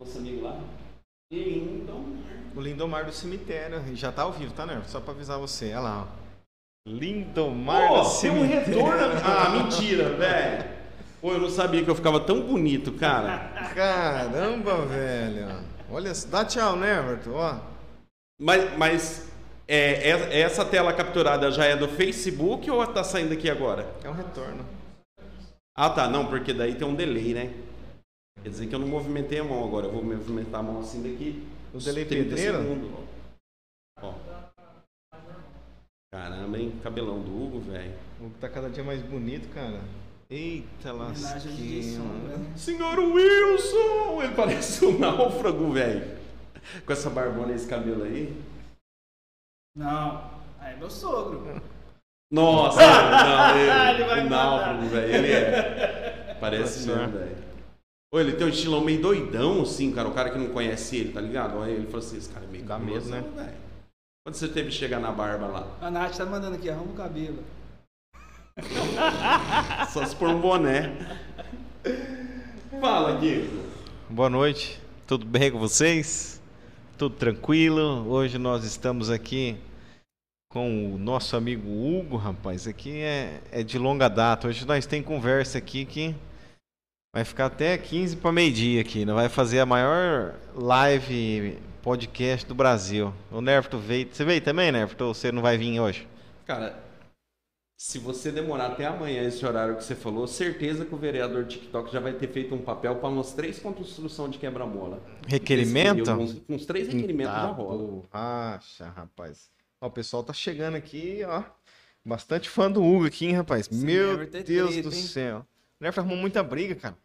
Nosso amigo lá. Lindomar. O Lindomar do cemitério. Já tá ao vivo, tá, Nervo? Só pra avisar você. Olha lá, ó. Lindomar Pô, do tem um cemitério. retorno. Ah, mentira, velho. Pô, eu não sabia que eu ficava tão bonito, cara. Caramba, velho. Olha, dá tchau, né, Everton? Ó. Mas, mas é, é- essa tela capturada já é do Facebook ou tá saindo aqui agora? É um retorno. Ah, tá. Não, porque daí tem um delay, né? Quer dizer que eu não movimentei a mão agora. Eu vou movimentar a mão assim daqui. O delay 30 pedreiro? segundos. Ó. Caramba, hein? Cabelão do Hugo, velho. O Hugo tá cada dia mais bonito, cara. Eita lasquinha. Senhor Wilson! Ele parece um náufrago, velho. Com essa barbona e esse cabelo aí. Não, aí é meu sogro. Nossa, não, Ele ele, vai me náufrago, velho. Ele é. Parece mesmo, velho. Ô, ele tem um estilão meio doidão, assim, cara. O cara que não conhece ele, tá ligado? Aí ele falou assim: esse cara é meio Dá medo, cabulosão, né? velho. Quando você teve que chegar na barba lá? A Nath tá mandando aqui, arruma o cabelo. Só se pôr um boné. Fala, Diego. Boa noite, tudo bem com vocês? Tudo tranquilo? Hoje nós estamos aqui com o nosso amigo Hugo, rapaz. Aqui é, é de longa data. Hoje nós tem conversa aqui que vai ficar até 15 para meio-dia aqui. Nós vai fazer a maior live podcast do Brasil. O Nerfto veio. Você veio também, Nerfto? Ou você não vai vir hoje? Cara, se você demorar até amanhã esse horário que você falou, certeza que o vereador TikTok já vai ter feito um papel para umas três construção de quebra-mola. Requerimento? Período, Uns, uns três requerimentos Tá, já rola. Acha, rapaz. Ó, o pessoal tá chegando aqui, ó. Bastante fã do Hugo aqui, hein, rapaz. Esse Meu tem Deus treta, do hein? céu. O Nerf arrumou muita briga, cara.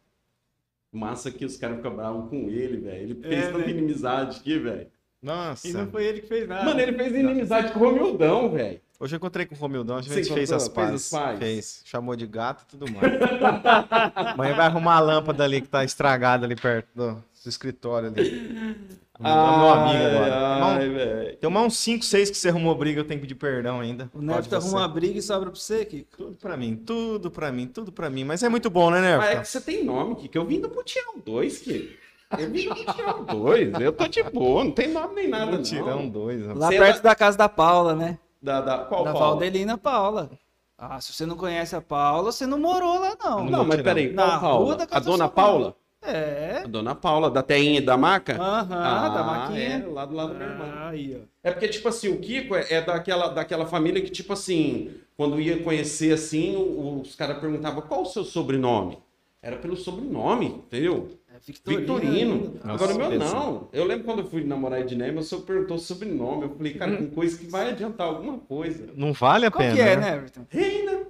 Massa que os caras ficam bravos com ele, velho. Ele É, fez tanta né? inimizade aqui, velho. Nossa. E não foi ele que fez nada. Mano, ele fez inimizade com o Romildão, velho. Hoje eu encontrei com o Romildão, a Você gente as Fez pazes. as pazes? Fez. Chamou de gato e tudo mais. Amanhã vai arrumar a lâmpada ali que tá estragada ali perto do, do escritório ali. meu amigo agora. Tomar Ai, um- velho. Tem uns 5, 6 que você arrumou briga, eu tenho que pedir perdão ainda. O você. arruma uma briga e sobra pra você, Kiko. Tudo pra mim, tudo pra mim, tudo pra mim. Mas é muito bom, né, Nerf? Ah, é que você tem nome, Kiko. Eu vim do Mutirão 2, Kiko. Eu vim do Mutirão 2. Eu tô de boa, não tem nome nem nada, Tirão não. dois, rapaz. Lá Sei perto lá. da casa da Paula, né? Da, da, qual da Paula? Valdelina Paula. Ah, se você não conhece a Paula, você não morou lá, não. Não, mas Mutirão. peraí, qual Na Paula? rua da A casa dona Paula? É. A dona Paula, da Teinha e da Maca? Aham, da maquinha. É, lá do lado do meu irmão. Aí, ó. É porque, tipo assim, o Kiko é, é daquela, daquela família que, tipo assim, quando ia conhecer assim, os caras perguntavam qual o seu sobrenome? Era pelo sobrenome, entendeu? É Victorino. Victorino. Nossa, Agora o meu beleza. não. Eu lembro quando eu fui namorar a Ednei, meu senhor perguntou o sobrenome. Eu falei, cara, com coisa que vai adiantar alguma coisa. Não vale a Qual pena. que é, né? né, Everton? Reina.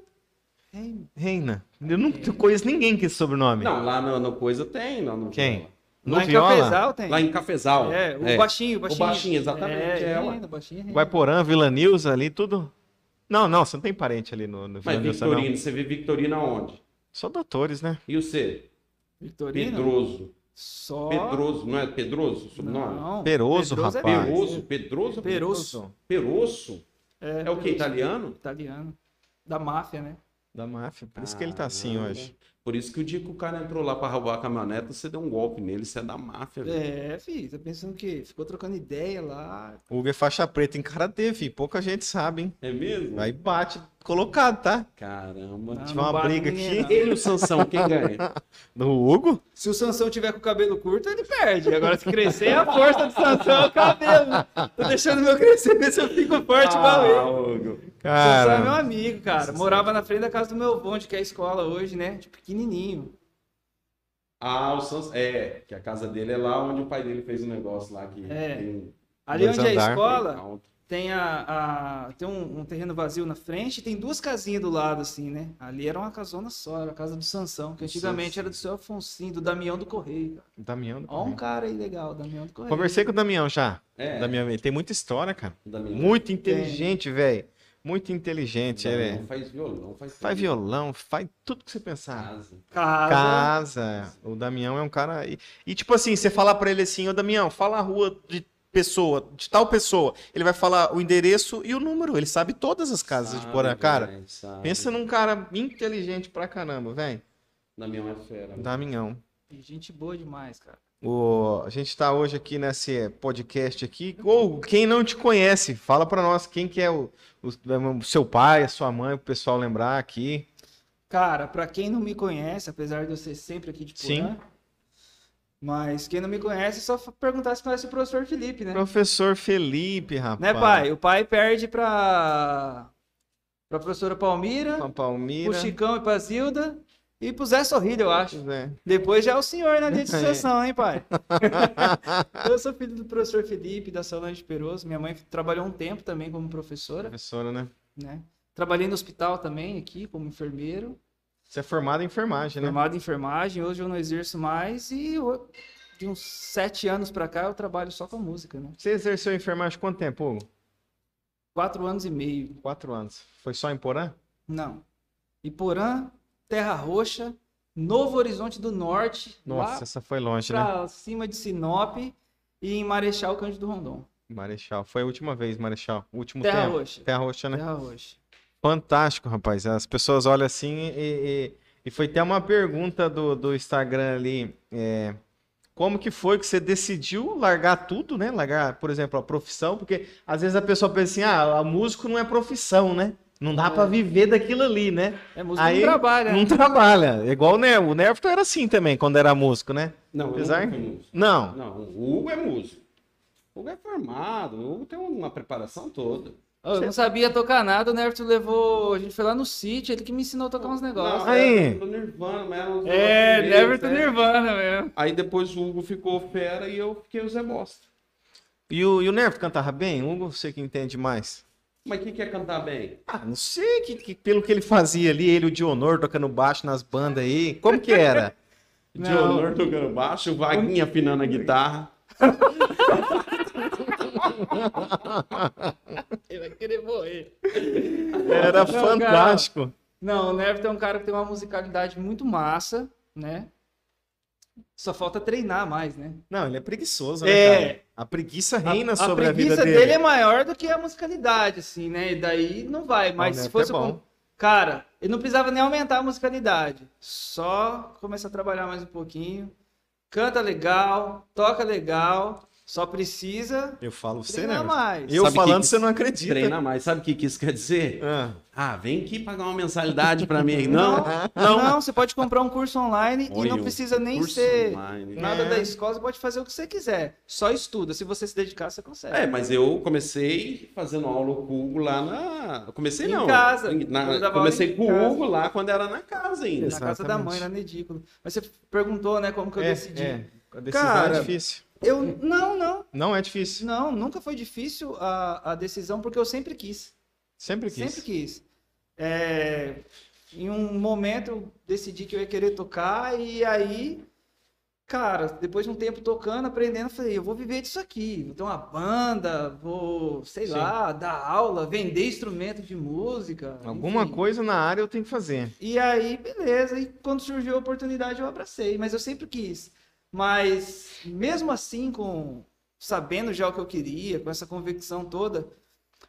Reina. Eu não conheço ninguém com esse sobrenome. Não, lá no, no coisa tem. Lá no Quem? No Lá em Viola? Cafezal tem. Lá em Cafezal. É, o baixinho, o baixinho. O baixinho, exatamente, É, é ela. Reina, o baixinho é Reina. Guaiporã, Vila Nilza ali, tudo. Não, não, você não tem parente ali no, no Vila Mas Nilza, Victorino, não. você vê Victorino aonde? Só doutores, né? E você? Victorino? Pedroso. Só... Pedroso, não é Pedroso o sobrenome? Não. Peroso, Pedroso é rapaz. mais. Peroso, Pedroso? Perosso. Perosso? É, É o que, italiano? Italiano. Da máfia, né? Da máfia. Por isso que ele tá assim Caramba. hoje. Por isso que o dia que o cara entrou lá pra roubar a caminhoneta, você deu um golpe nele, você é da máfia, velho. É, filho, tá pensando que ficou trocando ideia lá. O Hugo é faixa preta em karatê, fi. Pouca gente sabe, hein? É mesmo? Aí bate colocado, tá? Caramba. Não, Tive uma briga aqui. não. Ele e o Sansão, quem ganha? Do Hugo? Se o Sansão tiver com o cabelo curto, ele perde. Agora, se crescer, a força do Sansão é o cabelo. Tô deixando o meu crescer, ver se eu fico forte ele. Hugo. Sansão é meu Cara, amigo, cara. Morava na frente da casa do meu avô, onde que é a escola hoje, né? De pequenininho. Ah, o Sansão. É, que a casa dele é lá onde o pai dele fez um negócio lá que É. tem. Ali Dois onde é a andar. escola, tem, a, a- tem um, um terreno vazio na frente e tem duas casinhas do lado, assim, né? Ali era uma casona só, era a casa do Sansão, que antigamente Sansão. era do seu Afonsinho, do Damião do Correio. cara. Damião do Ó um Correio. cara aí legal, Damião do Correio. Conversei com o Damião já. É, Damião, ele tem muita história, cara. da minha. Muito inteligente, velho. Muito inteligente. Ele é- Faz violão, faz faz tudo. violão, faz tudo que você pensar. Casa. Casa. Casa. O Damião é um cara. E, e, tipo assim, você falar pra ele assim, ô Damião, fala a rua de pessoa, de tal pessoa. Ele vai falar o endereço e o número. Ele sabe todas as casas de Sabe, Porã. Cara, sabe. pensa num cara inteligente pra caramba, velho. Damião é fera. Damião. E Gente boa demais, cara. O, a gente está hoje aqui nesse podcast aqui. Ou quem não te conhece, fala para nós quem que é o, o, o seu pai, a sua mãe, o pessoal lembrar aqui. Cara, pra quem não me conhece, apesar de eu ser sempre aqui de Porã, Sim. Mas quem não me conhece, só perguntar se conhece o professor Felipe, né? Professor Felipe, rapaz. Né, pai? O pai perde pra, pra professora Palmira, Pra Palmira. pro Chicão e pra Zilda e pro Zé Sorrilha, eu acho. É. Depois já é o senhor na linha de sucessão, hein, pai? eu sou filho do professor Felipe, da Solange Peroso. Minha mãe trabalhou um tempo também como professora, Professora, né? né? Trabalhei no hospital também, aqui, como enfermeiro. Você é formado em enfermagem, né? Formado em enfermagem, hoje eu não exerço mais e o- de uns sete anos pra cá eu trabalho só com música, né? Você exerceu enfermagem quanto tempo, Hugo? Quatro anos e meio. Quatro anos. Foi só em Porã? Não. Iporã, Terra Roxa, Novo Horizonte do Norte, Nossa, essa foi longe, né? pra cima de Sinop e em Marechal Cândido Rondon. Marechal. Foi a última vez, Marechal. O último Terra tempo. Roxa. Terra Roxa, né? Terra Roxa. Fantástico, rapaz. As pessoas olham assim e, e, e foi até uma pergunta do, do Instagram ali. é, como que foi que você decidiu largar tudo, né? Largar, por exemplo, a profissão, porque às vezes a pessoa pensa assim, ah, a músico não é profissão, né? Não dá pra viver daquilo ali, né? É música Aí não trabalha. né? Não trabalha. É igual o Nervo. O Nervo era assim também, quando era músico, né? Não, Apesar- músico. Não. Não, o Hugo é músico. O Hugo é formado, o Hugo tem uma preparação toda. Eu não sabia tocar nada, o Nerto levou. A gente foi lá no sítio, ele que me ensinou a tocar uns negócios. Não, Aí. era do Nirvana, mas era uns É, negócios Neverton deles, é. Nirvana mesmo. Aí depois o Hugo ficou fera e eu fiquei o Zé Bosta. E o, e o Nervo cantava bem? Hugo, você que entende mais. Mas quem quer cantar bem? Ah, não sei, que, que- pelo que ele fazia ali, ele o Dionor tocando baixo nas bandas aí. Como que era? Honor tocando baixo, o Vaguinha afinando a guitarra. Ele vai querer morrer. Era Não, fantástico. Não, o Nervo é um cara que tem uma musicalidade muito massa, né? Só falta treinar mais, né? Não, ele é preguiçoso, né, É. cara? A preguiça reina a, sobre a, preguiça vida dele. dele é maior do que a musicalidade, assim, né? E daí não vai. Mas se é fosse bom. com... Cara, ele não precisava nem aumentar a musicalidade. Só começar a trabalhar mais um pouquinho. Canta legal, toca legal. Só precisa Eu falo você, né? treinar mais. Eu Sabe falando, que- você não acredita. Treina mais. Sabe o que, que isso quer dizer? Ah, Ah, vem aqui pagar uma mensalidade pra mim. Não, Não, não, você pode comprar um curso online e Olha, não precisa nem ser online. nada É. da escola, você pode fazer o que você quiser. Só estuda. Se você se dedicar, você consegue. É, mas eu comecei fazendo aula com o Hugo lá na. eu Comecei Em não. casa. Em- na- Comecei com o. Hugo lá quando era na casa ainda. Na casa da mãe, lá no Edículo. Mas você perguntou, né, como que eu é, decidi. é. A decisão Cara, é difícil. Eu, não, não, Não é difícil. não, nunca foi difícil a, a decisão, porque eu sempre quis. Sempre quis. Sempre quis. É, em um momento eu decidi que eu ia querer tocar e aí, cara, depois de um tempo tocando, aprendendo, eu falei, eu vou viver disso aqui, vou ter uma banda, vou, sei Sim. lá, dar aula, vender instrumento de música. Alguma enfim. coisa na área eu tenho que fazer. E aí, beleza, e quando surgiu a oportunidade eu abracei, mas eu sempre quis. Mas mesmo assim, com sabendo já o que eu queria, com essa convicção toda,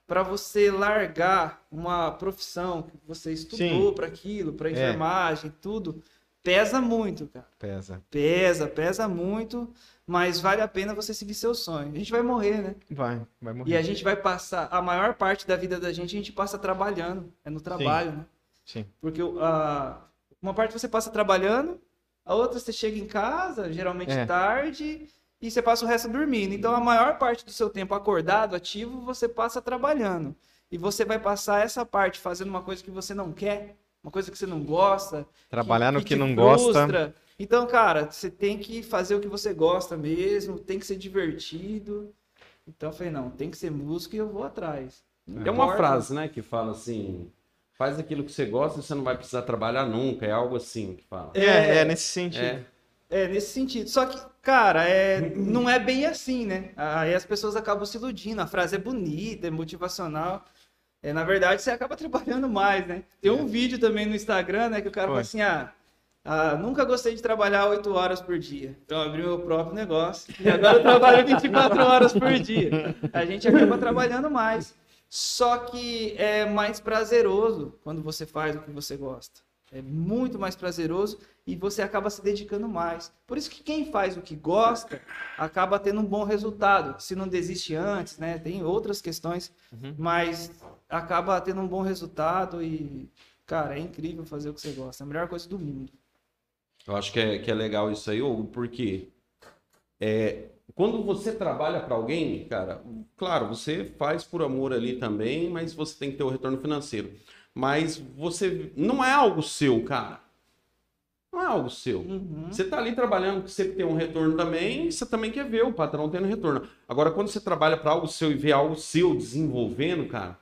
para você largar uma profissão que você estudou Sim. para aquilo, para É. enfermagem, tudo, pesa muito, cara. Pesa. Pesa, pesa muito, mas vale a pena você seguir seu sonho. A gente vai morrer, né? Vai, vai morrer. E a gente vai passar, a maior parte da vida da gente a gente passa trabalhando, é no trabalho, né? Sim. Porque a, uma parte você passa trabalhando, a outra você chega em casa, geralmente É. tarde, e você passa o resto dormindo. Então a maior parte do seu tempo acordado, ativo, você passa trabalhando. E você vai passar essa parte fazendo uma coisa que você não quer, uma coisa que você não gosta. Trabalhar no que, te não gosta. frustra. Então, cara, você tem que fazer o que você gosta mesmo, tem que ser divertido. Então eu falei, não, tem que ser música e eu vou atrás. Não Tem uma frase, né, que fala assim: faz aquilo que você gosta e você não vai precisar trabalhar nunca. É algo assim que fala. É, é nesse sentido. É. É, nesse sentido. Só que, cara, é, não é bem assim, né? Aí as pessoas acabam se iludindo. A frase é bonita, é motivacional. É, na verdade, você acaba trabalhando mais, né? Tem um vídeo também no Instagram, né? Que o cara fala Foi. assim, ah, ah, nunca gostei de trabalhar 8 horas por dia. Então abri meu próprio negócio. E agora eu trabalho 24 horas por dia. A gente acaba trabalhando mais. Só que é mais prazeroso quando você faz o que você gosta. É muito mais prazeroso e você acaba se dedicando mais. Por isso que quem faz o que gosta acaba tendo um bom resultado. Se não desiste antes, né? Tem outras questões, Uhum. mas acaba tendo um bom resultado e, cara, é incrível fazer o que você gosta. É a melhor coisa do mundo. Eu acho que é, que é legal isso aí, Hugo, porque é, quando você trabalha para alguém, cara, claro, você faz por amor ali também, mas você tem que ter o retorno financeiro. Mas você não é algo seu, cara. Não é algo seu. Uhum. Você tá ali trabalhando, que você tem um retorno também, você também quer ver o patrão tendo retorno. Agora, quando você trabalha para algo seu e vê algo seu desenvolvendo, cara,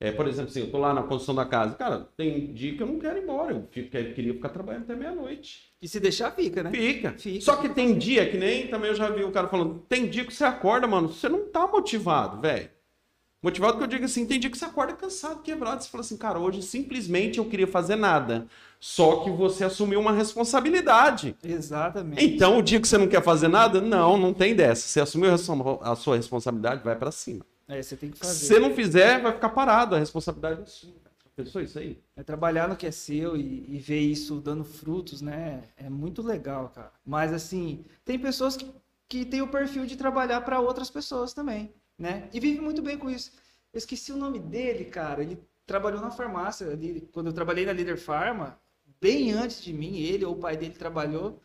é, por exemplo, assim, eu tô lá na construção da casa, cara, tem dia que eu não quero ir embora, eu fico- queria ficar trabalhando até meia-noite. E se deixar, fica, né? Fica. Fica. Só que tem dia, que nem também eu já vi o cara falando, tem dia que você acorda, mano, você não tá motivado, velho. Motivado que eu digo assim, tem dia que você acorda cansado, quebrado, você fala assim, cara, hoje simplesmente eu queria fazer nada. Só que você assumiu uma responsabilidade. Exatamente. Então, o dia que você não quer fazer nada, não, não tem dessa. Você assumiu a sua responsabilidade, vai pra cima. É, você tem que Se fazer. você não fizer, vai ficar parado, a responsabilidade é sua. Pensou isso aí? É trabalhar no que é seu e, e ver isso dando frutos, né? É muito legal, cara. Mas assim, tem pessoas que, que têm o perfil de trabalhar para outras pessoas também, né? E vive muito bem com isso. Eu esqueci o nome dele, cara. Ele trabalhou na farmácia ali, quando eu trabalhei na Líder Pharma, bem antes de mim, ele ou o pai dele trabalhou.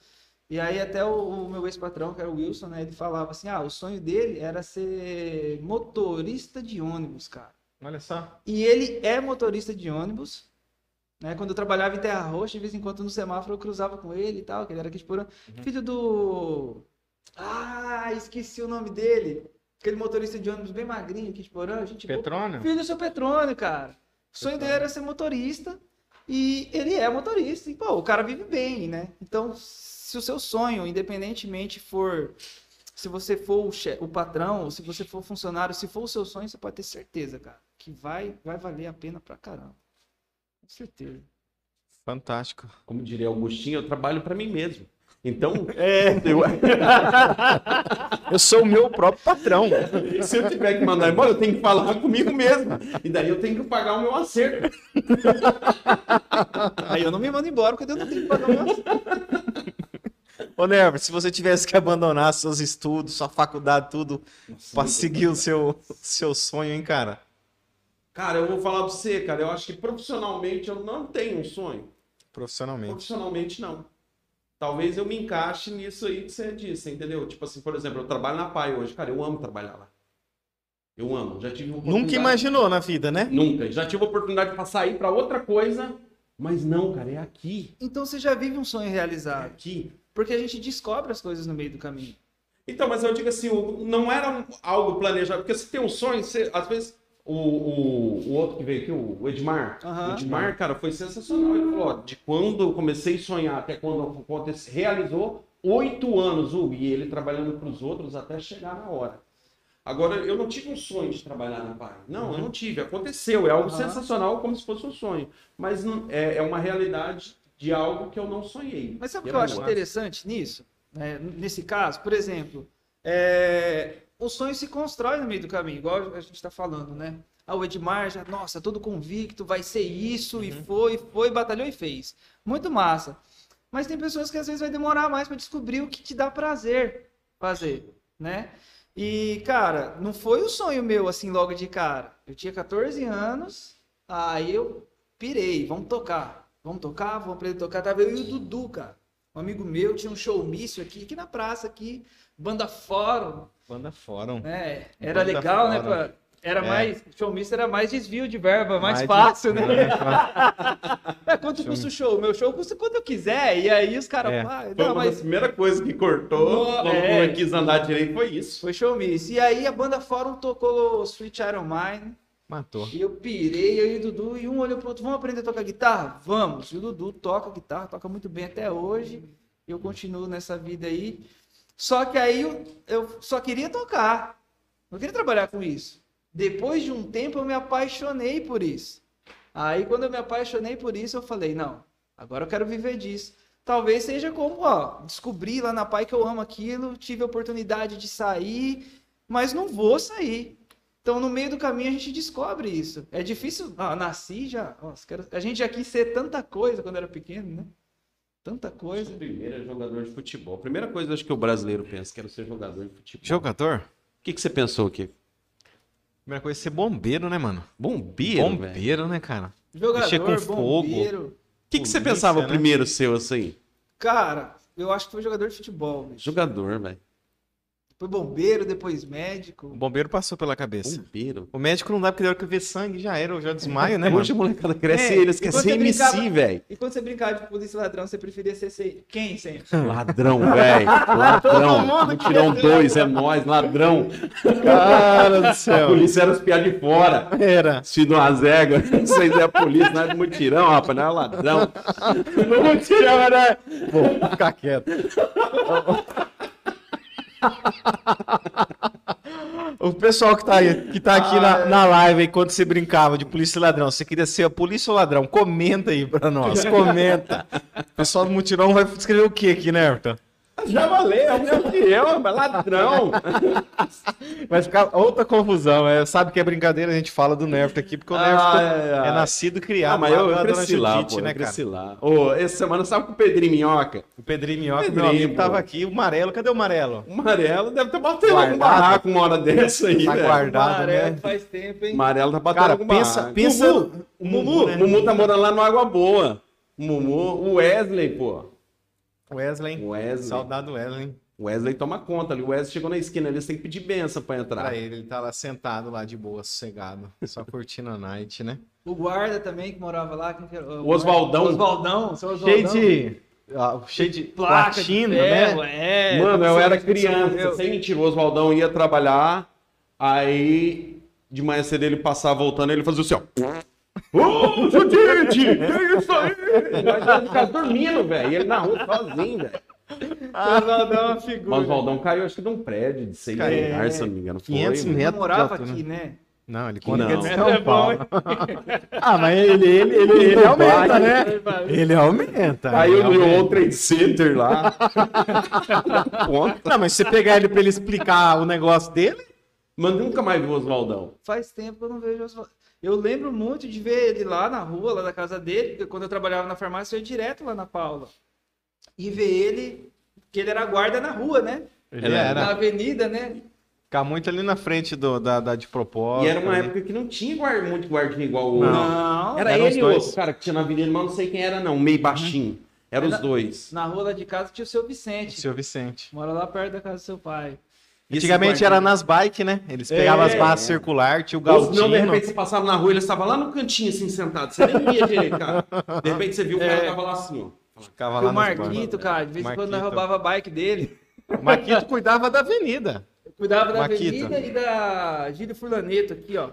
E aí até o, o meu ex-patrão, que era o Wilson, né? Ele falava assim: "Ah, o sonho dele era ser motorista de ônibus, cara". Olha só. E ele é motorista de ônibus. Né? Quando eu trabalhava em Terra Roxa, de vez em quando no semáforo eu cruzava com ele e tal, que ele era aqui de Porã. Filho do. Ah, esqueci o nome dele. Aquele motorista de ônibus bem magrinho aqui de Porã. Gente. Petrônio? Filho do seu Petrônio, cara. O sonho dele era ser motorista. E ele é motorista. E, pô, o cara vive bem, né? Então, se o seu sonho, independentemente for. Se você for o, che- o patrão, ou se você for funcionário, se for o seu sonho, você pode ter certeza, cara, que vai, vai valer a pena pra caramba. Com certeza. Fantástico. Como diria Augustinho, eu trabalho pra mim mesmo. Então, É. eu, Eu sou o meu próprio patrão. se eu tiver que mandar embora, eu tenho que falar comigo mesmo. E daí eu tenho que pagar o meu acerto. Aí eu não me mando embora porque eu não tenho que pagar o meu. Ô, Nervo, se você tivesse que abandonar seus estudos, sua faculdade, tudo, pra seguir o seu, seu sonho, hein, cara? Cara, eu vou falar pra você, cara. Eu acho que profissionalmente eu não tenho um sonho. Profissionalmente. Profissionalmente, não. Talvez eu me encaixe nisso aí que você disse, entendeu? Tipo assim, por exemplo, eu trabalho na PAI hoje. Cara, eu amo trabalhar lá. Eu amo. Já tive Nunca oportunidade- imaginou na vida, né? Nunca. Já tive a oportunidade pra sair pra outra coisa, mas não, cara, é aqui. Então você já vive um sonho É realizado. aqui. Porque a gente descobre as coisas no meio do caminho. Então, mas eu digo assim, o- não era algo planejado, porque você tem um sonho, você, às vezes, o, o, o outro que veio aqui, o Edmar, Aham. o Edmar, cara, foi sensacional. Ele falou, ó, de quando eu comecei a sonhar até quando aconteceu, realizou oito anos, Hugo, e ele trabalhando para os outros até chegar na hora. Agora, eu não tive um sonho de trabalhar na PAI. Não, eu não tive. Aconteceu. É algo Aham. sensacional, como se fosse um sonho. Mas não- é, é uma realidade de algo que eu não sonhei. Mas sabe o que eu era acho interessante nisso? né? nesse caso, por exemplo, é, o sonho se constrói no meio do caminho, igual a gente está falando, né? Ah, o Edmar já, nossa, todo convicto, vai ser isso, e foi, foi, batalhou e fez. Muito massa. Mas tem pessoas que às vezes vai demorar mais para descobrir o que te dá prazer fazer, né? E, cara, não foi o sonho meu assim logo de cara. Eu tinha 14 anos, aí eu pirei, vamos tocar. Vamos tocar, vamos aprender a tocar. Tava eu e o Dudu, cara. Um amigo meu tinha um showmício aqui, aqui na praça, aqui, banda fórum, Banda Fórum. né? Era Banda legal, né? fórum. pra- Era É. mais. Showmício era mais desvio de verba, mais, Mais fácil, de- né? É, quanto Show- custa o show? Meu show custa quando eu quiser. E aí os caras. É. ah, não, mas das primeiras coisas que cortou No- quando é. eu quis andar direito, foi isso. foi showmício. E aí a banda Fórum tocou Sweet Iron Mine. Matou. E eu pirei, eu e o Dudu, e um olhou pro outro, vamos aprender a tocar guitarra? Vamos. E o Dudu toca guitarra, toca muito bem até hoje. Eu continuo nessa vida aí. Só que aí eu, eu só queria tocar. Não queria trabalhar com isso. Depois de um tempo eu me apaixonei por isso. Aí quando eu me apaixonei por isso, eu falei, não, agora eu quero viver disso. Talvez seja como, ó, descobri lá na Pai que eu amo aquilo, tive a oportunidade de sair, mas não vou sair. Então, no meio do caminho, a gente descobre isso. É difícil. Ah, nasci já. Nossa, quero- A gente já quis ser tanta coisa quando era pequeno, né? Tanta coisa. Primeiro é jogador de futebol. Primeira coisa acho que o brasileiro pensa, quero ser jogador de futebol. Jogador? O que, que você pensou aqui? Primeira coisa é ser bombeiro, né, mano? Bombeiro, velho. bombeiro, né, cara? Jogador, Mexer com fogo. bombeiro. O que, que você pensava né? primeiro seu assim? Cara, eu acho que foi jogador de futebol. bicho. Jogador, velho. Depois bombeiro, depois médico. O bombeiro passou pela cabeça. Bombeiro. O médico não dá porque na hora que eu ver sangue já era, eu já desmaio, né? Hoje a molecada cresce É, e eles querem ser MC, velho. E quando você brincava de polícia ladrão, você preferia ser, ser quem sempre? Ladrão, velho. Ladrão. Mutirão dois, é nós, ladrão. Cara do A céu. polícia era os piá de fora. Era. Assistindo umas éguas. Vocês é a polícia, não é mutirão, rapaz, não é ladrão. Não tirava, né? Vou ficar quieto. O pessoal que tá, aí, que tá aqui na, na live aí, quando você brincava de polícia e ladrão, você queria ser a polícia ou ladrão? Comenta aí pra nós, comenta. O pessoal do mutirão vai escrever o que aqui, né, Everton? Já valeu, é o meu fiel, mas ladrão. Vai ficar outra confusão. É, sabe que é brincadeira, a gente fala do Nerf aqui, porque o Nerf Ah, é, é, é. nascido e criado Ah, mas eu, eu dona cresci lá, Judite, pô, né, cresci lá. Ô, essa semana, sabe com o Pedrinho Minhoca? O Pedrinho Minhoca, Pedrinho, meu amigo, pô. tava aqui. O Amarelo, cadê o Amarelo? O Amarelo deve estar batendo Guardado. algum barraco uma hora dessa aí, Tá velho. guardado, Amarelo né? faz tempo, hein? O Amarelo tá batendo Cara, algum pensa, barraco. pensa Mumu, o Mumu, né? Mumu tá morando lá no Água Boa. Mumu, o Wesley, pô. Wesley. Wesley. Saudade do Wesley. O Wesley toma conta ali. O Wesley chegou na esquina ali, você tem que pedir benção pra entrar. Pra ele, ele tá lá sentado lá de boa, sossegado. Só curtindo a night, né? O guarda também, que morava lá. Quem que era? O Oswaldão. Oswaldão. seu Cheio Oswaldão. de. ah, cheio de placa de platina, ferro, né? É, Mano, eu Sou- era criança, eu- sem mentira. O Oswaldão ia trabalhar, aí de manhã cedo ele passava voltando, ele fazia assim, ó. Ô, Judite! Que isso aí? Ele ficava dormindo, velho. E ele na rua sozinho, velho. O Oswaldão é uma figura. Mas o Oswaldão caiu, acho que de um prédio de seis Caiu. andares, se eu não me engano. Foi, 500 mano. Ele metros. morava aqui, né? Não, ele conta que é de São bom, Paulo. ah, mas ele, ele, ele, ele aumenta, né? Ele aumenta. Caiu ele no. World Trade Center lá. Ponta. Não, mas se você pegar ele pra ele explicar o negócio dele, Mas nunca mais vi o Oswaldão. Faz tempo que eu não vejo o Oswaldão. Eu lembro muito de ver ele lá na rua, lá da casa dele, quando eu trabalhava na farmácia, eu ia direto lá na Paula. E ver ele, que ele era guarda na rua, né? ele era. Na avenida, né? Ficar muito ali na frente do, da, da de propósito. E era uma ali. época que não tinha guarda, muito guardinha igual o Não. Era Eram os ele e dois. outro cara que tinha na avenida, mas não sei quem era não, meio baixinho. Eram os Era- dois. Na rua lá de casa tinha o seu Vicente. Seu Vicente. Mora lá perto da casa do seu pai. Antigamente era nas bikes, né? Eles pegavam as É. barras circular, tinha o Ou senão, de repente, você passava na rua e ele estava lá no cantinho, assim, sentado. Você nem via direito, cara. De repente, você viu o cara É. tava lá assim, ó. Ficava lá o Marquito, cara, de vez em quando nós roubava a bike dele. O Marquito cuidava da avenida. Eu cuidava da Marquito. avenida e da Gílio Furlaneto aqui, ó.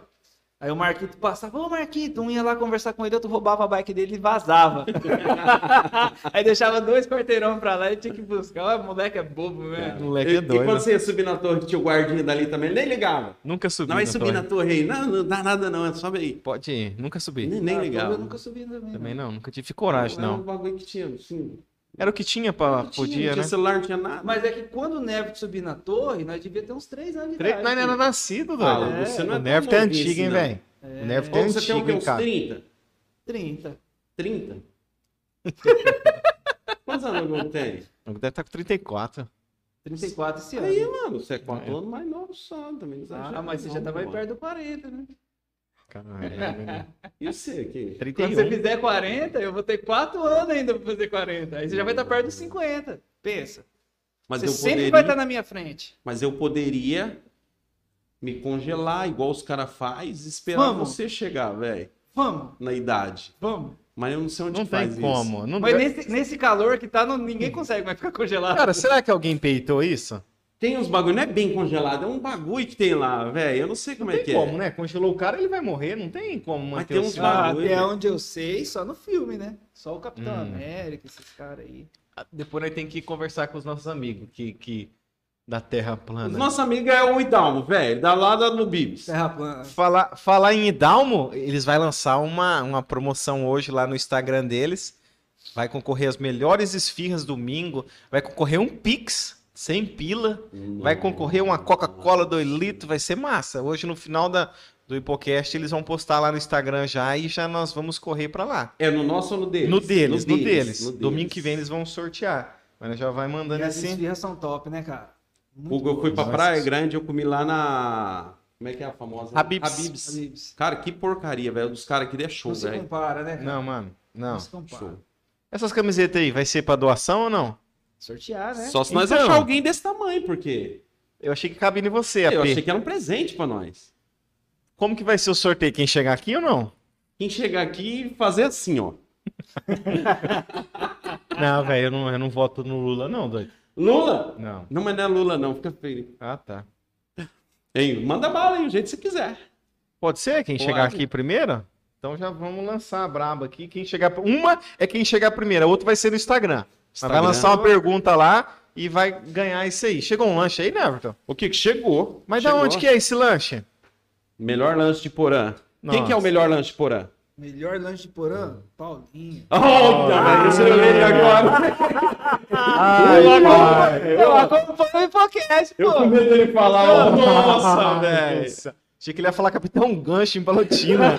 Aí o Marquito passava, ô Marquito, um ia lá conversar com ele, outro roubava a bike dele e vazava. Aí deixava dois quarteirão pra lá e tinha que buscar. Ó, moleque é bobo, O né? moleque E, é e doido. quando você ia subir na torre, que tinha o guardinha dali também, ele nem ligava. Nunca subi. Não, vai subir na torre aí. Não, não dá nada não, é sobe aí. Pode ir. Nunca subi. Nem, nem Ah, ligava. Eu nunca subi também. Também não. não, nunca tive coragem, Era um não. bagulho que tinha, assim... Era o que tinha pra. não tinha, Podia, não tinha né? celular, não tinha nada. Mas é que quando o Neves subir na torre, nós devia ter uns três anos de Tre- idade. Nós não era nascido, doido. Ah, você não é o é novinho antigo, hein, assim, não. velho? O Nerf é Ou você tem o antigo, quê? hein, Uns cara? 30? 30. 30? Quantos anos eu tenho? O Deve estar com 34. 34 esse ano. Aí, mano, você é quatro É. anos mais novo só, também. ah, mas você já tava aí pô. perto do 40, né? Caralho. E você aqui? Quando você 31. fizer 40, eu vou ter 4 anos ainda pra fazer 40. Aí você já vai estar perto dos 50. Pensa. Mas você eu sempre poderia, vai estar na minha frente. mas eu poderia me congelar igual os caras faz e esperar Vamos. você chegar, velho, Vamos, na idade. vamos. Mas eu não sei onde Não faz tem como. Não Mas nesse, nesse calor que tá, não- ninguém consegue mais ficar congelado. Cara, será que alguém peitou isso? Tem uns bagulho, não é bem congelado, é um bagulho que tem lá, velho. Eu não sei como Não é tem que como, é. né? Congelou o cara, ele vai morrer. Não tem como Mas manter tem o uns Ah, bagulho, até onde eu sei, só no filme, né? Só o Capitão Hum. América, esses caras aí. Depois nós temos que conversar com os nossos amigos que, que da Terra plana. nosso amigo é o Idalmo, velho, da lá da- no Bibs. Terra plana. Falar, falar em Idalmo, eles vão lançar uma, uma promoção hoje lá no Instagram deles. Vai concorrer as melhores esfirras domingo. Vai concorrer um Pix, sem pila. Vai concorrer uma Coca-Cola 2 litros. Vai ser massa. Hoje, no final da, do Hipocast, eles vão postar lá no Instagram já e já nós vamos correr pra lá. É no nosso ou no deles? No deles, no deles. no deles. Domingo que vem eles vão sortear. Mas já vai E mandando as assim. esfirras são top, né, cara? Muito Hugo, eu fui pra Nossa. Praia Grande, eu comi lá na. Como é que é a famosa? Habib's. Habib's. Habib's. Cara, que porcaria, velho. Dos caras aqui é show, Não se velho. compara, né? cara? Não, mano. Não. se compara. Show. Essas camisetas aí, vai ser pra doação ou não? Sortear, né? Só se nós Então. achar alguém desse tamanho, porque Eu achei que cabia em você, AP. eu achei que era um presente pra nós. Como que vai ser o sorteio? Quem chegar aqui ou não? Quem chegar aqui fazer assim, ó. Não, velho, eu não, eu não voto no Lula, não, doido. Lula? Não. Não, mas não é Lula, não. Fica feio. Ah, tá. Hein, manda bala aí, o jeito que você quiser. Pode ser? Quem Pode. chegar aqui primeiro? Então já vamos lançar a braba aqui. Quem chegar. Uma é quem chegar primeiro, a outra vai ser no Instagram. Vai lançar uma pergunta lá e vai ganhar isso aí. Chegou um lanche aí, né, Everton? O que que chegou? Mas Chegou. da onde que é esse lanche? Melhor lanche de Porã. Quem Nossa. que é o melhor lanche de Porã? Melhor lanche de porã? Paulinho. Oh, velho, eu sei agora. Ai, pai. Eu acompanho o podcast, Eu pô. com medo dele falar, oh, Nossa, velho. Achei que ele ia falar Capitão Gancho em Palotina.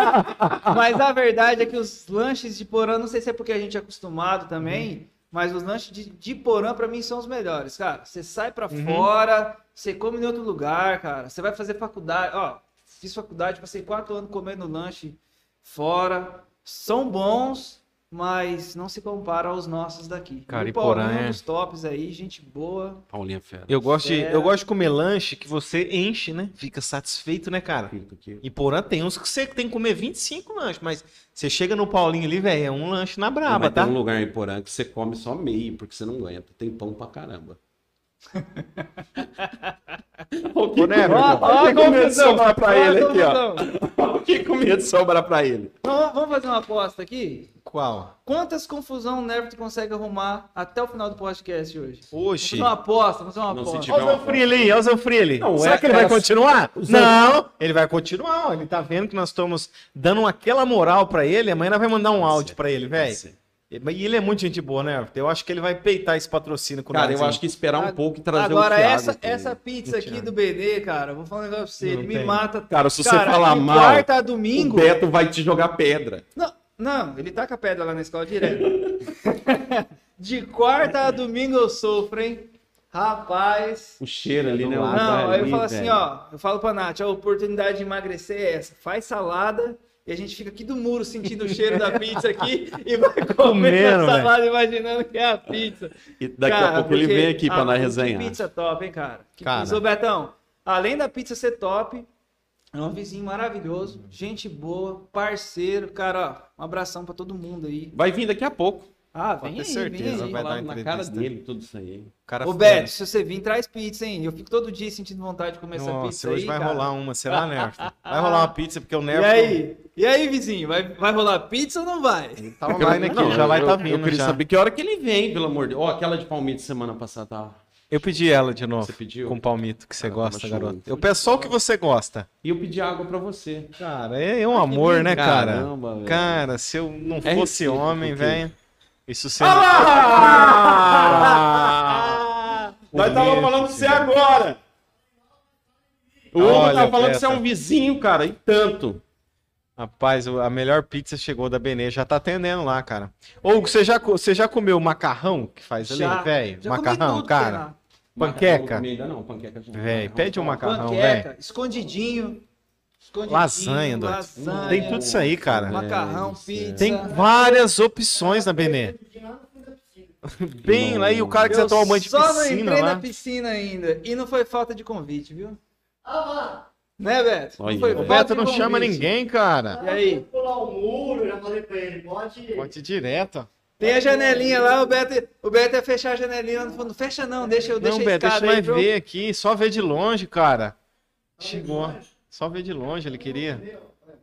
Mas a verdade é que os lanches de porã, não sei se é porque a gente é acostumado também, mas os lanches de, de porã pra mim são os melhores, cara. Você sai pra Uhum. fora, você come em outro lugar, cara. Você vai fazer faculdade, ó, fiz faculdade, passei quatro anos comendo lanche fora. São bons, mas não se compara aos nossos daqui. Cara, E e o Paulinho porã é um dos tops aí, gente boa. Paulinha Fera. Eu gosto, de, eu gosto de comer lanche que você enche, né? Fica satisfeito, né, cara? Fica aqui. E porã tem uns que você tem que comer 25 lanches, mas você chega no Paulinho ali, velho, é um lanche na braba, Mas tá? tem um lugar em Porã que você come só meio, porque você não aguenta. Tem pão pra caramba. O que Ô, Never, Ó, então. com medo de sobrar pra ó, ele aqui, ó. O que com medo de sobrar pra ele? Vamos, vamos fazer uma aposta aqui? Qual? Quantas confusão o Nervo consegue arrumar até o final do podcast hoje? Vamos Oxi. fazer uma aposta, vamos fazer uma Não, aposta. Olha o Zanfrilli olha o Zanfrilli. Será é, que ele vai continuar? Não, ele vai continuar. ó. Ele tá vendo que nós estamos dando aquela moral pra ele. Amanhã nós vai mandar um áudio pra ele, velho. E ele é muito gente boa, né? Eu acho que ele vai peitar esse patrocínio com Cara, nós, eu hein? acho que esperar um Ag- pouco e trazer Agora, o Thiago. essa, essa pizza O aqui do BD, cara, vou falar um negócio pra você, Não ele me tem. mata. Cara, se você Cara, falar de mal, quarta a o domingo... Beto vai te jogar pedra. Não, não, ele taca pedra lá na escola direto. de quarta a domingo eu sofro, hein? Rapaz... O cheiro ali, né? o Não, aí eu ali, falo assim, velho. ó, eu falo pra Nath, a oportunidade de emagrecer é essa, faz salada e a gente fica aqui do muro sentindo o cheiro da pizza aqui e vai comer Comendo, a salada imaginando que é a pizza. E daqui Cara, a pouco ele vem aqui pra ah, nós que resenhar. pizza top, hein, cara? Que Cara. pizza. Ô, Betão, além da pizza ser top, é um vizinho maravilhoso, gente boa, parceiro, cara, ó, um abração pra todo mundo aí. Vai vir daqui a pouco. Ah, Pode vem ter aí, certeza, vem aí. vai dar na cara dele tudo isso aí. O cara Ô. Beto, se você vir, traz pizza, hein? Eu fico todo dia sentindo vontade de comer essa Nossa, pizza hoje aí, vai cara. rolar uma, será, Nerf? Vai rolar uma pizza, porque o E Nerf aí? E aí, vizinho? Vai, vai rolar pizza ou não vai? tá online aqui, já vai eu, estar Eu vindo queria já. saber que hora que ele vem, pelo amor de Deus. Ó, aquela de palmito semana passada tá. Eu pedi ela de novo. Você pediu? Com palmito, que você gosta, tava garoto. Eu peço só o que você gosta. E eu pedi água pra você. Cara, é, é um amor, né, cara? Caramba, velho. Cara, se eu não É fosse homem, porque- velho. Isso você. Ah! Nós tava falando de você agora. O Hugo tava falando que você é um vizinho, cara, e tanto. Rapaz, a melhor pizza chegou da Benê, já tá atendendo lá, cara. Ô, Hugo, você já, você já comeu macarrão que faz ali, velho? Macarrão, tudo cara. Panqueca? Macarrão, não panqueca. Velho, pede um macarrão, Panqueca, velho. escondidinho. Lasanha, lasanha, Tem tudo isso aí, cara. Macarrão, É, pizza. Tem várias opções na Benê. Bem lá, e o cara que você Eu toma banho de só não piscina entrei lá. na piscina ainda. E não foi falta de convite, viu? Né, Beto? Olha, não foi velho. O falta Beto não chama ninguém, cara. E aí? pular o muro, já falei pra ele, pode. Pode ir direto. Tem a janelinha lá, o Beto, o Beto ia fechar a janelinha. Não, não fecha não, deixa eu deixa Não, Beto, deixa viu? ver aqui. Só ver de longe, cara. Chegou. Só ver de longe, ele queria.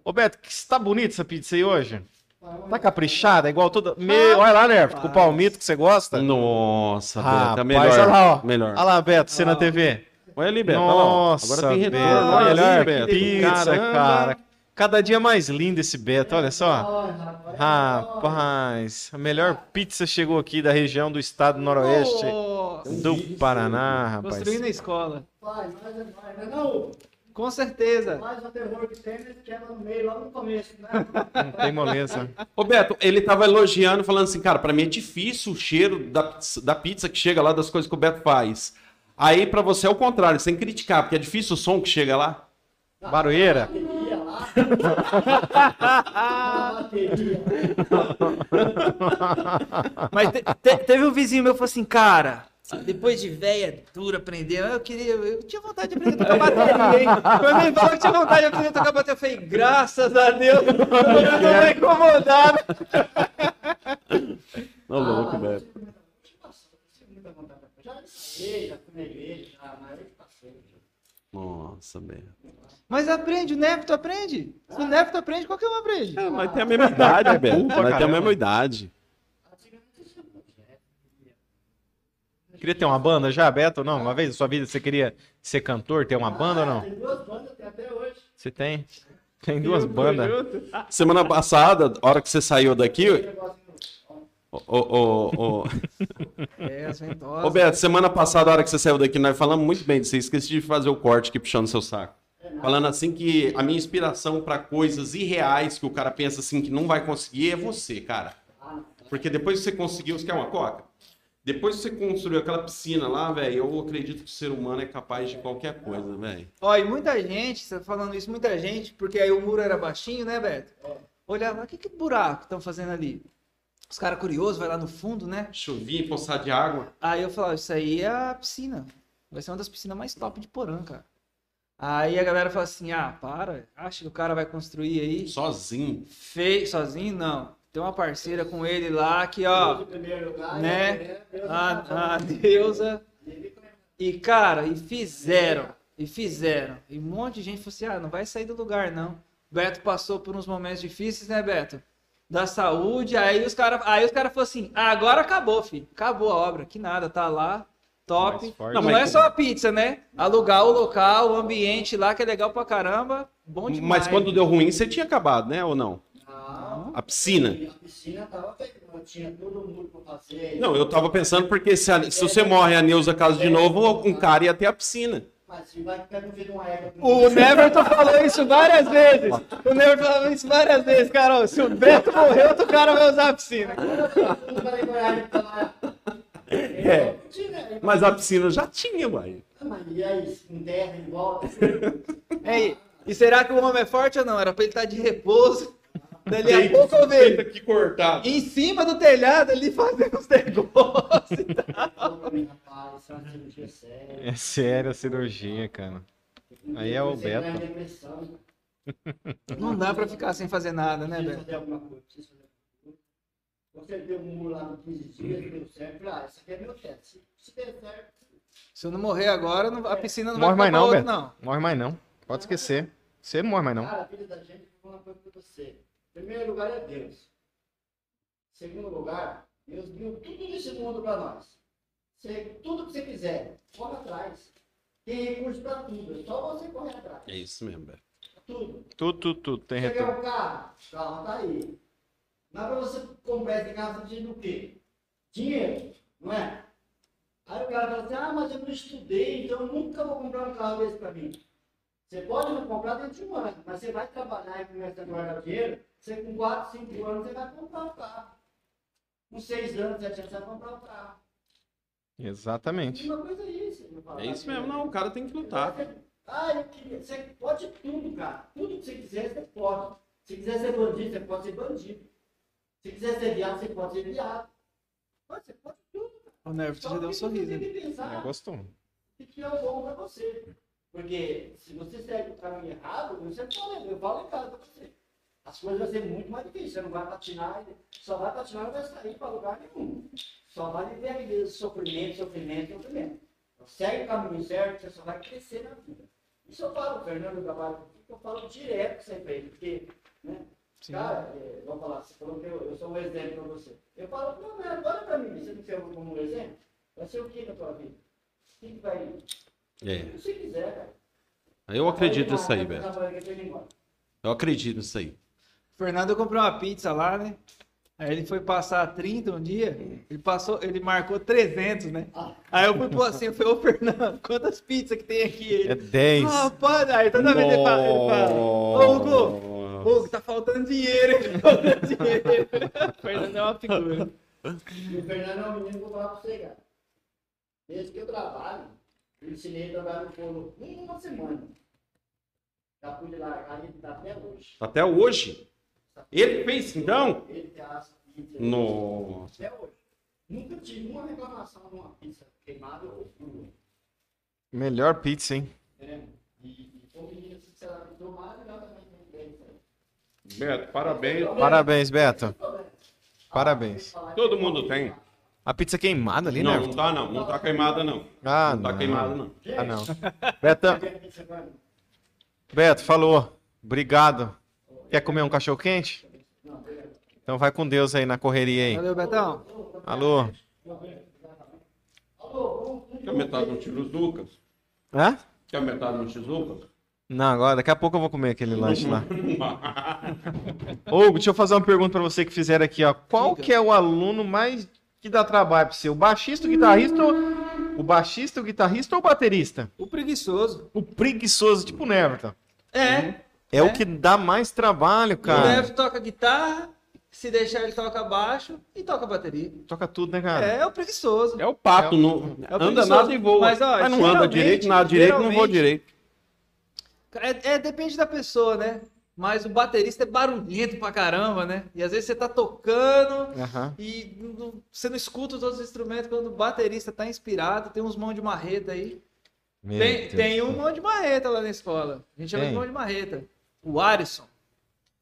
Ô, Beto, que tá bonita essa pizza aí hoje? Tá caprichada, igual toda. Meu, olha lá, Nerf, com o palmito que você gosta. Nossa, Beto, é melhor. olha lá, ó. Melhor. Olha lá, Beto, você na TV. Olha ali, Beto. Nossa, Agora tem retorno. olha ali, Beto. pizza, cara. Cada dia mais lindo esse Beto, olha só. Rapaz. A melhor pizza chegou aqui da região do estado noroeste Nossa, do Paraná, rapaz. Construindo a escola. Vai, vai, vai. Não, Com certeza. Mas o terror que tem, ele quebra no meio, logo no começo, né? Não tem moleza. Ô Beto, ele tava elogiando, falando assim, cara, pra mim é difícil o cheiro da, da pizza que chega lá, das coisas que o Beto faz. Aí pra você é o contrário, que criticar, porque é difícil o som que chega lá. Barulheira? Bateria lá. Na bateria. Mas te- te- teve um vizinho meu que falou assim, cara, depois de véia dura aprender, eu queria, eu tinha vontade de aprender a tocar bateria, hein? Quando ele falou que tinha vontade de aprender a tocar bateria, eu falei, graças a Deus, eu não tô incomodado. Ô, louco, Beto. Já passei, já fui na igreja, já, mas eu passei. Nossa, Beto. Mas aprende, o Neto aprende. Se o Neto aprende, qualquer um aprende. É, nós temos a mesma idade? Pra Nós temos a mesma idade. Queria ter uma banda já, Beto? ou Não, uma vez na sua vida você queria ser cantor, ter uma banda ou não? Tem duas bandas, tem até hoje. Você tem? Tem duas bandas. Semana passada, a hora que você saiu daqui, ô, ô, ô, ô, É, as ventosas. ô, Beto, semana passada, a hora que você saiu daqui, nós falamos muito bem disso. aí, Esqueci de fazer o corte aqui puxando seu saco. Falando assim que a minha inspiração pra coisas irreais que o cara pensa assim que não vai conseguir é você, cara. Porque depois que você conseguiu, você quer uma coca? Depois que você construiu aquela piscina lá, velho, eu acredito que o ser humano é capaz de qualquer coisa, velho. Ó, e muita gente, você tá falando isso, muita gente, porque aí o muro era baixinho, né, Beto? Olhava, o que que buraco estão fazendo ali? Os caras curiosos, vai lá no fundo, né? Chovia, poçar de água. Aí eu falava, isso aí é a piscina. Vai ser uma das piscinas mais top de Porã, cara. Aí a galera fala assim, ah, para, acha que o cara vai construir aí Sozinho. feio, sozinho? Não. Tem uma parceira com ele lá que, ó, né? Deus A, a deusa. E, cara, e fizeram. E fizeram. E um monte de gente falou assim: ah, não vai sair do lugar, não. Beto passou por uns momentos difíceis, né, Beto? Da saúde. Aí os caras aí os cara falaram assim: ah, agora acabou, filho. Acabou a obra. Que nada, tá lá. Top. Não, Não, é só a pizza, né? Alugar o local, o ambiente lá, que é legal pra caramba. Bom demais. Mas quando deu ruim, você tinha acabado, né? Ou não? Não. A piscina. A piscina tava feita, eu tinha todo mundo pra fazer. Não, eu tava pensando porque se, a- se você morre e a Neuza casa de novo, um cara ia ter a piscina. Mas se vai ficar uma égua. O Neverton falou isso várias vezes. O Neverton falou isso várias vezes, cara. ó, Se o Beto morrer, outro cara vai usar a piscina. É. Mas a piscina já tinha, uai. Mas e aí, com terra em volta? E será que o homem é forte ou não? Era pra ele estar de repouso. Dali a pouco eu vejo. aqui cortado. Em cima do telhado ali fazendo os negócios. e tal. É. É sério a cirurgia, cara. Aí é o Beto. Não dá pra ficar sem fazer nada, né, Beto? fazer alguma coisa, preciso fazer alguma coisa. Você deu um muro lá no 15 dias, deu certo. Ah, isso aqui é meu teto. Se, der certo, Se eu não morrer agora, a piscina não Morre vai mais não, outro, não. Morre mais não. Pode esquecer. Você não morre mais não. cara, a vida da gente, vou falar uma coisa pra você. Primeiro lugar é Deus. Segundo lugar, Deus deu tudo nesse mundo pra nós. Você, tudo que você quiser, corre atrás. Tem recurso pra tudo, é só você correr atrás. É isso mesmo, Beto. Tudo. Tudo, tudo, tudo. Tem Você quer retorno. um carro? O carro tá aí. Mas pra você comprar esse carro, você precisa do quê? Dinheiro, não é? Aí o cara fala assim, ah, mas eu não estudei, então eu nunca vou comprar um carro desse pra mim. Você pode não comprar dentro de um ano, mas você vai trabalhar e começar a guardar dinheiro, você com 4, 5 anos você vai comprar um carro. Com 6 anos, 7 anos, você vai comprar um carro. Exatamente. Uma coisa é isso. É isso aqui. mesmo, não. O cara tem que lutar. Ah, eu queria. Você pode tudo, cara. Tudo que você quiser, você pode. Se quiser ser bandido, você pode ser bandido. Se quiser ser viado, você pode ser viado. Pode, você pode tudo. cara. O Só já deu um sorriso. Você tem que pensar Eu gostou. o que é o bom pra você. Porque se você segue o caminho errado, você pode, eu falo em casa pra você. As coisas vão ser muito mais difíceis. Você não vai patinar, só vai patinar e não vai sair para lugar nenhum. Só vai viver aquele sofrimento, sofrimento, sofrimento. Então, segue o caminho certo, você só vai crescer na vida. Isso eu falo, Fernando comigo, eu falo direto sempre ele, porque, né? Sim. Cara, é, vamos falar, você falou que eu, eu sou um exemplo para você. Eu falo, não, não, olha para mim, você não serve como um exemplo? Vai ser o que na tua vida? O que, vai. É. O que você quiser, cara. Eu acredito nisso aí, Beto. Eu acredito nisso aí. Fernando comprou uma pizza lá, né? Aí ele foi passar 30 um dia, ele passou, ele marcou 300, né? Aí eu fui pôr assim, eu falei, ô Fernando, quantas pizzas que tem aqui? Ele, É 10. ah, pode. Aí toda vez ele fala, ele fala, ô Hugo, Hugo, tá faltando dinheiro, tá faltando dinheiro. O Fernando é uma figura. E o Fernando é um menino que eu vou falar pra você, cara. Desde que eu trabalho, eu ensinei ele a trabalhar no em uma semana. Já pude largar ele tá até hoje. Até hoje. Ele fez então? Ele tem as pizzas. Nossa. Até hoje. Nunca tive uma reclamação de uma pizza queimada ou crua. Melhor pizza, hein? né? E, e foi um menino que se adaptou mais legal também com ele. Beto, parabéns. Parabéns, Beto. Parabéns. Todo mundo tem. A pizza queimada ali, Não, né? não tá não. Não tá queimada não. Ah, não tá não. queimada não. Ah, não. Beto, Beto, falou. Obrigado. Quer comer um cachorro quente? Então vai com Deus aí na correria aí. Valeu, Betão. Alô? Quer metade no Tijuca? Hã? Quer metade no Tijuca? Não, agora daqui a pouco eu vou comer aquele lanche lá. Ô, deixa eu fazer uma pergunta pra você que fizeram aqui, ó. Qual que é o aluno mais que dá trabalho pra você? O baixista, o guitarrista, ou... o baixista, o guitarrista ou o baterista? O preguiçoso. O preguiçoso, tipo o Neverton. É. É, o que dá mais trabalho, O cara. Neves toca guitarra, se deixar ele toca baixo e toca bateria. Toca tudo, né, cara? É, o preguiçoso. É o pato, não É o anda nada e voa. Mas, ó, Mas não anda direito, nada direito, não voa direito. É, é, depende da pessoa, né? Mas o baterista é barulhento pra caramba, né? E às vezes você tá tocando Aham. e não- você não escuta os outros instrumentos quando o baterista tá inspirado. Tem uns mãos de marreta aí. Meu Tem, Deus tem do um mão de marreta lá na escola. A gente chama Tem? de mão de marreta. O Arisson.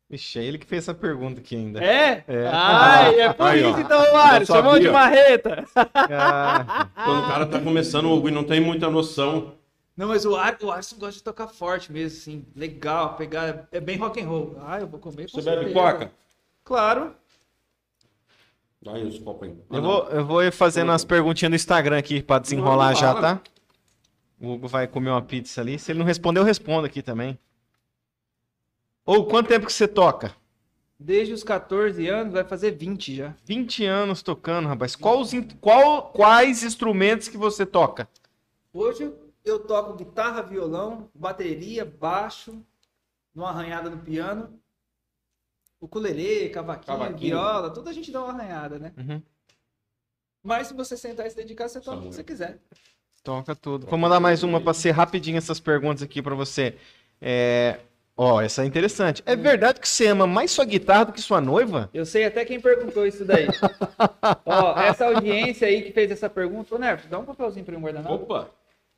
Vixe, é ele que fez essa pergunta aqui ainda. É? É. Ai, é por Aí, ó. isso então o Arisson. Eu Mão de marreta. Ah, Quando o cara tá começando o e não tem muita noção. Não, mas o, Ar, o Arisson gosta de tocar forte mesmo, assim. Legal, pegar. É bem rock and roll. Ah, eu vou comer. com Você bebe coca? Claro. Aí os copos aí. Eu, vou, eu vou fazendo as perguntinhas no Instagram aqui pra desenrolar já, tá? O Hugo vai comer uma pizza ali. Se ele não responder, eu respondo aqui também. Ou quanto tempo que você toca? Desde os 14 anos, vai fazer 20 já. 20 anos tocando, rapaz. In- qual- quais instrumentos que você toca? Hoje eu- toco guitarra, violão, bateria, baixo, uma arranhada no piano, ukulele, cavaquinho, Cavaquinho. viola, tudo a gente dá uma arranhada, né? Uhum. Mas se você sentar e se dedicar, você toca o que você quiser. Toca tudo. Vou mandar mais uma pra ser rapidinho essas perguntas aqui pra você. É... Ó, essa é interessante. É verdade que você ama mais sua guitarra do que sua noiva? Eu sei até quem perguntou isso daí. Ó, essa audiência aí que fez essa pergunta, ô Nerf, dá um papelzinho pra mim guardar Opa!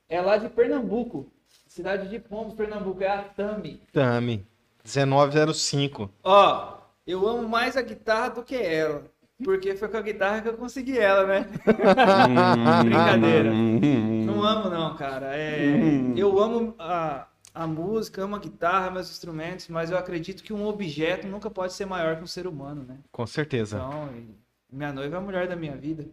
É lá de Pernambuco, cidade de Pombos, Pernambuco, é a Tami. Tami. 1905. Ó, eu amo mais a guitarra do que ela. Porque foi com a guitarra que eu consegui ela, né? Brincadeira. Não amo, não, cara. É, eu amo a, a música, amo a guitarra, meus instrumentos, mas eu acredito que um objeto nunca pode ser maior que um ser humano, né? Com certeza. Então, minha noiva é a mulher da minha vida,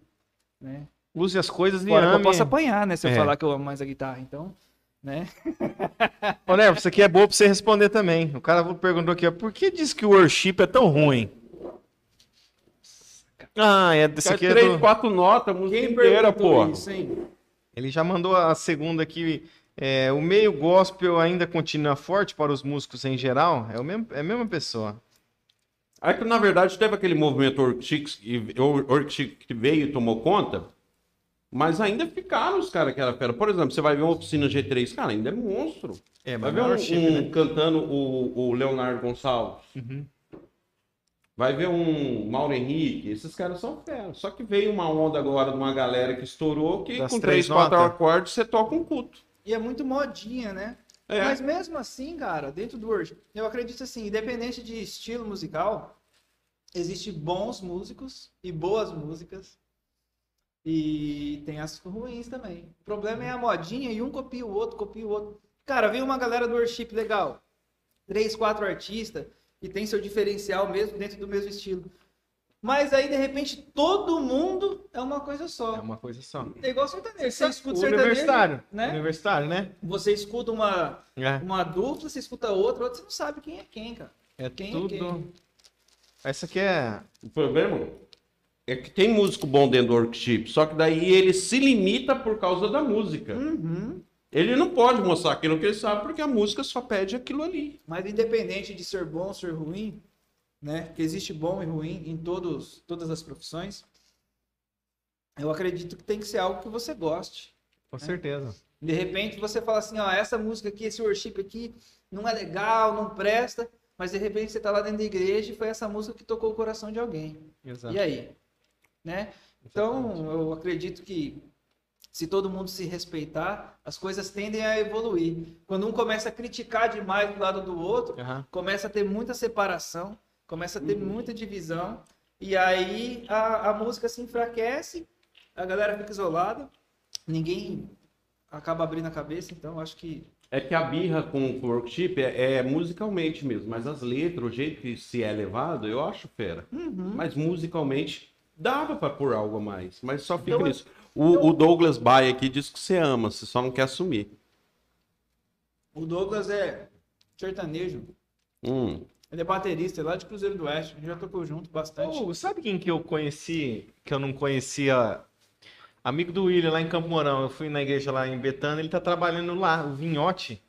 né? Use as coisas e Fora que eu ame. posso apanhar, né? Se eu É. falar que eu amo mais a guitarra, então, né? Ô, Nervo, isso aqui é boa pra você responder também. O cara perguntou aqui, ó, por que diz que o worship é tão ruim? Ah, é desse aqui é três, do... quatro notas, a música Quem inteira, pô. isso, hein? Ele já mandou a segunda aqui. É, o meio gospel ainda continua forte para os músicos em geral? É, o mesmo, é a mesma pessoa. É que, na verdade, teve aquele movimento Orkchik Or- Orkchik que veio e tomou conta, mas ainda ficaram os caras que era fera. Por exemplo, você vai ver uma oficina G3, cara, ainda é monstro. É, Vai ver é um, worship, um né? cantando o, o Leonardo Gonçalves. Uhum. Vai ver um Mauro Henrique. Esses caras são fera. Só que veio uma onda agora de uma galera que estourou que Das com três quatro acordes você toca um culto. E é muito modinha, né? É. Mas mesmo assim, cara, dentro do worship, eu acredito assim, independente de estilo musical, existe bons músicos e boas músicas. E tem as ruins também. O problema é a modinha e um copia o outro, copia o outro. Cara, veio uma galera do worship legal. Três, quatro artistas e tem seu diferencial mesmo dentro do mesmo estilo. Mas aí, de repente, todo mundo é uma coisa só. É uma coisa só. É igual sertanejo. Você escuta sertanejo, Universitário. né? Universitário, né? Você escuta uma, É, uma dupla, você escuta outra, outra, você não sabe quem é quem, cara. é Quem é tudo. quem? Essa aqui é. O problema é que tem músico bom dentro do workshop, só que daí ele se limita por causa da música. Uhum. Ele não pode mostrar aquilo que ele sabe, porque a música só pede aquilo ali. Mas independente de ser bom ou ser ruim, né? Que existe bom e ruim em todos, todas as profissões. Eu acredito que tem que ser algo que você goste. Com certeza. De repente você fala assim, ó, essa música aqui, esse worship aqui não é legal, não presta, mas de repente você tá lá dentro da igreja e foi essa música que tocou o coração de alguém. Exato. E aí? Né? Então, eu acredito que se todo mundo se respeitar, as coisas tendem a evoluir. Quando um começa a criticar demais do lado do outro, Aham. começa a ter muita separação, começa a ter muita divisão, e aí a, a música se enfraquece, a galera fica isolada, ninguém acaba abrindo a cabeça, então acho que É que a birra com o workshop é, é musicalmente mesmo, mas as letras, o jeito que se é levado, eu acho fera. Mas musicalmente dava pra pôr algo a mais, mas só fica Então, nisso. O, o Douglas Baia aqui diz que você ama, você só não quer assumir. o Douglas é sertanejo, Hum. Ele é baterista é lá de Cruzeiro do Oeste, a gente já tocou junto bastante. Ô, sabe quem que eu conheci, que eu não conhecia? Amigo do William lá em Campo Mourão. Eu fui na igreja lá em Betânia, ele tá trabalhando lá, o Vinhote.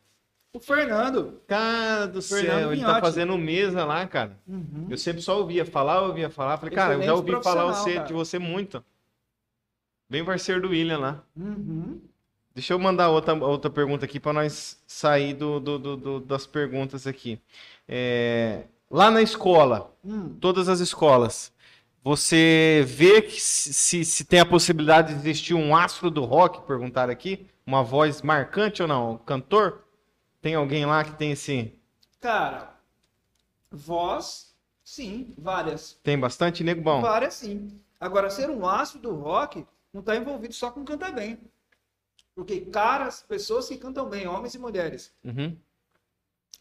O Fernando, Cara do Fernando céu, ele tá fazendo mesa lá, cara. Uhum. Eu sempre só ouvia falar, ouvia falar. Falei, cara, eu já Excelente ouvi falar você, de você muito. Bem parceiro do William lá. Uhum. Deixa eu mandar outra, outra pergunta aqui para nós sair do, do- do- do- das perguntas aqui. É, lá na escola, Hum. todas as escolas, você vê que se, se- tem a possibilidade de existir um astro do rock, perguntaram aqui, uma voz marcante ou não? Cantor? Tem alguém lá que tem esse. Cara, voz, sim, várias. Tem bastante nego bom? Várias sim. Agora, ser um astro do rock não está envolvido só com cantar bem. Porque caras, pessoas que cantam bem, homens e mulheres, Uhum,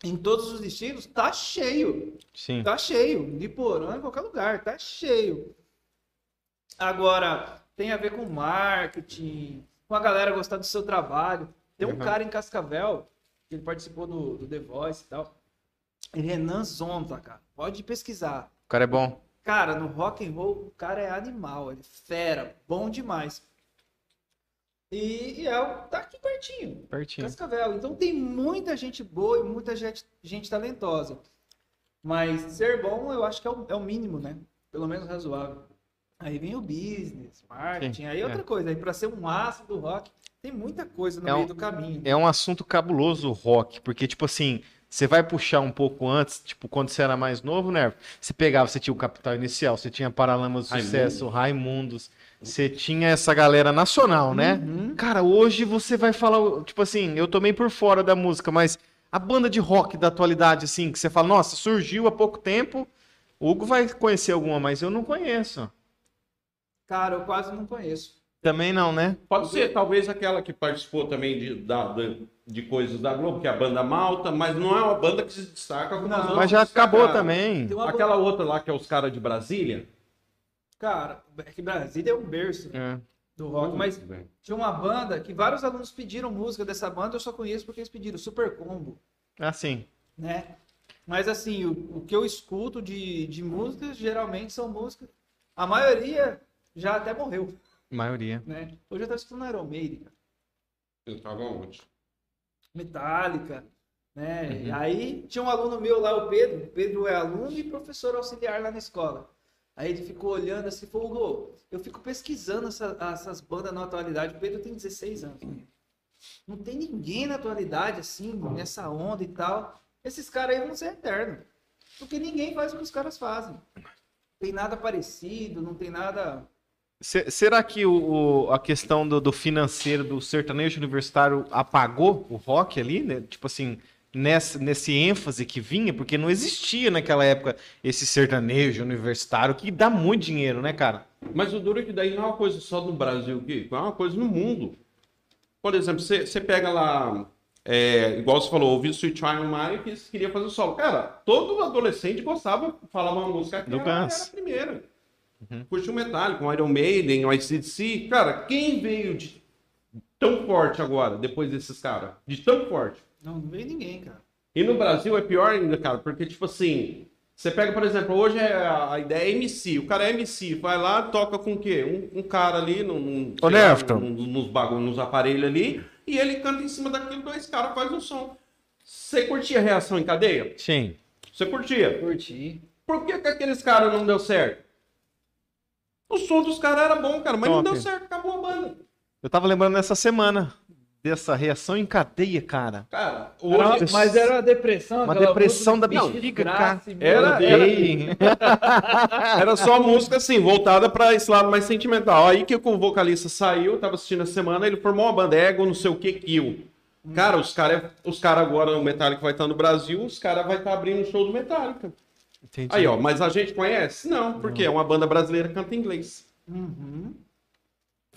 em todos os estilos, tá cheio. sim. Tá cheio. De porão em qualquer lugar, tá cheio. Agora, tem a ver com marketing, com a galera gostar do seu trabalho. Tem um Uhum. cara em Cascavel, que ele participou do, do The Voice e tal. Renan Zonta, cara. Pode pesquisar. O cara é bom. Cara, no rock and roll, o cara é animal, ele é fera, bom demais. E, e é, o- tá aqui pertinho, Pertinho. Cascavel. Então tem muita gente boa e muita gente, gente talentosa. Mas ser bom, eu acho que é o, é o mínimo, né? Pelo menos razoável. Aí vem o business, marketing, Sim, aí é outra coisa. Aí pra ser um astro do rock, tem muita coisa no É meio um- do caminho. É um assunto cabuloso o rock, porque, tipo assim, você vai puxar um pouco antes, tipo, quando você era mais novo, né? Você pegava, você tinha o Capital Inicial, você tinha Paralamas do Raimundos. Sucesso, Raimundos, você tinha essa galera nacional, né? Uhum. Cara, hoje você vai falar, tipo assim, eu tomei por fora da música, mas a banda de rock da atualidade, assim, que você fala, nossa, surgiu há pouco tempo, o Hugo vai conhecer alguma, mas eu não conheço. Cara, eu quase não conheço. Também não, né? Pode ser, talvez aquela que participou também de, da- da- de coisas da Globo, que é a banda Malta, mas não é uma banda que se destaca como Não. Mas já acabou também. Aquela outra lá que é os caras de Brasília. Cara, é que Brasília é um berço É. do rock, mas Velho. Tinha uma banda que vários alunos pediram música dessa banda, eu só conheço porque eles pediram Super Combo, Assim, né? Mas assim, o, o que eu escuto de, de músicas geralmente são músicas. A maioria já até morreu, maioria. né? Hoje eu tava escutando Iron Maiden, cara. Eu tava onde? Metallica, né? Uhum. E aí tinha um aluno meu lá, o Pedro. O Pedro é aluno e professor auxiliar lá na escola. Aí ele ficou olhando assim, falou, eu fico pesquisando essa- essas bandas na atualidade. O Pedro tem 16 anos. Não tem ninguém na atualidade, assim, nessa onda e tal. Esses caras aí vão ser eternos. Porque ninguém faz o que os caras fazem. Tem nada parecido, não tem nada. Se- será que o- a questão do, do financeiro do sertanejo universitário apagou o rock ali, né? Tipo assim, nessa, nesse ênfase que vinha, porque não existia naquela época esse sertanejo universitário que dá muito dinheiro, né, cara? Mas o duro é que daí não é uma coisa só no Brasil, Kiko, é uma coisa no mundo. Por exemplo, você pega lá, é, igual você falou, ouviu Sweet Child Mike e queria fazer o solo. Cara, todo adolescente gostava, falava uma música que Do era, era a primeira. Uhum. Curtiu o Metallica, um Iron Maiden, um ICDC. Cara, quem veio de tão forte agora, depois desses caras? De tão forte? Não, não veio ninguém, cara. E no Brasil é pior ainda, cara, porque, tipo assim, Você pega, por exemplo, hoje é a ideia é MC. O cara é MC, vai lá, toca com o quê? Um, um cara ali num, num, Ô, lá, num- nos, bagulho, nos aparelhos ali, e ele canta em cima daquilo, dois caras fazem um som. Você curtia a reação em cadeia? Sim. Você curtia? Curti. Por que, que aqueles caras não deu certo? O som dos caras era bom, cara, mas não Top. deu certo, acabou a banda. Eu tava lembrando nessa semana dessa reação em cadeia, cara. Cara, Era- hoje. mas era uma depressão. Uma depressão da bexiga, cara. Era- era-. Era só música assim, voltada pra esse lado mais sentimental. Aí que o vocalista saiu, tava assistindo a semana, ele formou uma banda Ego, não sei o que, Kill. Cara, os caras os cara agora, o Metallica vai estar no Brasil, os caras vai estar abrindo um show do Metallica. Entendi. Aí, ó, mas a gente conhece? Não, porque é uma banda brasileira que canta inglês. Uhum.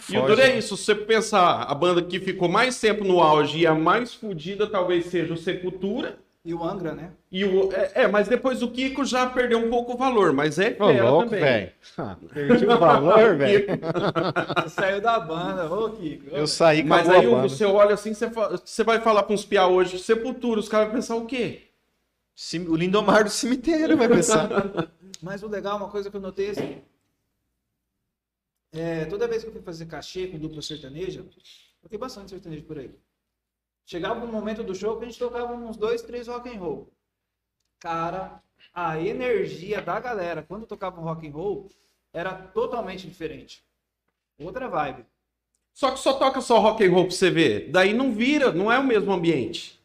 E o duro é isso, se você pensar, a banda que ficou mais tempo no auge e a mais fodida talvez seja o Sepultura. E o Angra, né? E o, é, é, mas depois o Kiko já perdeu um pouco o valor, mas é Ô, louco, também. velho. Perdi o valor, velho. Saiu da banda, ô Kiko. Eu saí com Mas a aí você olha assim, você, fa- você vai falar para uns piá hoje, Sepultura, os caras vão pensar o quê? Cim- O Lindomar do cemitério vai pensar. Mas o legal, uma coisa que eu notei assim. É, toda vez que eu fui fazer cachê com dupla sertaneja, eu tenho bastante sertanejo por aí. Chegava um momento do show que a gente tocava uns dois, três rock and roll. Cara, a energia da galera quando tocava um rock and roll era totalmente diferente. Outra vibe. Só que só toca só rock and roll pra você ver. Daí não vira, não é o mesmo ambiente.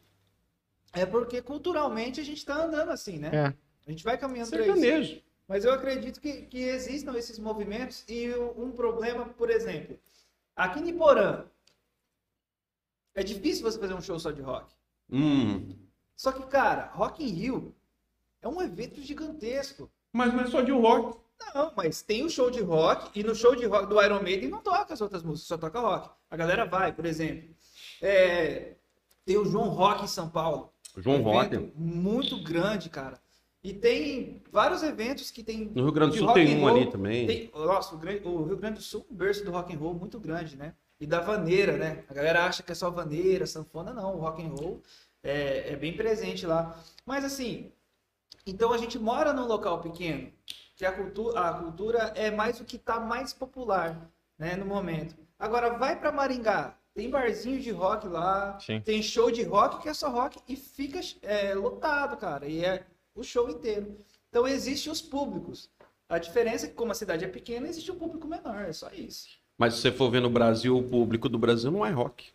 É porque culturalmente a gente tá andando assim, né? É. A gente vai caminhando pra isso. Mas eu acredito que, que existam esses movimentos e um problema, por exemplo, aqui em Iporã, é difícil você fazer um show só de rock. Hum. Só que, cara, Rock in Rio é um evento gigantesco. Mas não é só de rock. Não, mas tem o show de rock e no show de rock do Iron Maiden não toca as outras músicas, só toca rock. A galera vai, por exemplo. É, tem o João Rock em São Paulo. João um Rock. muito grande, cara. E tem vários eventos que tem No Rio Grande do Sul tem um roll. ali também. Tem, nossa, o, o Rio Grande do Sul é um berço do rock and roll muito grande, né? E da vaneira, né? A galera acha que é só vaneira, sanfona, não. O rock and roll é, é bem presente lá. Mas assim, então a gente mora num local pequeno, que a cultura, a cultura é mais o que está mais popular, né, no momento. Agora vai para Maringá, tem barzinho de rock lá, Sim. tem show de rock que é só rock e fica é, lotado, cara. E é o show inteiro. Então existem os públicos. A diferença é que como a cidade é pequena, existe um público menor, é só isso. Mas se você for ver no Brasil, o público do Brasil não é rock.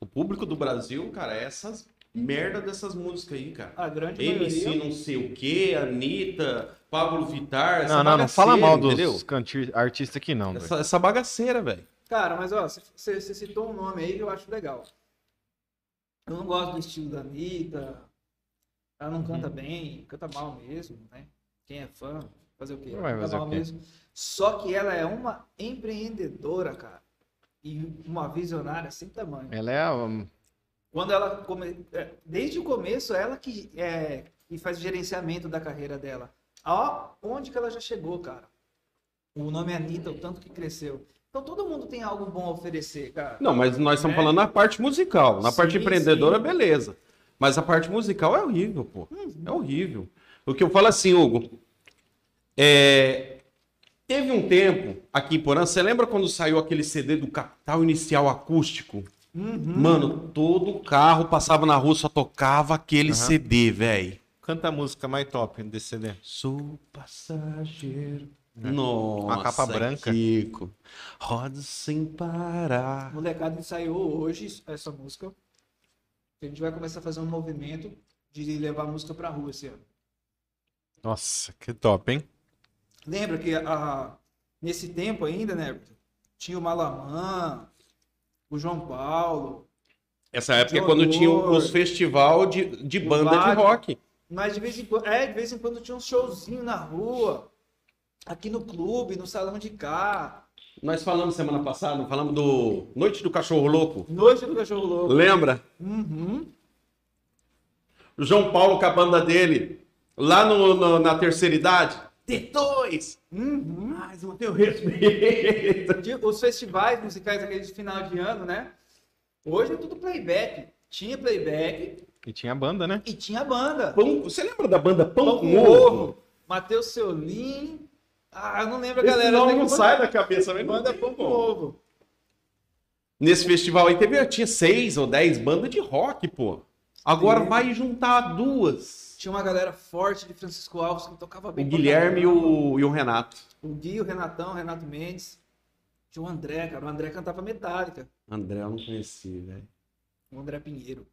O público do Brasil, cara, é essas merda dessas músicas aí, cara. A grande MC maioria. não sei o que, Anitta, Pablo Vittar, essa Não, não, não fala mal dos entendeu? aqui, não. Essa, essa bagaceira, velho. Cara, mas ó, você você citou um nome aí que eu acho legal. Eu não gosto do estilo da Anitta. Ela não Uhum. canta bem, canta mal mesmo, né? Quem é fã, fazer o quê? Vai canta fazer o mal quê? mesmo. Só que ela é uma empreendedora, cara. E uma visionária sem tamanho. Ela é. um, Quando ela come... é, desde o começo ela que é que faz o gerenciamento da carreira dela. Ó, onde que ela já chegou, cara? O nome é Anitta, o tanto que cresceu. Então todo mundo tem algo bom a oferecer, cara. Não, mas nós estamos É. falando na parte musical. Na parte Sim, empreendedora, sim. beleza. Mas a parte musical é horrível, pô. É horrível. O que eu falo assim, Hugo, é, teve um tempo aqui em Porã, você lembra quando saiu aquele CD do Capital Inicial Acústico? Uhum. Mano, todo carro passava na rua, só tocava aquele Aham. CD, velho. Canta a música mais top desse CD. Sou passageiro. É. Nossa, Uma capa branca. Kiko. Roda sem parar. A molecada ensaiou hoje essa música. A gente vai começar a fazer um movimento de levar a música pra rua esse ano. Nossa, que top, hein? Lembra que a, nesse tempo ainda, né? Tinha o Malamã, o João Paulo, Essa época é quando tinha os festival de, de banda de rock. mas de vez em quando, é, de vez em quando tinha um showzinho na rua, aqui no clube, no salão de cá, Nós falamos semana passada, falamos do Noite do Cachorro Louco. Noite do Cachorro Louco. Lembra? Uhum. O João Paulo com a banda dele, lá no- no- na terceira idade. T2! Uhum. Mas não tenho respeito. Os festivais musicais aqueles de final de ano, né? Hoje é tudo playback. tinha playback E tinha banda, né? e tinha banda. Pão- você lembra da banda Pão, Pão com com Ovo? ovo. Matheus Seolim. Ah, eu não lembro Esse galera. nome não sai da cabeça, mas tem Pão com. Ovo. Nesse festival aí teve, tinha seis ou dez bandas de rock, pô. Agora Sim. vai juntar duas. Tinha uma galera forte de Francisco Alves que tocava O bem. pra Guilherme e o, e o Renato. O Gui, o Renatão, o Renato Mendes. Tinha o André, cara. O André cantava Metallica. André, eu não conheci, velho. O André Pinheiro.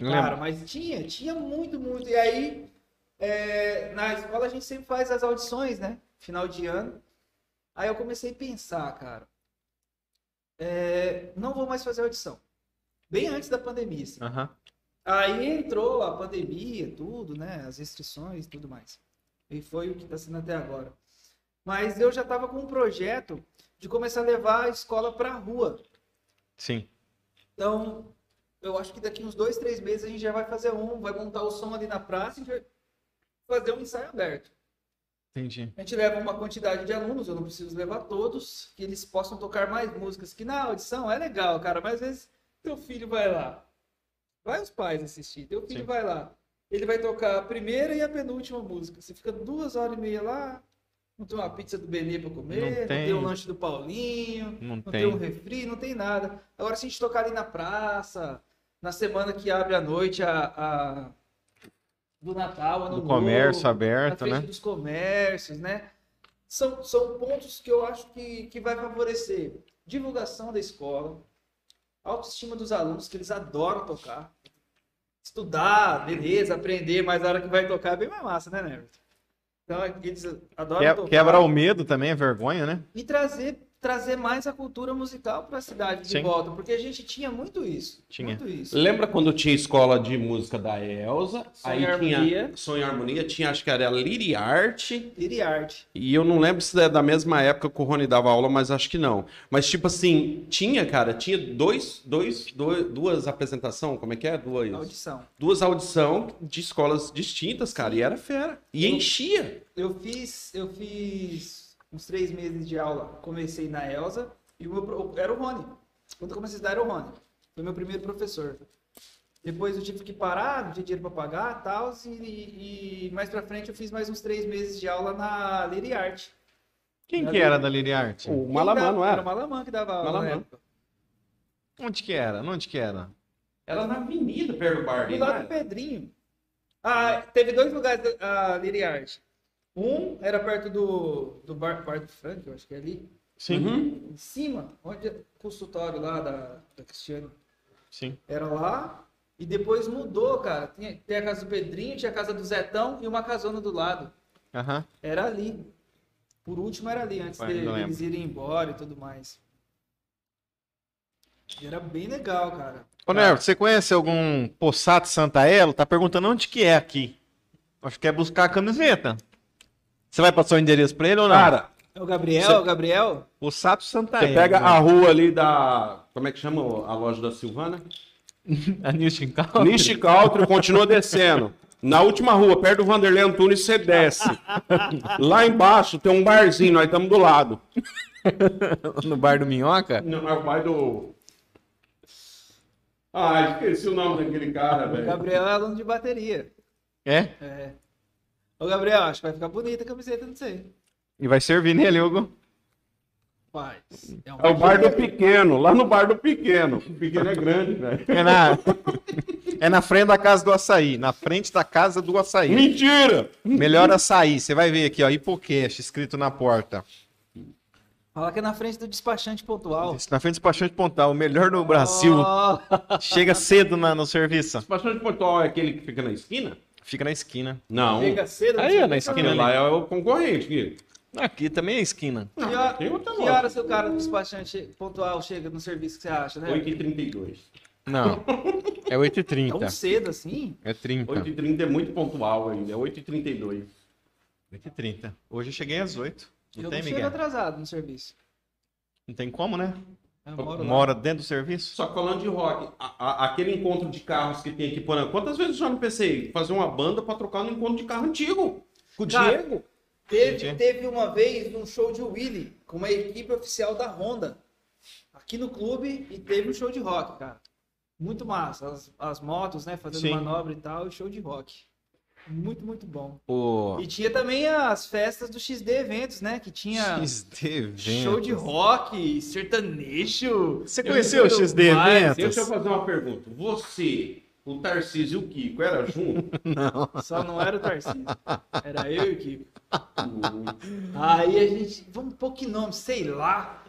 Cara, mas tinha, tinha muito, muito. E aí, é, na escola a gente sempre faz as audições, né? Final de ano. Aí eu comecei a pensar, cara. é, não vou mais fazer audição. Bem antes da pandemia, assim. Aham. Aí entrou a pandemia, tudo, né? As restrições e tudo mais. E foi o que está sendo até agora. Mas eu já estava com um projeto de começar a levar a escola para a rua. Sim. Então, eu acho que daqui uns dois, três meses a gente já vai fazer um, vai montar o som ali na praça e fazer um ensaio aberto. Entendi. A gente leva uma quantidade de alunos, eu não preciso levar todos, que eles possam tocar mais músicas, que na audição é legal, cara, mas às vezes teu filho vai lá. Vai os pais assistir, teu filho Sim. vai lá. Ele vai tocar a primeira e a penúltima música. Você fica duas horas e meia lá, não tem uma pizza do Benê pra comer, Não não tem, tem. um lanche do Paulinho, Não não tem. tem. um refri, não tem nada. Agora, se a gente tocar ali na praça, na semana que abre a noite a, a- do Natal, ano Do novo, comércio aberto, né? dos comércios, né? São, são pontos que eu acho que, que vai favorecer divulgação da escola, autoestima dos alunos, que eles adoram tocar. Estudar, beleza, aprender, mas a hora que vai tocar é bem mais massa, né, Neverton? Então, eles adoram Que- tocar. Quebra o medo também, a vergonha, né? E trazer, trazer mais a cultura musical para a cidade de Sim. volta, porque a gente tinha muito isso. Tinha. Muito isso. Lembra quando tinha escola de música da Elsa? Som aí e Harmonia. tinha Som e Harmonia, tinha acho que era Liri Art. Liri Art. E eu não lembro se é da mesma época que o Rony dava aula, mas acho que não. Mas, tipo assim, tinha, cara, tinha dois, dois, dois duas apresentações, como é que é? Duas, Audição. duas audição de escolas distintas, cara, e era fera. E Eu- enchia. Eu fiz, eu fiz uns três meses de aula. Comecei na Elsa e o meu, pro- era o Rony. Quando eu comecei a estudar era o Rony. Foi meu primeiro professor. Depois eu tive que parar, não tinha dinheiro para pagar tal, e, e mais pra frente eu fiz mais uns três meses de aula na Liri Art. Quem Era que era da Liri Art? O Malamã, dava- não Era era? o Malamã que dava aula na Malamã. Onde que era? Onde que era? Era na avenida, perto do bar. Do lado do? Pedrinho. Ah, teve dois lugares da a Liri Art. Um era perto do, do bar, bar do Frank, eu acho que é ali. Sim. Uhum. Em cima, onde é o consultório lá da, da Cristiane. Sim. Era lá. E depois mudou, cara. Tinha, tem a casa do Pedrinho, tinha a casa do Zetão e uma casona do lado. Aham. Era ali. Por último era ali, antes Vai, de, eles irem embora e tudo mais. E era bem legal, cara. Ô, Nervo, você conhece algum Possato Santa Elo? Tá perguntando onde que é aqui. Acho que é buscar a camiseta. Você vai passar o endereço pra ele ou não? Cara, É o Gabriel, Cê- o Gabriel? Possato Santa você Elo. pega a rua ali da. Como é que chama a loja da Silvana? a Nilton Country. Nishi Country continua descendo. Na última rua, perto do Vanderlei Antunes, você desce. Lá embaixo tem um barzinho, nós estamos do lado. no bar do Minhoca? Não, é o pai do. Ah, esqueci o nome daquele cara, O velho. Gabriel é aluno de bateria. É? É. Ô, Gabriel, acho que vai ficar bonita a camiseta, não sei. E vai servir nele, Hugo? Paz. É, um É o bar do pequeno, lá no bar do pequeno. O pequeno é grande, velho. É na... é na frente da casa do açaí. Na frente da casa do açaí. Mentira! Melhor açaí. Você vai ver aqui, ó. Hipocast escrito na porta. Fala que é na frente do despachante pontual. Na frente do despachante Pontal. O melhor do Brasil. Ó, Chega cedo na- no serviço. Bastante pontual é aquele que fica na esquina? Fica na esquina. Não. Chega cedo. Aí, não ó, na esquina lá é o concorrente, Gui. Aqui também é esquina. Que hora, tem outra que hora seu cara despachante pontual chega no serviço que você acha, né? 8h32. Não. É Tão 8h30. cedo assim? É 30. 8h30 é muito pontual ainda, é 8h32. 8h30. Hoje eu cheguei às 8. Não eu tem, não chego Miguel? atrasado no serviço. Não tem como, né? Eu moro lá. Mora dentro do serviço? Só que falando de rock, a- a- aquele encontro de carros que tem aqui, por exemplo, quantas vezes já não pensei fazer uma banda pra trocar no encontro de carro antigo? Com o Cara, Diego? Teve, Entendi. teve uma vez um show de Willy com uma equipe oficial da Honda. Aqui no clube e teve um show de rock, cara. Muito massa. As, as motos, né? Fazendo Sim. manobra e tal, e show de rock. Muito, muito bom. O E tinha também as festas do XD Eventos, né? Que tinha XD show de Eventos. rock, sertanejo. Você conheceu o XD mais. Eventos? Deixa eu fazer uma pergunta. Você, o Tarcísio e o Kiko, era junto? Só não era o Tarcísio. Era eu e o Kiko. Aí a gente. Vamos pôr que nome? Sei lá.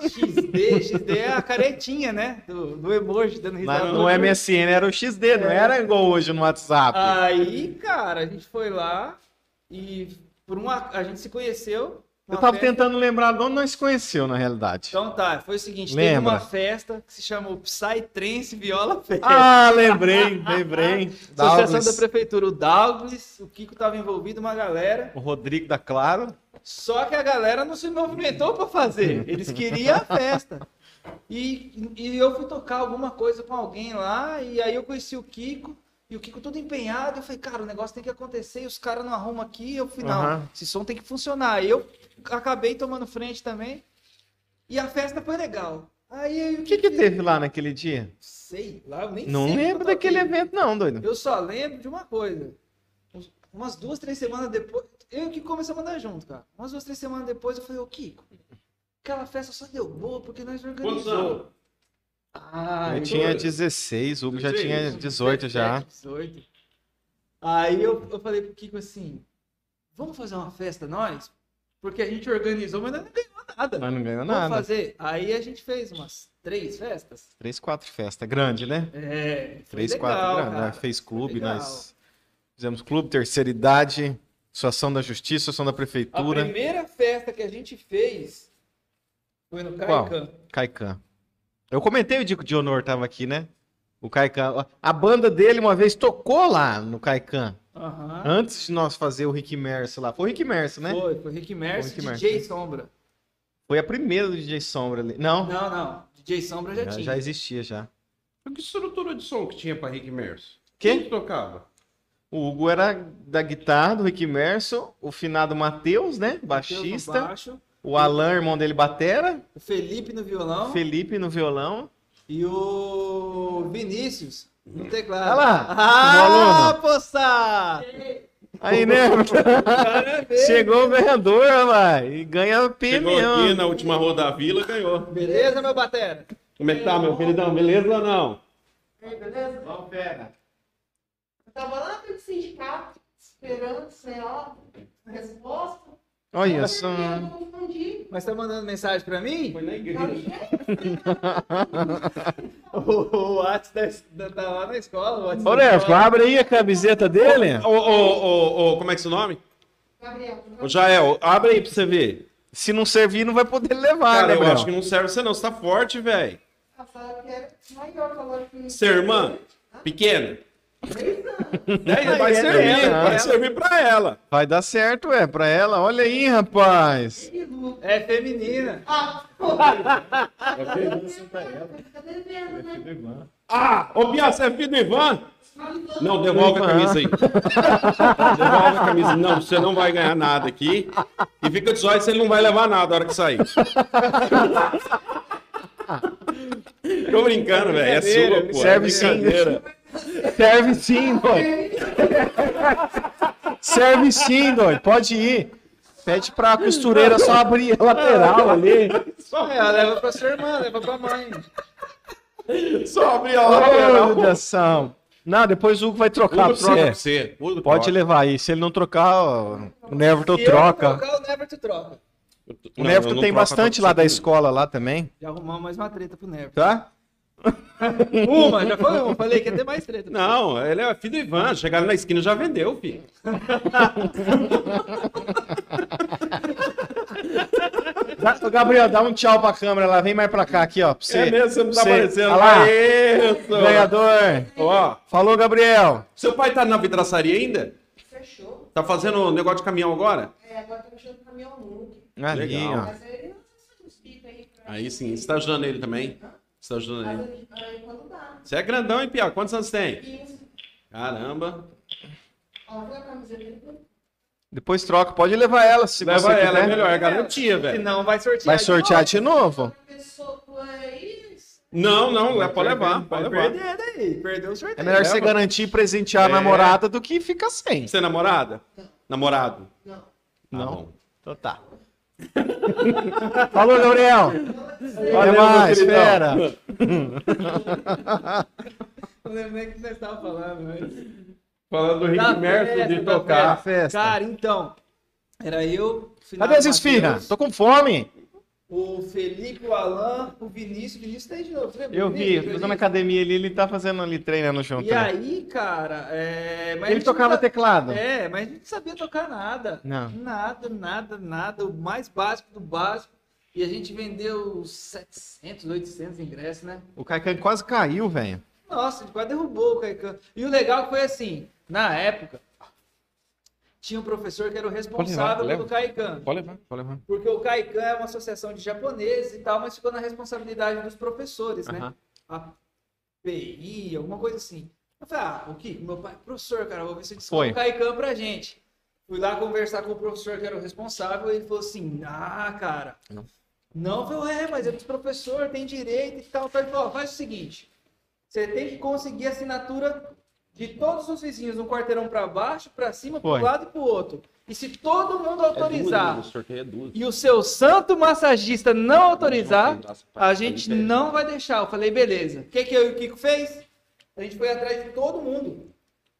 XD. XD é a caretinha, né? Do, do emoji dando risada. Mas no MSN era o XD, não era igual hoje no WhatsApp. Aí, cara, a gente foi lá e por uma. A gente se conheceu. Eu tava festa. tentando lembrar de onde nós conheceu, na realidade. Então tá, foi o seguinte: Lembra? teve uma festa que se chamou Psytrance Viola Fest. Ah, lembrei, lembrei. Associação da Prefeitura, o Douglas, o Kiko tava envolvido, uma galera. O Rodrigo da Claro. Só que a galera não se movimentou para fazer. Eles queriam a festa. E, e eu fui tocar alguma coisa com alguém lá, e aí eu conheci o Kiko, e o Kiko todo empenhado. Eu falei, cara, o negócio tem que acontecer, e os caras não arrumam aqui. Eu falei, não, Aham. esse som tem que funcionar. E eu acabei tomando frente também, e a festa foi legal. Aí O que que teve lá naquele dia? Sei lá, eu nem Não sei. que lembro eu daquele evento não, doido. Eu só lembro de uma coisa. Umas duas, três semanas depois. Eu e o Kiko começamos a andar junto, cara. Umas duas, três semanas depois eu falei, ô Kiko, aquela festa só deu boa porque nós organizamos. Ah, Eu tinha 16, o Hugo já tinha 18 já. 18. Aí eu, eu falei pro Kiko assim: vamos fazer uma festa nós? Porque a gente organizou, mas não ganhou nada. Mas não ganhou Vamos nada. fazer. Aí a gente fez umas três festas. Três, quatro festas. Grande, né? É. Três, legal, quatro grandes. cara. Nós Fez clube, nós fizemos clube, terceira idade, Associação da Justiça, Associação da A Prefeitura, primeira festa que a gente fez foi no Qual? Caican. Caican. Eu comentei o dia que o Dionor tava aqui, né? O Caican. A banda dele uma vez tocou lá no Caican. Aham. Antes de nós fazer o Rick Merce lá. Foi o Rick Merce, né? Foi, foi Rick Merce, Rick DJ Merce. Sombra. Foi a primeira do DJ Sombra ali. Não, Não, não. DJ Sombra já, já, tinha. já existia já. Que estrutura de som que tinha pra Rick Merce? Quem? Quem que tocava? O Hugo era da guitarra do Rick Merso, o finado Matheus, né? Baixista. baixo, O Alan, irmão dele, batera. o Felipe no violão Felipe no violão. E o Vinícius no teclado. Olha lá, Ah, o poça! Aí, né? Parabéns. Chegou o ganhador, vai. E ganha Chegou aqui na última roda da vila, ganhou. Beleza, meu batera? Como é que tá, meu queridão? Beleza ou não? E aí, beleza? Vamos, pera. Eu tava lá do sindicato, esperando, sei lá, a resposta. Olha só. Mas tá mandando mensagem pra mim? Foi na Tá igreja. O, o WhatsApp tá, tá lá na escola. Ô, Nerf, escola. abre aí a camiseta dele. Ô, ô, ô, ô, como é que é o seu nome? Gabriel, Ô, Jael, abre aí pra você ver. Se não servir, não vai poder levar, Cara, né, eu Gabriel? acho que não serve você não, você tá forte, velho. que. Ser irmã? Pequena? É, vai é servir, vai é servir pra ela. Vai dar certo, é, pra ela. Olha aí, rapaz. É feminina. Ah, Cadê Ah, ô Bia, você é filho do Ivan? Não, devolve a camisa aí. devolve a camisa. Não, você não vai ganhar nada aqui. E fica de se ele não vai levar nada na hora que sair. Tô brincando, velho. É sua, pô. Serve é sim. Serve sim, doido. Serve sim, doido. Pode ir. Pede pra costureira só abrir a lateral ali. É, ela leva pra sua irmã, leva pra mãe. Só abrir a lateral. Não, depois o Hugo vai trocar Hugo pra troca você. pra você. Hugo Pode troca. levar aí. Se ele não trocar, o Neverton troca. trocar, o Neverton troca. O Neverton tem bastante lá da escola lá também. Já arrumamos mais uma treta pro Neverton. Tá? Uma, já foi uma. Falei que ia ter mais treta. Não, ele é filho do Ivan. Chegaram na esquina já vendeu, filho. Gabriel, dá um tchau pra câmera lá. Vem mais pra cá aqui, ó. Pra você. é mesmo, você não tá Você- aparecendo. Olha lá. Isso. Ganhador. Ó, Falou, Gabriel. seu pai tá na vidraçaria ainda? Fechou. Tá fazendo negócio de caminhão agora? É, agora tá mexendo no caminhão. Ali, Legal. ó. Aí. sim, você tá ajudando ele também? Você tá ajudando aí quando dá. Você é grandão, hein, Pia? Quantos anos tem? 15. Caramba. A camiseta dele? Depois troca. Pode levar ela se Leva você ela, quiser. é melhor, é garantia, Se velho. não, vai sortear. Vai de sortear novo. de novo? Não, não, Vai pode levar, pode levar. perder daí, perdeu o sorteio. É melhor você garantir e presentear a É. namorada do que ficar sem. Você é namorada? Namorado? Não. Não. Tá bom. Então tá. Falou, Gabriel. Valeu, mais, espera. Não lembro nem o que nós estávamos falando, mas... Falando do Rick Da festa, de tocar. festa. Cara, então, era eu... Cadê as esfirras? Tô com fome. O Felipe, o Alan, o Vinícius. O Vinícius tá aí de novo. Eu vi, eu tô na academia ali, ele tá fazendo ali, treinando junto. E né? aí, cara, é... mas Ele tocava teclado. É, mas a gente não sabia tocar nada. Não. Nada, nada, nada. O mais básico do básico. E a gente vendeu 700, 800 ingressos, né? O Caican quase caiu, velho. Nossa, ele quase derrubou o Caicã. E o legal foi assim, na época, tinha um professor que era o responsável leva. pelo Caicã. Pode levar. Pode levar. Porque o Caicã é uma associação de japoneses e tal, mas ficou na responsabilidade dos professores, né? Aham. A PI, alguma coisa assim. Eu falei, ah, o Kiko, meu pai professor, cara, vou ver se descobre o Caicã pra gente. Fui lá conversar com o professor que era o responsável e ele falou assim, ah, cara, Não. não, falei, é, mas é professor, tem direito e tal. Ele falou, faz o seguinte, você tem que conseguir assinatura de todos os vizinhos, um quarteirão pra baixo, pra cima, pro Foi. lado e pro outro. E se todo mundo É autorizar o é duas. e o seu santo massagista não autorizar, a gente não vai deixar. Eu falei, beleza. O que, que eu e o Kiko fez? A gente foi atrás de todo mundo.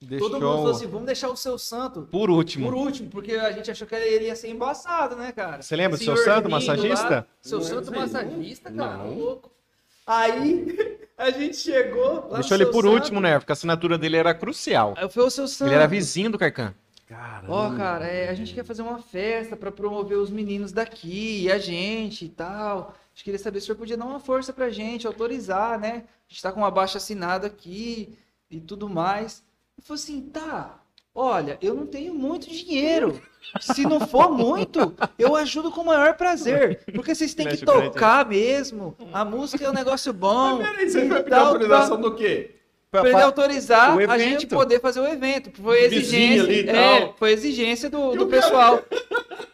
Deixou Todo mundo falou assim: vamos deixar o seu santo por último. por último, porque a gente achou que ele ia ser embaçado, né, cara? Você lembra do seu santo massagista? lá, seu santo massagista, não. cara, Não. louco. Aí a gente chegou. Lá Deixou ele por santo, último, né? Porque a assinatura dele era crucial. Aí foi o seu santo. Ele era vizinho do Caican. Caramba. Ó, cara, é, a gente quer fazer uma festa pra promover os meninos daqui e a gente e tal. A gente queria saber se o senhor podia dar uma força pra gente, autorizar, né? A gente tá com uma baixa assinada aqui e tudo mais. Eu falei assim, tá, olha, eu não tenho muito dinheiro. Se não for muito, eu ajudo com o maior prazer. Porque vocês têm que tocar mesmo. A música é um negócio bom. Peraí, você vai pedir autorização do quê? Pra ele autorizar a gente poder fazer o evento. Foi exigência, ali é, foi exigência do, do pessoal.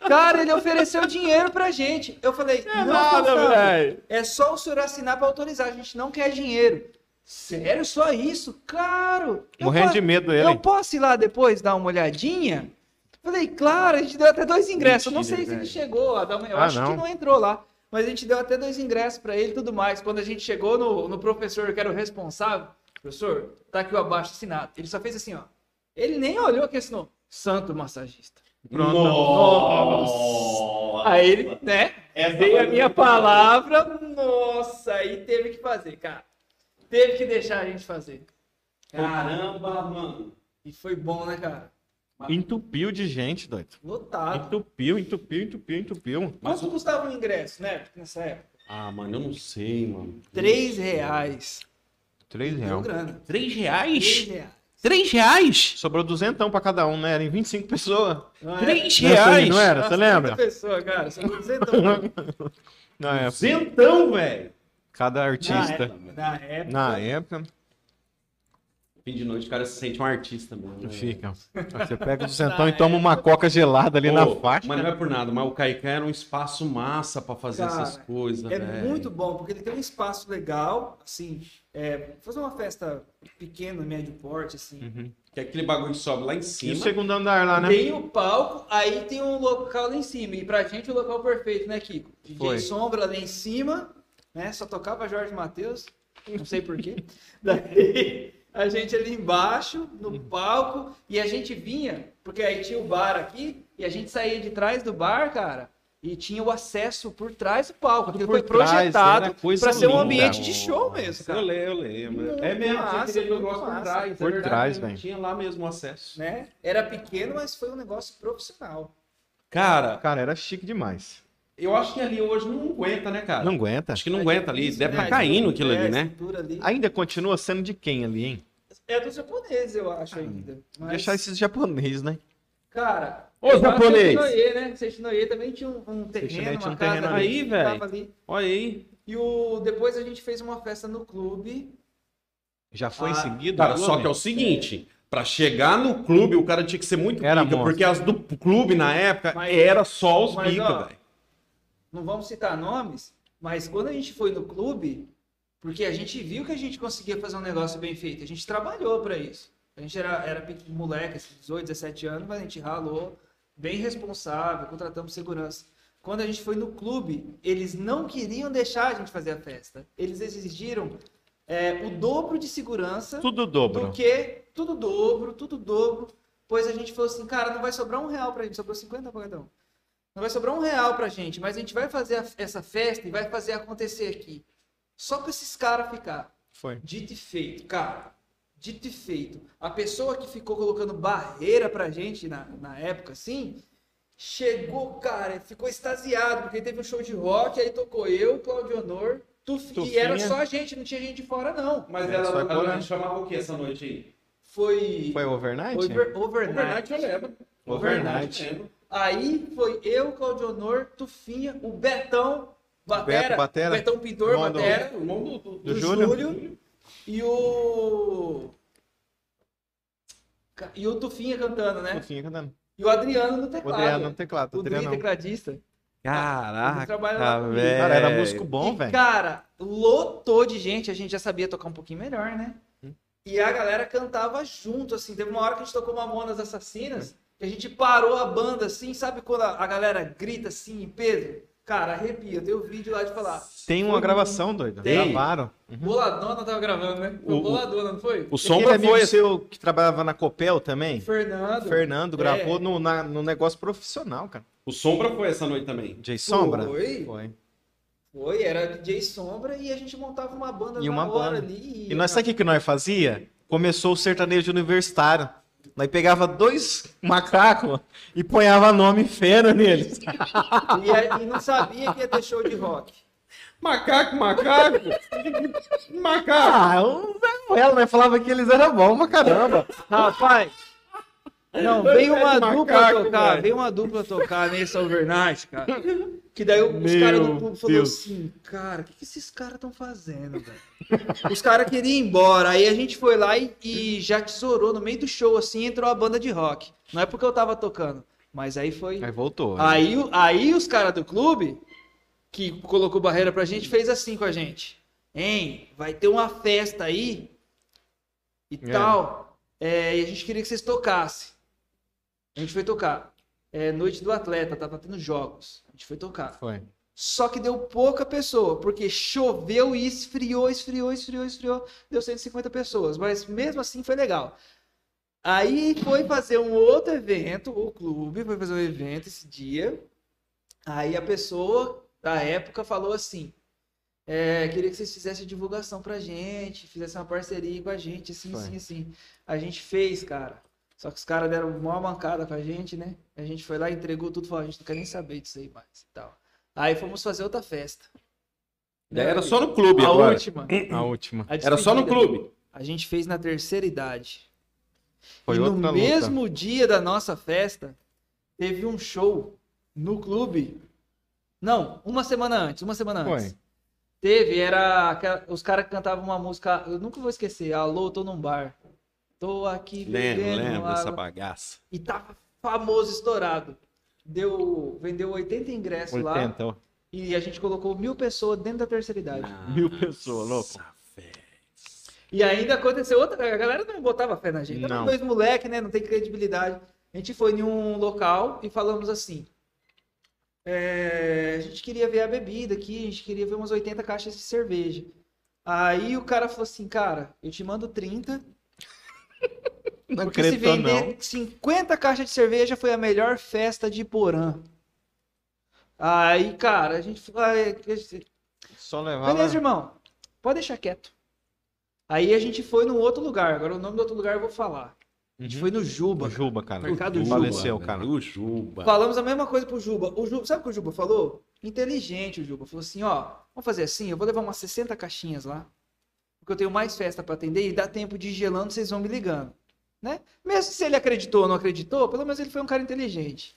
Cara, ele ofereceu dinheiro pra gente. Eu falei, não, Gustavo, velho. é só o senhor assinar pra autorizar, a gente não quer dinheiro. Sério, só isso? Claro. Morrendo po- de medo dele. Eu posso ir lá depois dar uma olhadinha? Falei, claro, a gente deu até dois ingressos. eu não sei Mentira, se ele velho. chegou a dar uma... Eu Ah, acho não. que não entrou lá. Mas a gente deu até dois ingressos pra ele e tudo mais. Quando a gente chegou no, no professor que era o responsável, professor, tá aqui o abaixo assinado. Ele só fez assim, ó. Ele nem olhou aqui assinou. Santo massagista. Pronto. Nossa. Aí ele, né? Essa Veio a minha palavra, nossa, aí teve que fazer, cara. Teve que deixar a gente fazer. Caramba, mano. E foi bom, né, cara? Entupiu de gente, doido. Lotado. Entupiu, entupiu, entupiu, entupiu. Quanto custava o ingresso, né? Nessa época? Ah, mano, eu não sei, mano. Três reais. Três reais. Três Três reais? reais. Três reais? Sobrou duzentão pra cada um, né? Eram 25 pessoas. Não Três Não é isso aí, reais? não era? Você lembra? 30 pessoas, cara. Tô dizendo. né? Não, é. Zentão, velho. Cada Na artista. época. Na época. Na época, Fim de noite, o cara se sente um artista mesmo. né? fica. Você pega o duzentão e toma uma coca gelada ali na Ô, faixa. Mas não é por nada, mas o Caicã era um espaço massa pra fazer Cara, essas coisas, É velho. muito bom, porque ele tem um espaço legal, assim, é, fazer uma festa pequena, médio porte, assim. Uhum. Que é aquele bagulho que sobe lá em E o cima. segundo andar lá, né? Tem o palco, aí tem um local lá em cima. E pra gente o local perfeito, né, Kiko? DJ Foi. Sombra lá em cima, né? Só tocava Jorge Matheus, não sei porquê. Daí a gente ali embaixo, no palco, e a gente vinha, porque aí tinha o bar aqui, e a gente saía de trás do bar, cara. E tinha o acesso por trás do palco. Aquilo foi projetado para ser um ambiente de show mesmo, Eu cara. leio, eu leio. Muito É mesmo, massa, você queria negócio por trás. é Por verdade, trás, não velho. Tinha lá mesmo o acesso. Né? Era pequeno, mas foi um negócio profissional. Cara, Cara, era chique demais. Eu acho que ali hoje não aguenta, né, cara? Não aguenta. Acho que não É aguenta ali. Deve né? estar caindo aquilo É, ali, né? estrutura ali. Ainda continua sendo de quem ali, hein? É dos japoneses, eu acho ainda. Mas, Deixar esses japoneses, né? Cara, Ô, japonês! Seixinoye, né? Seixinoye também tinha um, um terreno, tinha uma um casa terreno ali, velho. Olha aí. E o, depois a gente fez uma festa no clube. Já foi Ah, em seguida? Cara, só que é o seguinte. Pra chegar no clube, o cara tinha que ser muito Era pica, porque as do clube na época Mas- era só os mas, pica, velho. Não vamos citar nomes, mas quando a gente foi no clube, Porque a gente viu que a gente conseguia fazer um negócio bem feito. A gente trabalhou para isso. A gente era, era moleque, assim, 18, 17 anos, mas a gente ralou, bem responsável, contratamos segurança. Quando a gente foi no clube, eles não queriam deixar a gente fazer a festa. Eles exigiram é, o dobro de segurança Tudo dobro. do que tudo dobro, tudo dobro. Pois a gente falou assim, cara, não vai sobrar um real pra gente, sobrou 50 pra cada um. Não vai sobrar um real pra gente, mas a gente vai fazer a- essa festa e vai fazer acontecer aqui. Só pra esses caras ficar. Foi. Dito e feito, cara. Dito e feito. A pessoa que ficou colocando barreira pra gente na, na época, assim, chegou, cara, ficou extasiado, porque teve um show de rock, aí tocou eu, Claudio Honor, Tuf, e Tufinha. era só a gente, não tinha gente de fora, não. Mas É, ela, ela, chamava o que essa noite aí? Foi. Foi overnight? Over- overnight. Overnight eu lembro. Overnight. eu lembro. Aí foi eu, Claudio Honor, Tufinha, o Betão, Batera, Beto Batera. o Betão Pintor, Irmão do- Batera, O irmão do, do, do, do Júlio. Júlio. e o. E o Tufinha cantando, né? Tufinha cantando. E o Adriano no O teclado. Adriano no teclado. o Adriano Dri, não. tecladista. Ele Caraca, velho. Cara, era músico bom, velho. Cara, lotou de gente, a gente já sabia tocar um pouquinho melhor, né? Hum. E a galera cantava junto, assim. Teve uma hora que a gente tocou Mamonas Assassinas, que a gente parou a banda, assim, sabe quando a, a galera grita assim peso? Cara, arrepia, tem o vídeo lá de falar. Tem uma Foi gravação, doido. Tem. Gravaram. Boladona tava gravando, né? Foi O- o- Boladona, não foi? O Sombra amigo foi. seu que trabalhava na Copel também? Fernando. Fernando É. gravou no, na- no negócio profissional, cara. O Sombra foi essa noite também. Jay Sombra? Foi. Foi. Foi, era DJ Sombra e a gente montava uma banda E na uma hora banda. ali. E nós sabe o que, que nós fazia? Começou o sertanejo universitário. Nós pegava dois macacos e ponhava nome fera neles. E, e não sabia que ia ter show de rock. Macaco, macaco! macaco! Ah, o Zé Ruela, nós falava que eles eram bons pra caramba. Rapaz, não, veio uma dupla macaco, tocar, velho. veio uma dupla tocar nesse overnight, cara. Que daí os caras do clube falaram assim, cara, o que, que esses caras estão fazendo, velho? Os caras queriam ir embora, aí a gente foi lá e, e já tesourou no meio do show, assim, entrou a banda de rock. Não é porque eu tava tocando, mas aí foi... Aí voltou. Aí, o- aí os caras do clube, que colocou barreira pra gente, fez assim com a gente. Hein, vai ter uma festa aí e É. tal. é, e a gente queria que vocês tocassem. A gente foi tocar. É, noite do atleta, tava tendo jogos. A gente foi tocar. Foi. Só que deu pouca pessoa, porque choveu e esfriou, esfriou, esfriou, esfriou. Deu 150 pessoas, mas mesmo assim foi legal. Aí foi fazer um outro evento, o clube foi fazer um evento esse dia. Aí a pessoa da época falou assim: é, queria que vocês fizessem divulgação pra gente, fizessem uma parceria com a gente, assim, Foi. assim, assim. A gente fez, cara. Só que os caras deram uma mancada com a gente, né? A gente foi lá, entregou tudo, falou: a gente não quer nem saber disso aí mais e tal. Aí fomos fazer outra festa. Daí Era só no clube a agora. última. A última. a Era só no clube. A gente fez na terceira idade. Foi e no luta. mesmo dia da nossa festa, teve um show no clube. Não, uma semana antes, uma semana antes. Foi. Teve, era os caras que cantavam uma música, eu nunca vou esquecer, Alô, tô num bar. Tô aqui lembro dessa água. bagaça. E tava famoso, estourado. Deu, vendeu 80 ingressos lá 80, ó. e a gente colocou mil pessoas dentro da terceira idade. Mil pessoas, louco. Nossa. E ainda aconteceu outra, a galera não botava fé na gente. Não. dois moleque, né? Não tem credibilidade. A gente foi em um local e falamos assim: é, a gente queria ver a bebida aqui, a gente queria ver umas 80 caixas de cerveja. Aí o cara falou assim, cara, eu te mando 30, Não porque se acreditou, vender não. 50 caixas de cerveja foi a melhor festa de Porã. Aí, cara, a gente falou, "Ah, é, Só levava. Beleza, irmão. Pode deixar quieto. Aí a gente foi num outro lugar. Agora o nome do outro lugar eu vou falar. A gente Uhum. foi no Juba. O Juba, cara. Mercado Juba. Juba. Faleceu, cara. O Juba. Falamos a mesma coisa pro Juba. O Juba. Sabe o que o Juba falou? Inteligente o Juba. Falou assim, ó, vamos fazer assim, eu vou levar umas 60 caixinhas lá. Porque eu tenho mais festa pra atender e dá tempo de ir gelando, vocês vão me ligando. Né? Mesmo se ele acreditou ou não acreditou, pelo menos ele foi um cara inteligente.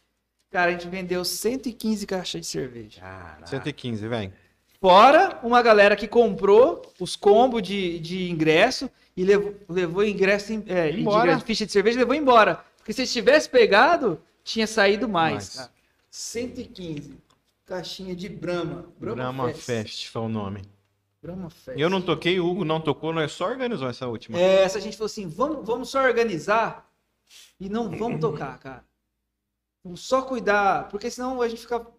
Cara, a gente vendeu 115 caixas de cerveja. Caraca. 115, velho. Fora uma galera que comprou os combos de, de ingresso e levou, levou ingresso em, é, de Embora. ingresso, ficha de cerveja e levou embora. Porque se tivesse pegado, tinha saído mais. Mais. cara. 115. Caixinha de Brahma. Brahma Fest. Fest foi o nome. Fest. Eu não toquei, o Hugo não tocou, nós só organizou essa última. É, essa a gente falou assim, vamos, vamos só organizar e não vamos tocar, cara. Vamos só cuidar, porque senão a gente ficava,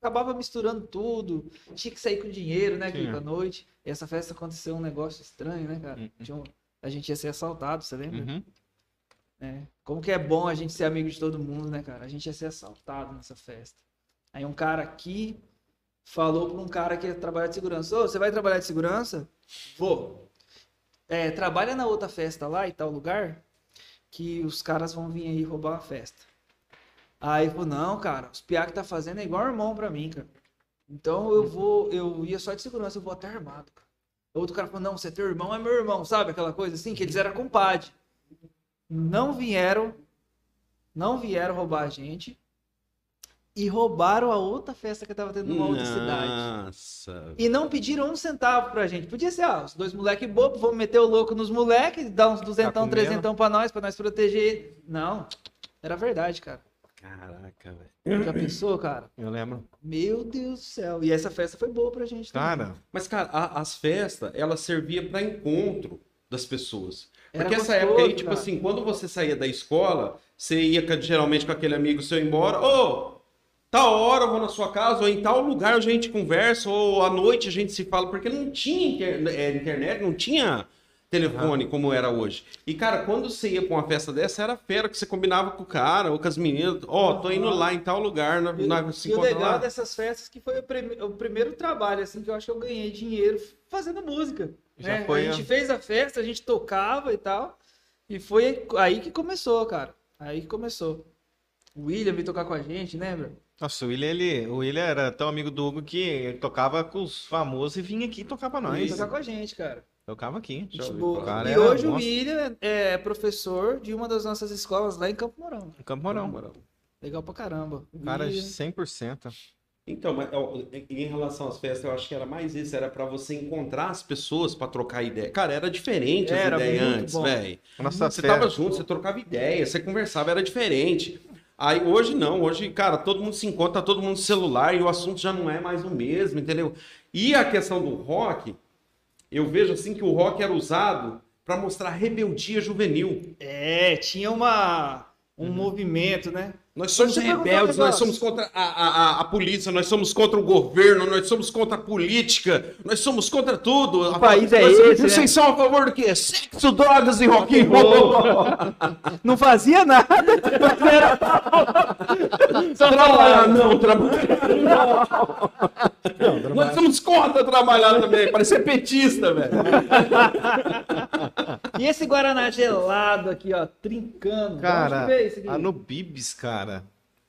acabava misturando tudo. Tinha que sair com dinheiro, né, à noite. E essa festa aconteceu um negócio estranho, né, cara? Uhum. Um- a gente ia ser assaltado, você lembra? Uhum. É. Como que é bom a gente ser amigo de todo mundo, né, cara? A gente ia ser assaltado nessa festa. Aí um cara aqui falou pra um cara que ia trabalhar de segurança: Ô, você vai trabalhar de segurança? Vou. É, trabalha na outra festa lá e tal lugar que os caras vão vir aí roubar a festa. Aí falou: não, cara, os piá que tá fazendo é igual irmão pra mim, cara. Então eu vou, eu ia só de segurança, eu vou até armado, cara. Outro cara falou: não, você é teu irmão, é meu irmão, sabe? Aquela coisa assim, que eles eram compadre não vieram, não vieram roubar a gente e roubaram a outra festa que tava tendo numa outra cidade. Nossa. E não pediram um centavo pra gente. Podia ser, ah, os dois moleques bobos, vamos meter o louco nos moleques, dar uns duzentão, comendo. trezentão pra nós, pra nós proteger. Não, era verdade, cara. Caraca, velho. Já pensou, cara? Eu lembro. Meu Deus do céu. E essa festa foi boa pra gente também. Cara, Mas, cara, a- as festas, elas serviam para encontro das pessoas. Era Porque essa gostoso, época aí, tipo cara. assim, quando você saía da escola, você ia geralmente com aquele amigo seu embora, ô, tal hora eu vou na sua casa, ou em tal lugar a gente conversa, ou à noite a gente se fala, porque não tinha inter- é, internet, não tinha telefone como era hoje. E, cara, quando você ia pra uma festa dessa, era fera que você combinava com o cara ou com as meninas, ó, tô indo lá em tal lugar, nós, E, nós se e o legal lá. dessas festas que foi o, prime- o primeiro trabalho, assim, que eu acho que eu ganhei dinheiro fazendo música. Já né? foi, a gente fez a festa, a gente tocava e tal. E foi aí que começou, cara. Aí que começou. O William veio tocar com a gente, lembra? Nossa, o William, ele, o William era tão amigo do Hugo que ele tocava com os famosos e vinha aqui tocar pra Ele nós. tocar com a gente, cara. Tocava aqui. Cara, e hoje o. William é professor de uma das nossas escolas lá em Campo Mourão. Campo Mourão. Legal pra caramba. O Cara, William- 100%. Então, mas, em relação às festas, eu acho que era mais isso, era pra você encontrar as pessoas pra trocar ideia. Cara, era diferente as Era ideias muito antes, bom. velho. Nossa, Você festa- tava junto, você trocava ideia, você conversava, era diferente. Aí hoje não, hoje, cara, todo mundo se encontra, tá todo mundo celular e o assunto já não é mais o mesmo, entendeu? E a questão do rock, eu vejo assim que o rock era usado pra mostrar rebeldia juvenil. É, tinha uma, um Uhum. movimento, né? Nós somos rebeldes, nós somos contra a, a, a, a polícia, nós somos contra o governo, nós somos contra a política, nós somos contra tudo. O país é Nós- esse, né? Vocês são a favor do quê? Sexo, drogas e rock and roll. Não fazia nada. era- Só Trabalhar não, trabalhar não. Nós somos contra trabalhar também, parece ser petista, velho. E esse Guaraná gelado aqui, ó, trincando. Cara, a no Bibis, cara.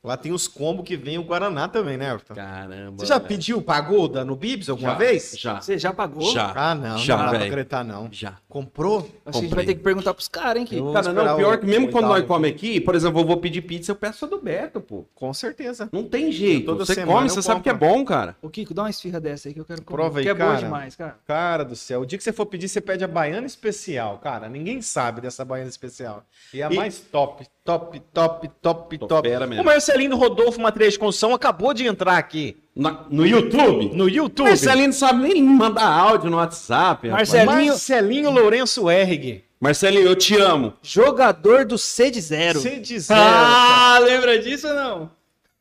Lá tem os combos que vem o Guaraná também, né, Everton? Caramba. Você já pediu, pagou da no Bibis alguma Já, vez? Já. Você já pagou? Já. Ah, não. Já, não dá pra não. Já. Comprou? Acho que a gente vai Comprei. ter que perguntar pros caras, hein? Eu- Cara, não, pior o- que mesmo o quando nós comemos aqui, por exemplo, eu vou pedir pizza, eu peço a do Beto, pô. Com certeza. Não tem jeito. Toda Você semana come, eu você sabe que é compro. bom, cara. Ô, Kiko, dá uma esfirra dessa aí que eu quero comer. Prova aí, que é boa cara. demais, cara. Cara do céu, o dia que você for pedir, você pede a baiana especial, cara. Ninguém sabe dessa baiana especial. E a E- mais top, top, top, top, top. Topera mesmo. O Marcelinho Rodolfo Matriz de Construção acabou de entrar aqui Na- no YouTube? no YouTube. Marcelinho não sabe nem mandar áudio no WhatsApp. Marcelinho- Marcelinho Lourenço Erg. Marcelinho, eu te amo. Jogador do C de zero. Se dizer. Ah, lembra disso ou não?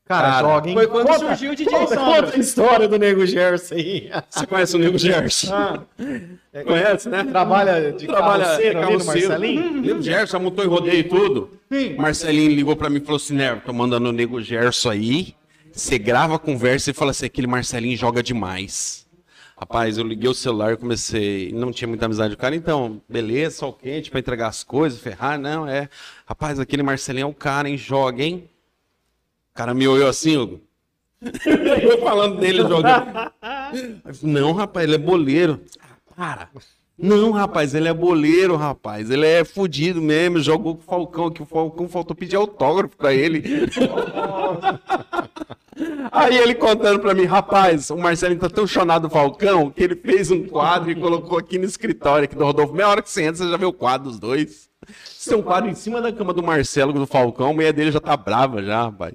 Cara, cara, joga, hein? Foi quando Conta- surgiu o DJ conta, Sombra. conta a história do Nego Gerson aí. Você conhece o Nego Gerson? Conhece, né? Trabalha de Trabalha carroceiro ali no carroceiro. Marcelinho? Nego Gerson, montou em rodeio e tudo. Sim. Marcelinho ligou pra mim e falou assim, né, tô mandando o Nego Gerson aí, você grava a conversa e fala assim, aquele Marcelinho joga demais. Rapaz, eu liguei o celular e comecei, não tinha muita amizade com o cara, então, beleza, sol quente pra entregar as coisas, ferrar, não, é. Rapaz, aquele Marcelinho é o cara, hein, joga, hein. O cara me olhou assim, Hugo. eu falando dele jogando. Eu Não, rapaz, ele é boleiro. Ah, Para. Não, rapaz, ele é boleiro, rapaz. Ele é fudido mesmo. Jogou com o Falcão aqui. O Falcão faltou pedir autógrafo pra ele. Aí ele contando pra mim, rapaz, o Marcelinho tá tão chonado do Falcão que ele fez um quadro e colocou aqui no escritório aqui do Rodolfo. Meia hora que você entra, você já vê o quadro dos dois. Isso é um quadro em cima da cama do Marcelo, do Falcão. A mulher dele já tá brava já, rapaz.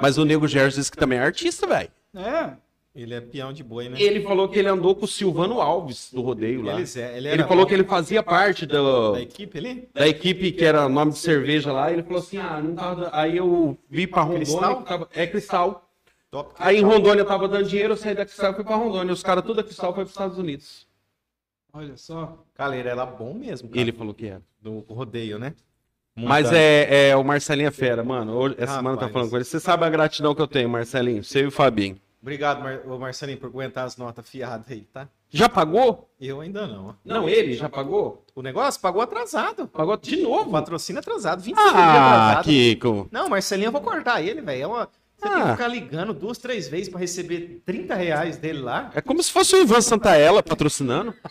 Mas o Nego Gerson disse que também é artista, velho. É. Ele é peão de boi, né? Ele falou que ele andou com o Silvano Alves do rodeio lá. É- ele Ele era falou que ele fazia parte do, da equipe ali? da equipe que era nome de cerveja lá. Ele falou assim: ah, não tava. Aí eu vi pra Rondônia. Cristal? tava- É cristal. Top. Aí em Rondônia tava dando dinheiro, eu saí da cristal e fui pra Rondônia. Os caras tudo da cristal foi pros Estados Unidos. Olha só. Cara, ele era bom mesmo, cara. Ele falou que era. Do rodeio, né? Mas Montando. é, é o Marcelinho é fera, mano. Essa semana tá falando com ele. Você sabe a gratidão que eu tenho, Marcelinho. Você e o Fabinho. Obrigado, Mar... Marcelinho, por aguentar as notas fiadas aí, tá? Já pagou? Eu ainda não. ó. Não, ele já pagou? O negócio pagou atrasado. Pagou de novo. patrocínio atrasado, 25 dias Ah, atrasado. Kiko. Não, Marcelinho, eu vou cortar ele, velho. É uma... Você tem Ah. que ficar ligando duas, três vezes pra receber 30 reais dele lá. É como se fosse o Ivan Santaella patrocinando.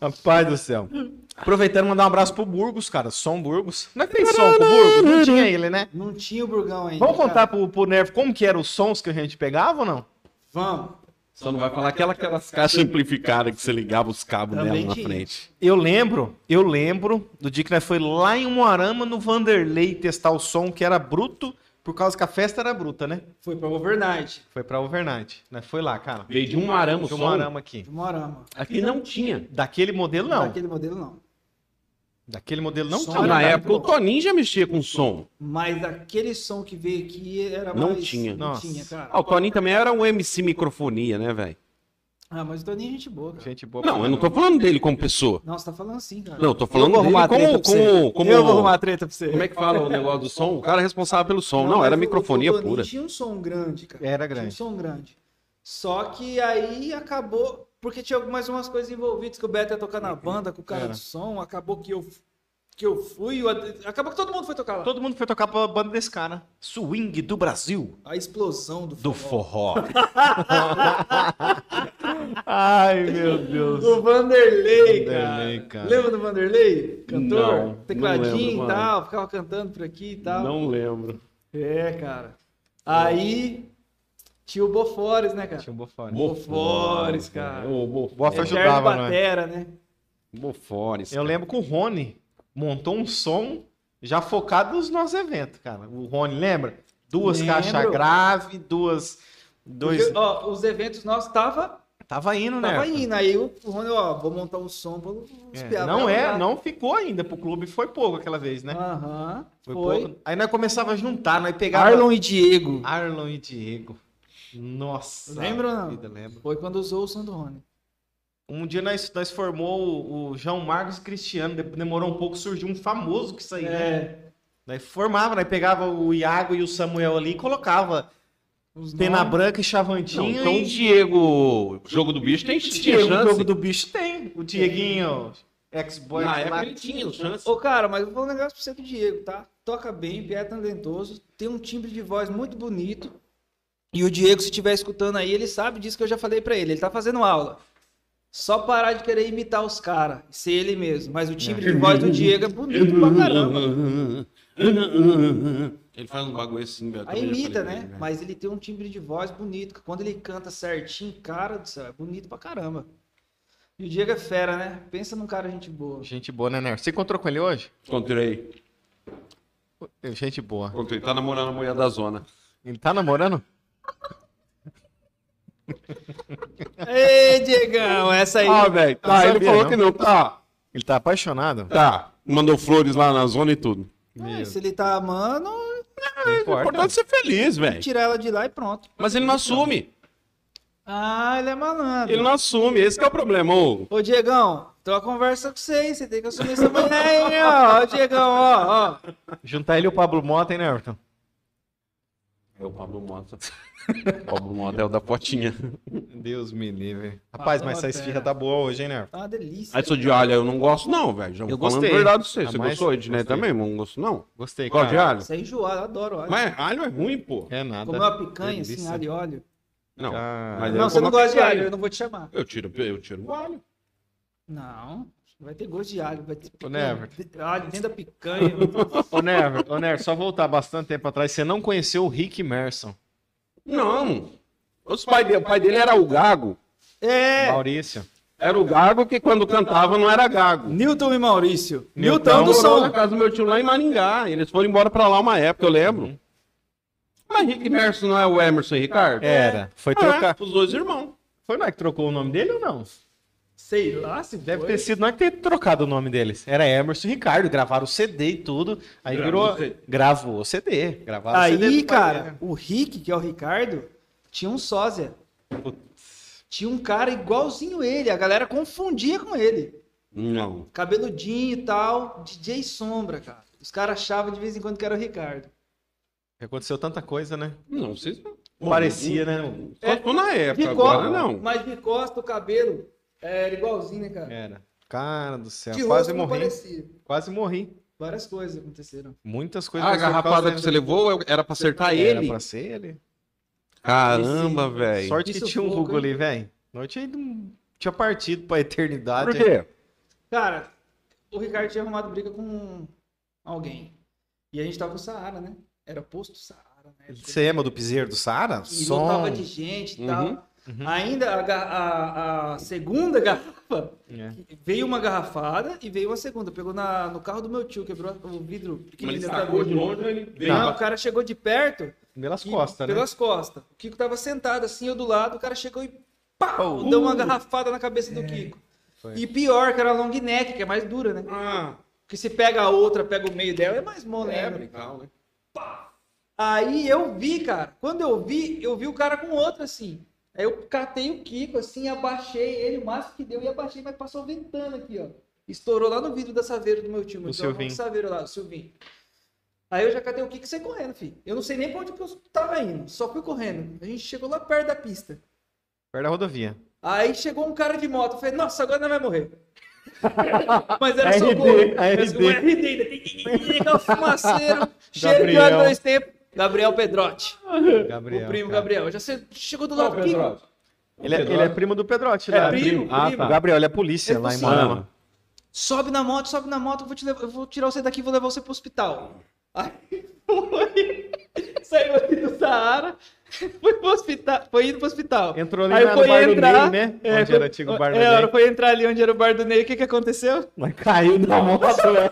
Rapaz do céu. Aproveitando, mandar um abraço pro Burgos, cara. Som Burgos. Não é que tem som com o Burgos? Não tinha ele, né? Não tinha o Burgão ainda. Vamos contar cara. pro, pro Nervo como que eram os sons que a gente pegava ou não? Vamos. Só não vai falar aquela, aquelas caixas amplificadas que você ligava os cabos Também nela na tinha. frente. Eu lembro, eu lembro do dia que nós foi lá em Moarama, no Vanderlei, testar o som que era bruto, por causa que a festa era bruta, né? Foi pra Overnight. Foi pra Overnight, né? Foi lá, cara. Veio de um arame De um arama aqui. De Morama. Aqui não tinha. Daquele modelo, não. Daquele modelo não. Daquele modelo não Som tinha. na época o. Toninho já mexia com som. Mas aquele som que veio aqui era Não mais... tinha. Não Nossa. tinha, cara. Ah, o Toninho também era um MC microfonia, né, velho? Ah, mas o Toninho é gente boa, cara. Gente boa. Não, eu não tô falando dele como pessoa. Não, você tá falando assim, cara. Não, eu tô falando vou dele como, como, como... Eu vou arrumar treta pra você. Como é que fala o negócio do som? O cara é responsável pelo som. Não, mas era o- microfonia o pura. tinha um som grande, cara. Era Tinha um grande. som grande. Só que aí acabou... Porque tinha mais umas coisas envolvidas, que o Beto ia tocar na banda com o cara Era. do som. Acabou que eu, que eu fui... Ad- Acabou que todo mundo foi tocar lá. Todo mundo foi tocar pra banda desse cara. Swing do Brasil. A explosão do, Do forró. forró. Ai, meu Deus. O Vanderlei, Vanderlei, cara. cara. Lembra do Vanderlei? Cantor? Não, não Tecladinho lembro, e tal, ficava cantando por aqui e tal. Não lembro. É, cara. Aí tinha o Bofores, né, cara? Tinha um bofone. Bofores, cara. Ô, Bo- Bofa Eterno ajudava, né? Batera, né? Bofores. Eu cara. lembro que o Rony montou um som já focado nos nossos eventos, cara. O Rony, lembra? Duas Lembro. caixas grave, duas. Dois. Porque, ó, os eventos nossos tava, Tava indo, né? tava indo. Aí o Rony, ó, vou montar um som pra os É, não é, lá. não ficou ainda pro clube, foi pouco aquela vez, né? Aham, Foi foi. pouco. Aí nós começava a juntar, nós pegava Arlon e Diego. Arlon e Diego. Nossa. Lembra ou não? vida, lembro. Foi quando usou o som do Rony. Um dia nós, nós formou o, o João Marcos Cristiano, de- demorou um pouco, surgiu um famoso que saiu, né? É. Nós formava, nós pegava o Iago e o Samuel ali e colocava Os Pena nomes. Branca e Não, Chavantinho então o e Diego, jogo do bicho, tem tinha Diego, o chance. jogo do bicho tem. O Dieguinho, ex-boy. Na sei época ele tinha chance. Ô, cara, mas eu vou falar um negócio pra você do Diego, tá? Toca bem, é talentoso, tem um timbre de voz muito bonito. E o Diego, se estiver escutando aí, ele sabe disso que eu já falei pra ele. Ele tá fazendo aula. Só parar de querer imitar os caras, ser ele mesmo. Mas o timbre de voz do Diego é bonito pra caramba. Ele faz um bagulho assim, velho. Aí imita, né? Mas ele tem um timbre de voz bonito. Quando ele canta certinho, cara do céu, é bonito pra caramba. E o Diego é fera, né? Pensa num cara gente boa. Gente boa, né, Ner? Você encontrou com ele hoje? Encontrei. Gente boa. Encontrei. Tá namorando a mulher da zona. Ele tá namorando? Ei, Diegão, essa aí. Ah, velho. Tá, ele falou não. que não. Tá. Ele tá apaixonado? Tá. Mandou flores lá na zona e tudo. Ah, se ele tá amando, O importa. importante é ser feliz, velho. tirar ela de lá e pronto. Mas ele não assume. Ah, ele é malandro. Ele não assume. Esse que é o problema, ô. Ô, Diegão, tô a conversa com você, hein? Você tem que assumir essa mulher aí, ó. Ó, Diegão, ó, ó. Juntar ele e o Pablo Mota, hein, né, Everton? É o Pablo Mota. o Pablo Mota é o da fotinha. Deus me livre. Rapaz, mas essa esfirra é. tá boa hoje, hein, né? Tá uma delícia. Aí sou de alho, eu não gosto não, velho. Já Eu falando gostei. a verdade você. Ah, Você gostou, Ednei gostei. também? Mas não gosto não. Gostei, Gosta de cara. alho? Isso é enjoado, eu adoro óleo. Mas alho é ruim, pô. É nada. Comer uma picanha, assim, Delícia. alho e óleo. Não. Ah, Mas Não, você não gosta de picanha. alho, eu não vou te chamar. Eu tiro, eu tiro o alho. Não, vai ter gosto de alho, vai ter Ô, picanha. Never. Alho dentro da picanha. Ô, Never, ô, Never, só voltar bastante tempo atrás, você não conheceu o Rick Merson. Não. Os pai dele, o pai dele era o gago. é, Maurício. Era o gago que quando cantava não era gago. Newton e Maurício. Newton Newton do som. na casa do meu tio lá em Maringá. Eles foram embora pra lá uma época, eu lembro. Mas Rick Emerson não é o Emerson e Ricardo? Era. Foi trocar. É, os dois irmãos. Foi nós que trocou o nome dele ou não? Sei lá se Deve foi. ter sido nós que ter trocado o nome deles. Era Emerson e Ricardo, gravaram o CD e tudo. Aí Gravou virou. CD. Gravou o CD. Gravaram o CD Aí, pai cara, o Rick, que é o Ricardo, tinha um sósia. Tinha um cara igualzinho ele. A galera confundia com ele. Não. Cabeludinho e tal. DJ Sombra, cara. Os caras achavam de vez em quando que era o Ricardo. Aconteceu tanta coisa, né? Não, vocês. Parecia, né? Só tô na época, agora costa, não. Mas de costa, o cabelo era igualzinho, né, cara? Era. Cara do céu, de É, quase morri. parecia. Quase morri. Várias coisas aconteceram. Muitas coisas. Ah, a garrafada dele. que você levou era pra acertar Era ele? pra ser ele. Caramba, velho. Sorte que Isso tinha um pouco, Hugo hein? ali, velho. Noite aí não tinha partido pra eternidade. Por quê? Cara, o Ricardo tinha arrumado briga com alguém. E a gente tava no Saara, né? Era posto Saara, né? Você lembra do piseiro do Saara? E Som. lotava de gente e tal. Uhum. Ainda a, a- a segunda garrafa, É. veio uma garrafada e veio uma segunda. Pegou na, no carro do meu tio, quebrou o vidro Mas pequenininho. ele sacou de longe, ele veio. Não, o cara chegou de perto. Pelas costas, né? Pelas costas. O Kiko tava sentado assim, eu do lado, o cara chegou e pau, deu uma garrafada na cabeça do Kiko. Foi. E pior, que era a long neck, que é mais dura, né? Ah, Porque se pega a outra, pega o meio dela, é mais mole é, ainda. legal, né? Aí eu vi, cara. Quando eu vi, eu vi o cara com outro assim. Aí eu catei o Kiko assim, abaixei ele o máximo que deu e abaixei, mas passou ventando aqui, ó. Estourou lá no vidro da saveira do meu Do tio arrumou Silvinho. saveiro lá, do Silvinho. Aí eu já catei o Kiko e saí correndo, filho. Eu não sei nem pra onde que eu tava indo, só fui correndo. A gente chegou lá perto da pista. Perto da rodovia. Aí chegou um cara de moto. Eu falei, nossa, agora não vai morrer. Mas era RD, socorro. RD. O RD ainda tem fumaceiro, cheiro de óleo dois tempos. Gabriel Pedrotti. Gabriel. o primo cara. Gabriel. Já chegou do lado do. Pedrote? Ele, é- ele é primo do Pedrotti É lá. primo, Ah, primo. tá. O Gabriel, ele é polícia É lá em. Moarama. Sobe na moto, sobe na moto, eu vou, te levar- eu vou tirar você daqui e vou levar você pro hospital. Aí foi, saiu aqui do Saara, foi pro hospital, foi indo pro hospital. Entrou ali Aí na, no foi bar do entrar, Ney, né? É, onde era o antigo bar do é, Ney. foi entrar ali onde era o bar do Ney, o que que aconteceu? Mas caiu na moto, velho.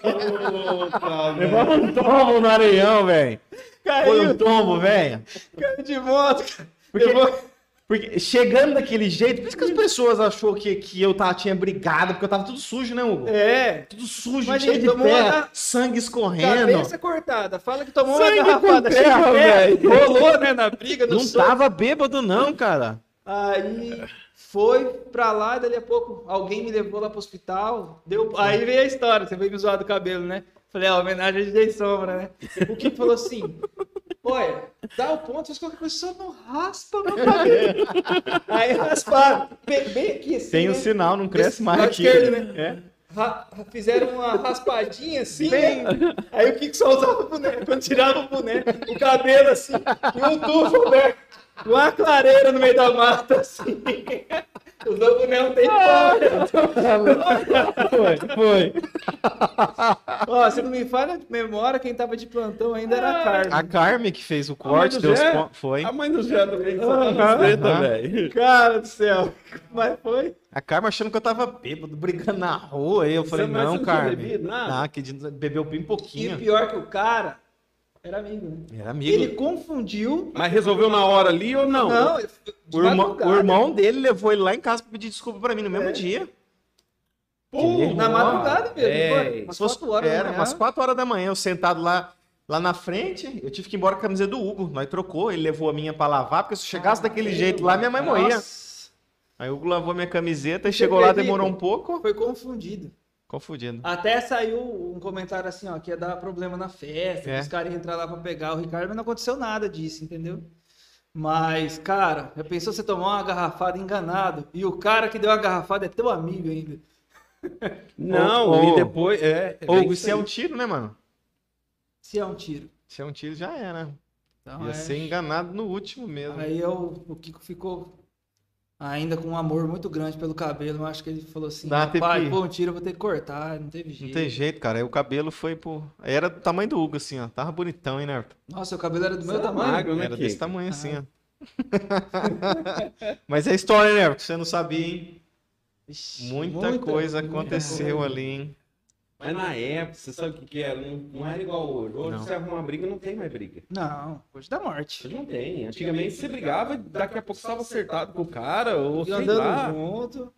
Um tombo no areião, velho. Foi um Caiu, tombo, velho. caiu de moto, cara. Porque- Levou- Porque chegando daquele jeito, por isso que as pessoas achou que, que eu tava, tinha brigado, porque eu tava tudo sujo, né, Hugo? É, Tudo sujo, Imagina, cheio de tomou uma terra, ga- sangue escorrendo. cabeça cortada. Fala que tomou Sangue uma garrafada cheia terra, de terra, velho. rolou, né, na briga Não soco. tava bêbado, não, cara. Aí foi pra lá, dali a pouco alguém me levou lá pro hospital. Deu... Aí veio a história, você veio me zoar do cabelo, né? Falei, ó, homenagem a DJ Sombra, né? O que falou assim? Olha, dá o ponto, faz qualquer coisa, só não raspa meu cabelo. Aí rasparam, bem, bem aqui assim. Tem o né? sinal, não cresce Desse mais aqui. esquerdo, né? É. Ra- fizeram uma raspadinha assim, né? Aí o Kiko só usava o boné. Quando tirava o boné, o cabelo assim, e um tufo aberto. Uma clareira no meio da mata, assim. O boné um tempo. Foi, foi. Ó, se não me falha de memória, quem tava de plantão ainda era a Carmen. A Carmen que fez o corte, deu os Zé? pon- Foi. A mãe do Zé também, velho. Cara do céu. Mas foi. A Carmen achando que eu tava bêbado, brigando na rua. Aí eu falei, não, não tinha Carmen. bebido nada? Ah, que de- bebeu bem E pouquinho. pior que o cara era amigo, né? Era amigo. Ele confundiu. Mas resolveu na hora ali ou não? Não, de O irmão, o irmão dele levou ele lá em casa pra pedir desculpa pra mim no mesmo É. dia. Pô, Na madrugada mesmo. É. Umas fosse- quatro horas da era manhã. umas 4 horas da manhã, eu sentado lá, lá na frente, eu tive que ir embora com a camisa do Hugo. Nós trocou, ele levou a minha pra lavar, porque se eu chegasse daquele jeito lá, minha mãe morria. Nossa, Aí o Hugo lavou minha camiseta e chegou lá, demorou um pouco. Foi confundido. Confundindo. Até saiu um comentário assim, ó, que ia dar problema na festa, É. que os caras iam entrar lá pra pegar o Ricardo, mas não aconteceu nada disso, entendeu? Mas, cara, já pensou você tomar uma garrafada enganado e o cara que deu a garrafada é teu amigo ainda? Não, ô, e depois. É, é isso isso é aí. um tiro, né, mano? Se é um tiro. Se é um tiro, já era. Então, Ia é. ser enganado no último mesmo. Aí eu, o Kiko ficou ainda com um amor muito grande pelo cabelo. Eu acho que ele falou assim: Dá, teve pai, que- pô, um tiro eu vou ter que cortar. Não teve jeito. Não tem jeito, cara. Aí o cabelo foi. Aí Era do tamanho do Hugo, assim, ó. Tava bonitão, hein, né? Arthur? Nossa, o cabelo era do meu Você tamanho. magro, né, Era desse tamanho, assim, ó. Mas é história, né, Arthur? Você não sabia, hein? Ixi, Muita, coisa aconteceu coisa. ali, hein? Mas na época, você sabe o que, que era? Não, não era igual hoje. Hoje Não. você arruma uma briga, não tem mais briga. Não, hoje da morte. Hoje não tem. Antigamente você brigava, daqui a pouco você estava acertado com o cara, ou E sei andando lá. junto.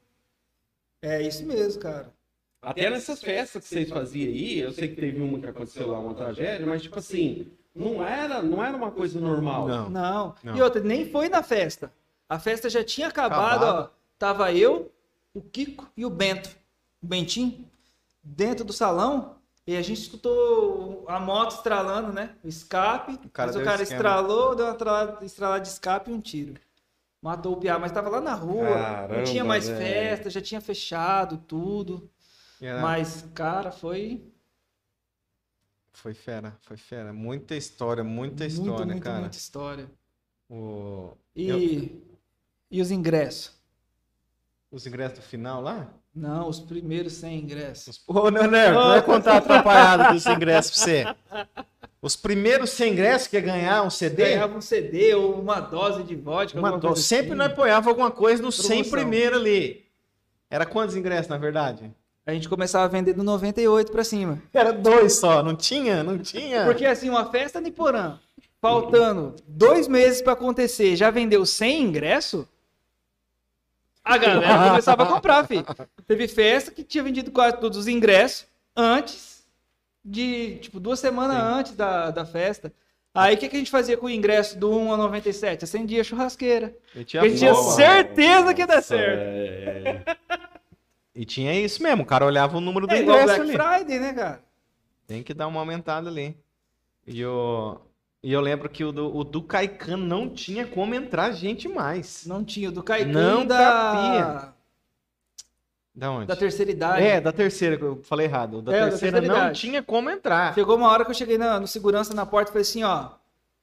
É isso mesmo, cara. Até nessas festas que vocês faziam aí, eu sei que teve uma que aconteceu lá, uma tragédia, mas tipo assim, não era, não era uma coisa normal. Não. Não. Não. E outra, nem foi na festa. A festa já tinha acabado, Acabado. ó. Tava eu, o Kiko e o Bento. O Bentinho, dentro do salão. E a gente escutou a moto estralando, né? O escape. O cara mas o cara esquema. estralou, deu uma estralada, estralada de escape e um tiro. Matou o Piá, mas tava lá na rua. não Caramba, tinha mais velho. festa, já tinha fechado tudo. Era- Mas, cara, foi Foi fera, foi fera. Muita história, muita história, muita, muita, cara. muita história. O- E, Eu- e os ingressos? Os ingressos do final lá? Não, os primeiros 100 ingressos. Ô, Nené, não vai contar a atrapalhada dos ingressos pra você. Os primeiros 100 ingressos que ia ganhar um CD, Ganhava um CD ou uma dose de vodka. uma coisa sempre assim. nós apoiava alguma coisa 100 Promoção. primeiros ali. Era quantos ingressos, na verdade? A gente começava a vender do 98 pra cima. Era dois só, não tinha? Não tinha? Porque assim, uma festa de Porã, faltando dois meses pra acontecer, já vendeu 100 ingressos? A galera começava a comprar, filho. Teve festa que tinha vendido quase todos os ingressos antes de, tipo, duas semanas Sim. antes da, da festa. Aí o que, que a gente fazia com o ingresso do 1 a 97? Acendia a churrasqueira. E tinha, a gente tinha certeza que ia dar certo. É, E tinha isso mesmo, o cara olhava o número do É igual ingresso Black ali. Friday, né, cara? Tem que dar uma aumentada ali. E eu, e eu lembro que o do, o do Caican não tinha como entrar gente mais. Não tinha o do Caicã Não da, cabia. Da onde? da terceira idade. É, da terceira, que eu falei errado. Da É, da terceira terceira não idade. tinha como entrar. Chegou uma hora que eu cheguei na- no segurança na porta e falei assim, ó,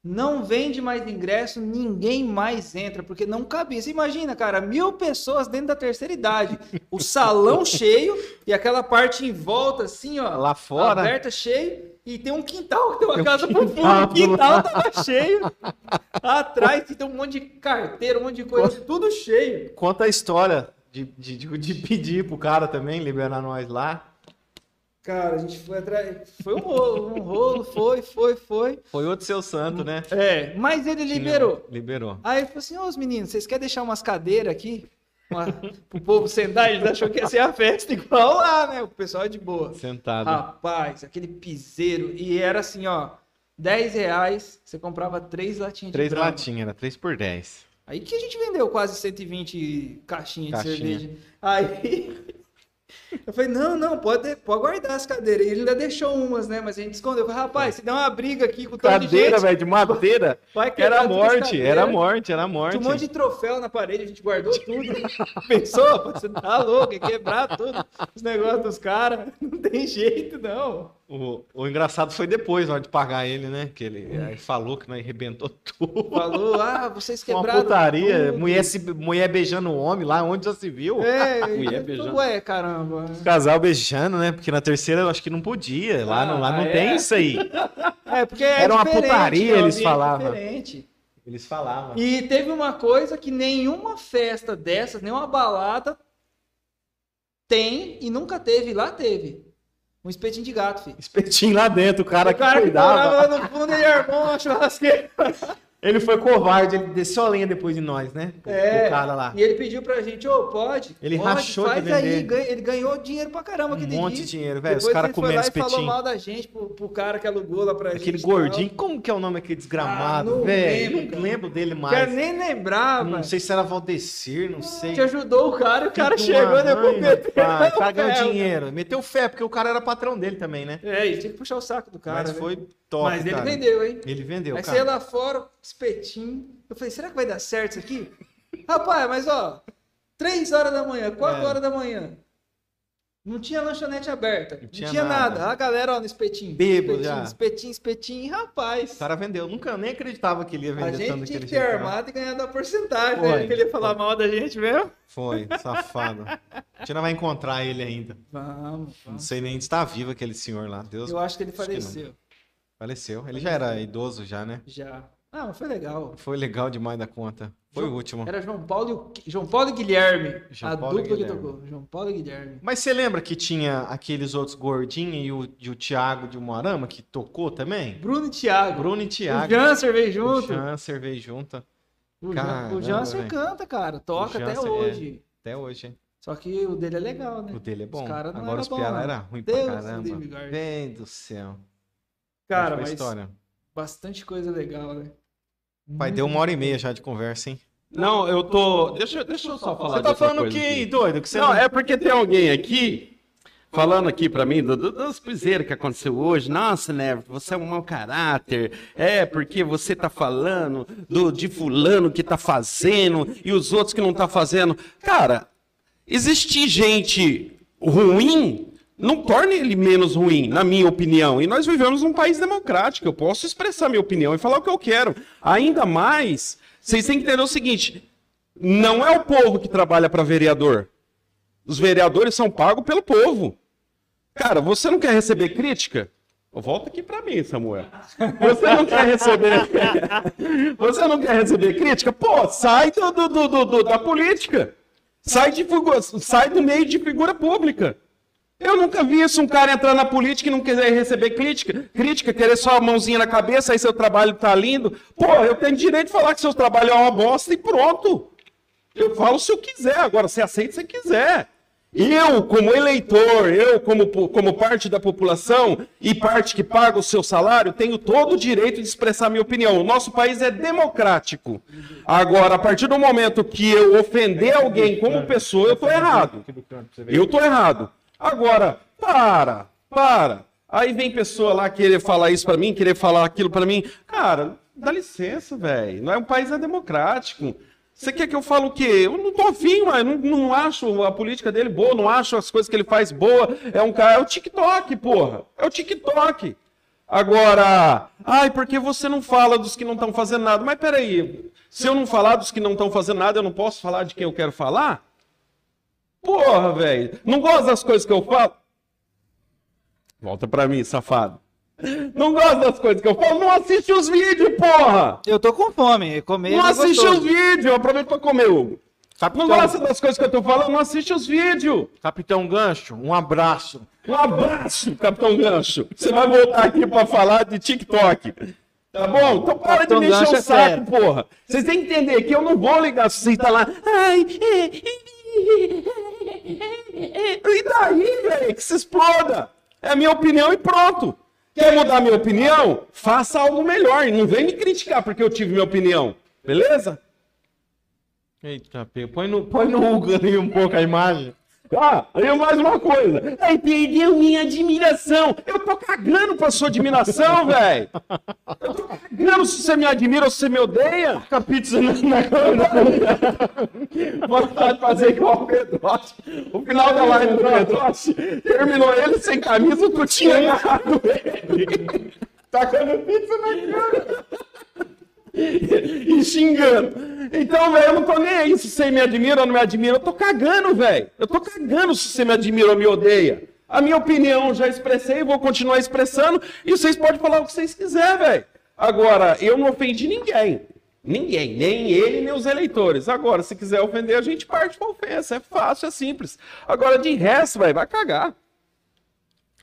não vende mais ingresso, ninguém mais entra, porque não cabia. Você imagina, cara, mil pessoas dentro da terceira idade, o salão cheio e aquela parte em volta, assim, ó, Lá fora. aberta, cheio, e tem um quintal, tem uma Tem um casa pro fundo, quintal o quintal tava cheio, atrás tem um monte de carteira, um monte de coisa, tudo cheio. Conta a história de, de, de, de pedir pro cara também liberar nós lá. Cara, a gente foi atrás, foi um rolo, um rolo, foi, foi, foi. Foi outro seu santo, né? É, mas ele liberou. Liberou. Aí ele falou assim, ô os meninos, vocês querem deixar umas cadeiras aqui? Uma, pro povo sentar? Eles achou que ia ser a festa igual lá, né? O pessoal é de boa. Sentado. Rapaz, aquele piseiro. E era assim, ó, 10 reais, você comprava três latinhas Três de brama. latinhas, era 3 por 10. Aí que a gente vendeu quase 120 caixinhas Caixinha. de cerveja. Aí eu falei, não, não, pode, pode guardar as cadeiras. E ele ainda deixou umas, né? Mas a gente escondeu. Eu falei, rapaz, se der uma briga aqui com de Cadeira, gente, velho, de madeira. vai Era morte, era morte, era morte. Tinha um monte de troféu na parede, a gente guardou tudo. Pensou? Você tá louco, ia quebrar tudo. Os negócios dos caras. Não tem jeito, não. O, o engraçado foi depois, na hora de pagar ele, né? Que ele aí falou que nós arrebentou tudo. Falou, ah, vocês Uma quebraram. putaria, tudo. mulher, se, mulher beijando o homem lá onde já se viu. É, Mulher eu- beijando. Ué, caramba. Casal beijando, né? Porque na terceira eu acho que não podia. Lá, não, lá não Ah, é? tem isso aí. É, porque é Era uma putaria, é eles falavam. Diferente. Eles falavam. E teve uma coisa que nenhuma festa dessas, nenhuma balada tem e nunca teve. Lá teve. Um espetinho de gato, filho. Espetinho lá dentro, o cara o que cara que cuidava. morava lá no fundo, ele armou uma churrasqueira. Ele foi covarde, ele desceu a lenha depois de nós, né? O, É, o cara lá. E ele pediu pra gente, ô, pode? Ele pode, rachou de faz aí. vender. Ganha- Ele ganhou dinheiro pra caramba Um aquele monte dia. de dinheiro, velho. Os caras comendo lá e falou espetinho. mal da gente pro, pro cara que alugou lá pra Aquele gente. gordinho, como que é o nome daquele Ah, desgramado, não velho? lembro, Não cara. lembro dele mais. quero nem lembrar, Não mano. sei se era Valdecir, não sei. Te ajudou o cara e o cara de chegou meteu. rapaz, o ganhando pé, dinheiro. Meteu fé, porque o cara era patrão dele também, né? É, e tinha que puxar o saco do cara. Mas né? foi top, Mas ele cara. vendeu, hein? Ele vendeu, Aí cara. lá fora, espetinho. Eu falei, será que vai dar certo isso aqui? Rapaz, mas ó, 3 horas da manhã, 4 É. horas da manhã. Não tinha lanchonete aberta. Não tinha tinha, nada. nada. A galera, ó, no espetinho. Bêbado espetinho, já. espetinho, espetinho. Rapaz, O cara vendeu. Nunca nem acreditava que ele ia a vender tanto gente tinha que ter não. armado e ganhado a porcentagem. Foi. Né? Que ele ia falar mal da gente mesmo. Foi, safado. A gente não vai encontrar ele ainda. Vamos, Não vamos. sei nem se está vivo aquele senhor lá. Deus Eu acho que ele não. faleceu. Faleceu. Ele já era idoso já, né? Já. Ah, mas foi legal. Foi legal demais da conta. Foi o último. Era João Paulo e, o... João Paulo e Guilherme. João a Paulo dupla que Guilherme. tocou. João Paulo e Guilherme. Mas você lembra que tinha aqueles outros gordinhos e o, e o Thiago de Moarama que tocou também? Bruno e Thiago. Bruno e O Thiago. Janser veio O junto. Janser veio junto. O, Caramba, o Janser canta, cara. Toca O até Janser, é. hoje. Até hoje, hein? Só que o dele é legal, né? O dele é bom. Os cara não Agora era os piadas não. era ruim Deus pra caramba. Bem do céu. Cara, mas história. bastante coisa legal, né? Pai, deu uma hora e meia já de conversa, hein? Não, eu tô. Deixa, eu- deixa eu só falar Você tá falando coisa que, aqui. doido, que você Não, é porque tem alguém aqui falando aqui pra mim do, do, das piseiras que aconteceu hoje. Nossa, Neves, você é um mau caráter. É, porque você tá falando do, de fulano que tá fazendo e os outros que não tá fazendo. Cara, existir gente ruim não torna ele menos ruim, na minha opinião. E nós vivemos num país democrático. Eu posso expressar minha opinião e falar o que eu quero. Ainda mais, vocês têm que entender o seguinte: não é o povo que trabalha para vereador. Os vereadores são pagos pelo povo. Cara, você não quer receber crítica? Volta aqui para mim, Samuel. Você não quer receber. Você não quer receber crítica? Pô, sai do, do- do- do- da política. Sai, de sai do meio de figura pública. Eu nunca vi isso, um cara entrar na política e não quiser receber crítica. Crítica, querer só a mãozinha na cabeça, aí seu trabalho tá lindo. Pô, eu tenho direito de falar que seu trabalho é uma bosta e pronto. Eu falo se eu quiser, agora você aceita se quiser. Eu, como eleitor, eu, como, como parte da população e parte que paga o seu salário, tenho todo o direito de expressar minha opinião. O nosso país é democrático. Agora, a partir do momento que eu ofender alguém como pessoa, eu estou errado. Eu tô errado. Agora, para, para. Aí vem pessoa lá querer falar isso pra mim, querer falar aquilo pra mim. Cara, dá licença, velho. Não é um país é democrático. Você quer que eu fale o quê? Eu não tô afim, mas não, não acho a política dele boa, não acho as coisas que ele faz boa. É um cara, é o TikTok, porra. É o TikTok. Agora, ai, porque você não fala dos que não estão fazendo nada? Mas peraí, se eu não falar dos que não estão fazendo nada, eu não posso falar de quem eu quero falar? Porra, velho. Não gosta das coisas que eu falo? Volta pra mim, safado. Não gosta das coisas que eu falo? Não assiste os vídeos, porra! Eu tô com fome. Comer Não é assiste gostoso. os vídeos, aproveita pra comer, Hugo. Não Capitão, gosta das coisas que eu tô falando? Não assiste os vídeos. Capitão Gancho, um abraço. Um abraço, Capitão Gancho. Você vai voltar aqui pra falar de TikTok. Tá bom? Então para Capitão de mexer Gancho o é saco, sério. porra. Vocês têm que entender que eu não vou ligar se você tá lá. Ai, e daí, velho? Que se exploda. É a minha opinião e pronto. Quer mudar minha opinião? Faça algo melhor. Não vem me criticar porque eu tive minha opinião. Beleza? Eita. Põe no, põe no Hugo ali um pouco a imagem. Ah, aí mais uma coisa. Aí perdeu minha admiração. Eu tô cagando pra sua admiração, velho. Eu tô cagando se você me admira ou se você me odeia. Fica pizza na, na Vontade de fazer igual o Pedroche. O final da live do Pedroche terminou ele sem camisa, tu tinha agarrado ele. Tacando pizza na cara. E xingando. Então, velho, eu não tô nem aí se você me admira ou não me admira. Eu tô cagando, velho. Eu tô cagando se você me admira ou me odeia. A minha opinião já expressei, vou continuar expressando. E vocês podem falar o que vocês quiserem, velho. Agora, eu não ofendi ninguém. Ninguém, nem ele, nem os eleitores. Agora, se quiser ofender, a gente parte pra ofensa. É fácil, é simples. Agora, de resto, velho, vai cagar.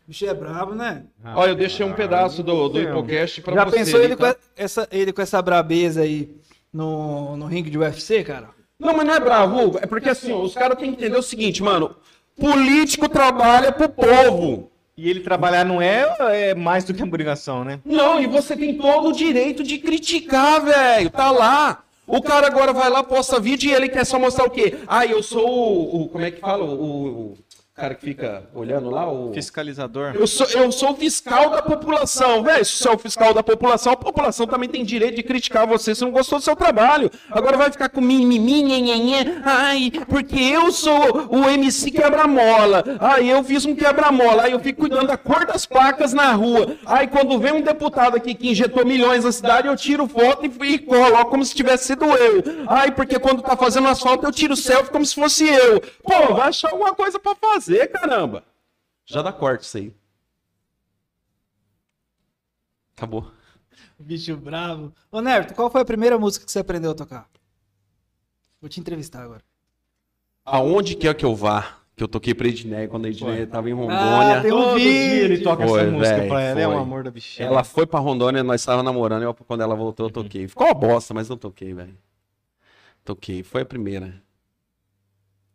O bicho é brabo, né? Olha, eu deixei um pedaço do, do Hipocast pra Já você. pensou ele, tá? com essa, ele com essa brabeza aí no, no ringue de UFC, cara? Não, mas não é bravo. É porque assim, ó, os caras têm que entender o seguinte, mano. Político trabalha pro povo. E ele trabalhar não é, é mais do que uma obrigação, né? Não, e você tem todo o direito de criticar, velho. Tá lá. O cara agora vai lá, posta vídeo e ele quer só mostrar o quê? Ah, eu sou o. o- como é que fala? O, o cara que fica olhando lá? O... Fiscalizador. Eu sou, eu sou o fiscal da população, velho. Se você é o fiscal da população, a população também tem direito de criticar você se não gostou do seu trabalho. Agora vai ficar com mimimi, nhenhenhé. Ai, porque eu sou o MC quebra-mola. Ai, eu fiz um quebra-mola. Ai, eu fico cuidando da cor das placas na rua. Ai, quando vem um deputado aqui que injetou milhões na cidade, eu tiro foto e, e coloco como se tivesse sido eu. Ai, porque quando tá fazendo asfalto, eu tiro selfie como se fosse eu. Pô, vai achar alguma coisa pra fazer, caramba. Já dá corte isso aí. Acabou. Bicho bravo. Ô, Nerto, qual foi a primeira música que você aprendeu a tocar? Vou te entrevistar agora. Aonde quer que eu vá? Que eu toquei pra Edneia quando a Edneia tava em Rondônia. Ah, tem um Todo vídeo. ele toca Foi, essa música véi, pra ela. É um foi. amor da bichela. Ela foi pra Rondônia, nós estávamos namorando, eu, quando ela voltou eu toquei. Ficou uma bosta, mas não toquei, velho. Toquei, foi a primeira.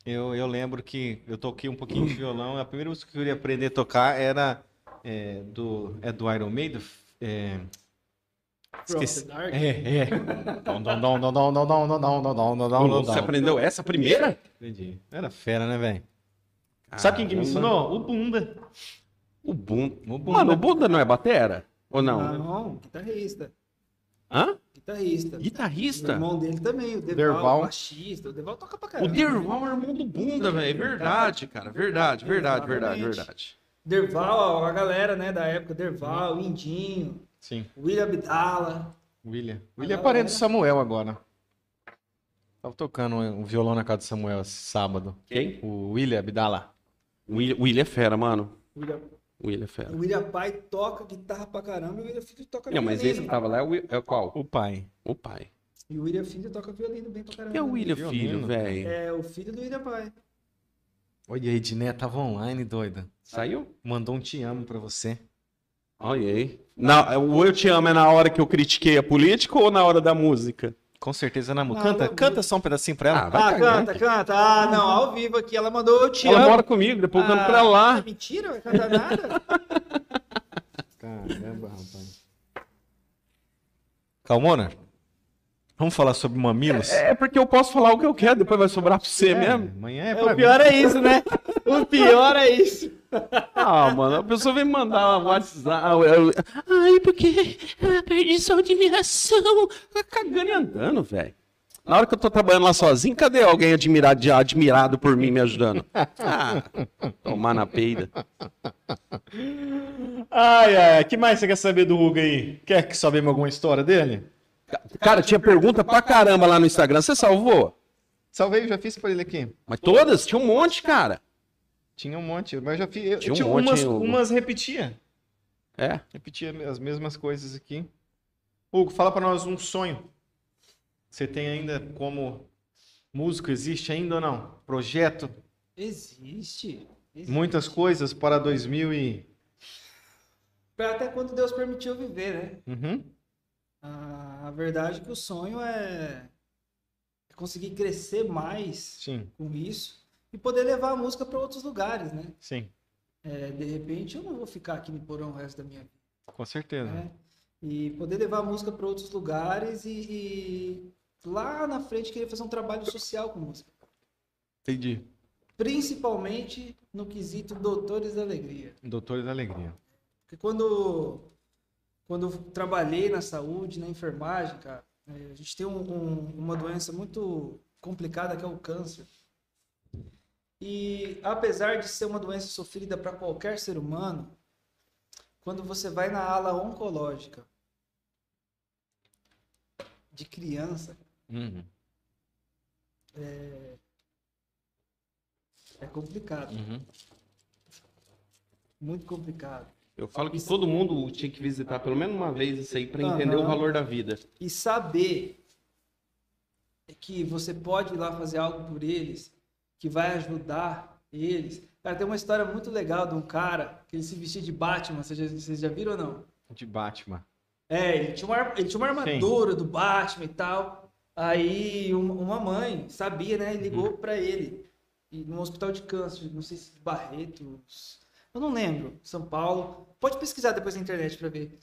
Eu, eu lembro que eu toquei um pouquinho de violão. A primeira música que eu queria aprender a tocar era é, do, é do Iron Maiden. É, esqueci. É, é. Você aprendeu essa primeira? Entendi. Era fera, né, velho? Sabe quem que me ensinou? O Bunda. O Bunda. O Bunda. Mano, o Bunda não é batera? Ou não? Não, guitarrista. Hã? Guitarrista. O Guitarrista? irmão dele também, o Deval, Derval. baixista. O Deval toca pra O caramba. Derval é irmão do Bunda, velho. É verdade, cara. Verdade, verdade, verdade, verdade. Derval, a galera, né, da época, Derval, Indinho, Sim, William Abdala. William. William é parente do Samuel agora. Tava tocando um violão na casa do Samuel esse sábado. Quem? O William Abdala. O William, o William é fera, mano. William, O William fera. o William pai toca guitarra pra caramba e o William Filho toca Não, mas violino. esse que tava lá é o, é qual? O pai. O pai. E o William Filho toca violino bem pra caramba. Que é o. William Violino, Filho, velho. É o filho do William pai. Olha aí, Diné tava online, doida. Saiu? Mandou um te amo pra você. Olha aí. Na, o Eu Te Amo é na hora que eu critiquei a política ou na hora da música? Com certeza na música. Canta, canta só um pedacinho pra ela. Ah, vai ah, cagar, canta, canta. Ah, não, ao vivo aqui. Ela mandou eu te Ela amo. mora comigo, depois eu canto Ah, pra lá. é Mentira, vai cantar nada. Caramba, rapaz. Calmona, vamos falar sobre mamilos? É porque eu posso falar o que eu quero, depois vai sobrar pra você É, mesmo. Amanhã é, É, pra o pior é isso, né? O pior é isso. Ah, mano, a pessoa vem mandar uma WhatsApp. eu- eu- Ai, porque ah, perdi sua admiração. Tá cagando e andando, velho. Na hora que eu tô trabalhando lá sozinho, cadê alguém admirado, admirado por mim me ajudando? Ah, tomar na peida. Ai, ai, que mais você quer saber do Hugo aí? Quer que saber alguma história dele? Cara, tinha pergunta pra caramba lá no Instagram. Você salvou? Salvei, já fiz pra ele aqui. Mas todas? Tinha um monte, cara. Tinha um monte, mas já fiz. Eu, Tinha um tinha monte, umas, umas repetia. É. Repetia as mesmas coisas aqui. Hugo, fala pra nós um sonho. Você tem ainda como músico? Existe ainda ou não? Projeto? Existe. existe. Muitas coisas para 2000 e... Até quando Deus permitiu viver, né? Uhum. A, a verdade é que o sonho é é conseguir crescer mais Sim, com isso e poder levar a música para outros lugares, né? sim, É, de repente eu não vou ficar aqui no porão o resto da minha vida, com certeza. né? E poder levar a música para outros lugares e, e lá na frente querer fazer um trabalho social com música. Entendi. Principalmente no quesito Doutores da Alegria. Doutores da Alegria. Porque quando, quando eu trabalhei na saúde, na enfermagem, cara, é, a gente tem um- um- uma doença muito complicada que é o câncer. E apesar de ser uma doença sofrida para qualquer ser humano, quando você vai na ala oncológica de criança, Uhum. é complicado, Uhum. muito complicado. Eu falo que todo mundo tinha que visitar pelo menos uma vez isso aí pra entender o Aham. valor da vida. e saber que você pode ir lá fazer algo por eles, que vai ajudar eles. Cara, tem uma história muito legal de um cara que ele se vestia de Batman, vocês já, vocês já viram ou não? De Batman. É, ele tinha uma, ele tinha uma armadura do Batman e tal. Aí um- uma mãe sabia, né? E ligou pra ele. E num hospital de câncer, não sei se Barretos. Eu não lembro. São Paulo. Pode pesquisar depois na internet pra ver.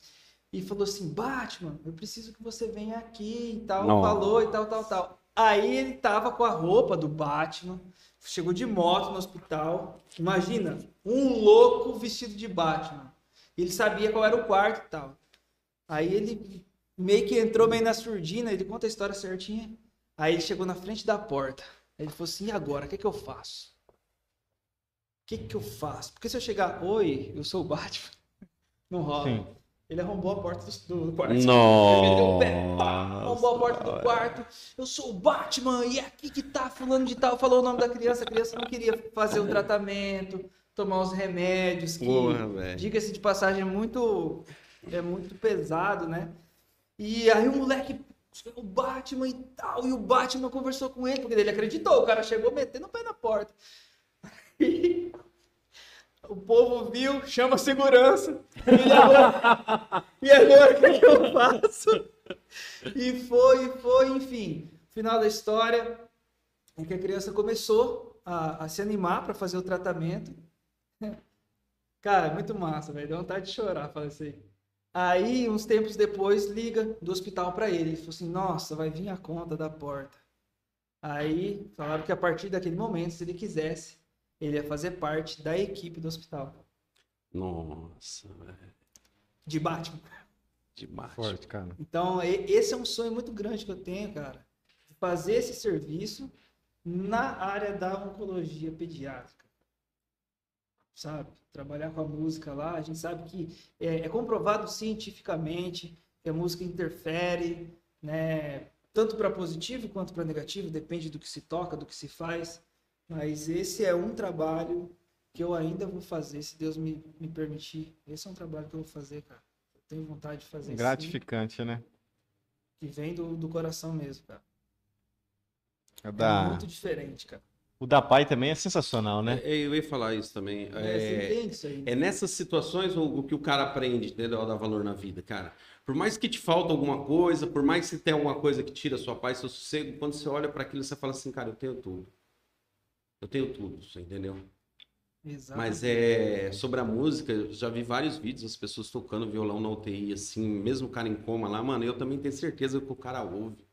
E falou assim: Batman, eu preciso que você venha aqui e tal. Nossa. Falou e tal, tal, tal. Aí ele tava com a roupa do Batman. Chegou de moto no hospital. Imagina, um louco vestido de Batman. Ele sabia qual era o quarto e tal. Aí ele meio que entrou meio na surdina, ele conta a história certinha. Aí ele chegou na frente da porta. Aí ele falou assim: e agora? O que, que eu faço? O que, que eu faço? Porque se eu chegar, oi, eu sou o Batman. Não rola. Sim. Ele arrombou a porta do, do quarto. Ele meteu o pé, pá, Nossa. arrombou a porta do quarto. Eu sou o Batman e é aqui que tá fulano de tal. Falou o nome da criança. A criança não queria fazer o tratamento, tomar os remédios. Que, diga-se de passagem, é muito, é muito pesado, né? E aí o moleque, o Batman e tal, e o Batman conversou com ele, porque ele acreditou, o cara chegou metendo o pé na porta. O povo viu, chama a segurança. E agora, e agora o que que eu faço? E foi, foi, enfim. Final da história é que a criança começou a, a se animar para fazer o tratamento. Cara, muito massa, velho. Deu vontade de chorar, falei assim. Aí, uns tempos depois, liga do hospital para ele. Ele falou assim: Nossa, vai vir a conta da porta. Aí, falaram que a partir daquele momento, se ele quisesse, ele ia fazer parte da equipe do hospital. Nossa, velho. De Batman. Demais. Forte, cara. Então, esse é um sonho muito grande que eu tenho, cara. de Fazer esse serviço na área da oncologia pediátrica. Sabe? Trabalhar com a música lá, a gente sabe que é, é comprovado cientificamente que a música interfere, né? Tanto para positivo quanto para negativo, depende do que se toca, do que se faz. Mas esse é um trabalho que eu ainda vou fazer, se Deus me, me permitir. Esse é um trabalho que eu vou fazer, cara. Eu tenho vontade de fazer sim Gratificante, né? que vem do, do coração mesmo, cara. O É da, muito diferente, cara. o da pai também é sensacional, né? É, eu ia falar isso também. É, É, você entende isso aí? né? É nessas situações o, o que o cara aprende, entendeu? A dar valor na vida, cara. Por mais que te falta alguma coisa, por mais que tenha alguma coisa que tira a sua paz, seu sossego, quando você olha para aquilo, você fala assim, cara, eu tenho tudo. Eu tenho tudo, você entendeu? Exato. Mas é sobre a música, eu já vi vários vídeos, as pessoas tocando violão na UTI, assim, mesmo o cara em coma lá, mano, eu também tenho certeza que o cara ouve.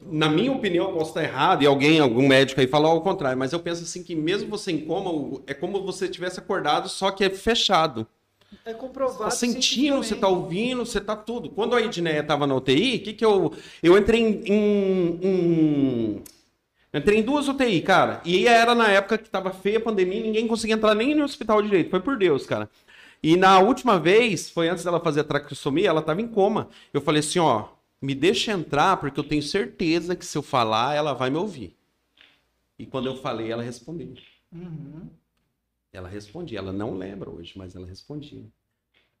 Na minha opinião, eu posso estar errado, e alguém, algum médico aí falou ao contrário, mas eu penso assim que mesmo você em coma, é como você tivesse acordado, só que é fechado. É Você comprovado. tá sentindo, você tá ouvindo, você tá tudo. Quando a Edneia tava na UTI, o que que eu... Eu entrei em, em- em- Entrei em duas UTI, cara. E era na época que tava feia a pandemia, ninguém conseguia entrar nem no hospital direito. Foi por Deus, cara. E na última vez, foi antes dela fazer a traqueostomia, ela tava em coma. Eu falei assim, ó, me deixa entrar, porque eu tenho certeza que se eu falar, ela vai me ouvir. E quando eu falei, ela respondeu. Uhum. Ela respondia, ela não lembra hoje, mas ela respondia.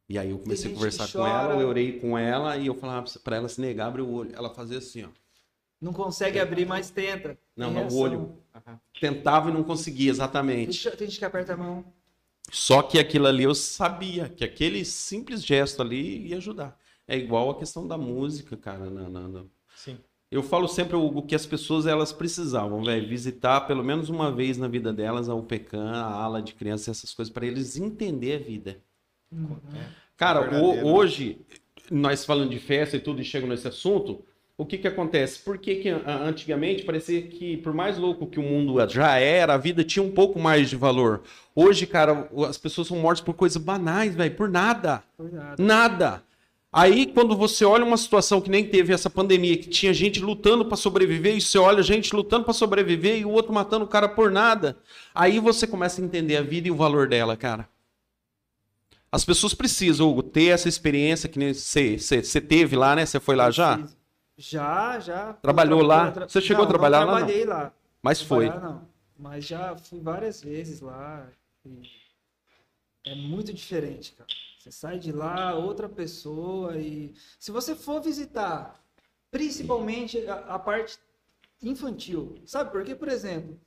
E aí eu comecei a conversar com ela, eu orei com ela e eu falava pra ela se negar, abrir o olho. Ela fazia assim, ó. Não consegue abrir, mas tenta. Não, Tem não, o olho. Tentava e não conseguia, exatamente. Deixa- Tem gente que aperta a mão. Só que aquilo ali eu sabia que aquele simples gesto ali ia ajudar. É igual a questão da música, cara. na- na- na- Sim. Eu falo sempre o o que as pessoas elas precisavam, velho, visitar pelo menos uma vez na vida delas a UPECAM, a ala de crianças, essas coisas, para eles entenderem a vida. Uhum. Cara, o- Verdadeiro, né? hoje, nós falando de festa e tudo e chegam nesse assunto, o que que acontece? Por que que antigamente parecia que, por mais louco que o mundo já era, a vida tinha um pouco mais de valor. Hoje, cara, as pessoas são mortas por coisas banais, velho, por nada. Cuidado. Nada. Aí, quando você olha uma situação que nem teve essa pandemia, que tinha gente lutando para sobreviver, e você olha gente lutando para sobreviver e o outro matando o cara por nada, aí você começa a entender a vida e o valor dela, cara. As pessoas precisam, Hugo, ter essa experiência que você teve lá, né? Você foi lá já? Preciso. Já, já. Trabalhou Eu lá? tra- Você chegou a Não, trabalhar lá, Não não? trabalhei lá. Mas foi. Trabalhar, não. Mas já fui várias vezes lá. e É muito diferente, cara. Você sai de lá, outra pessoa e se você for visitar, principalmente a, a parte infantil, sabe por quê? Por exemplo,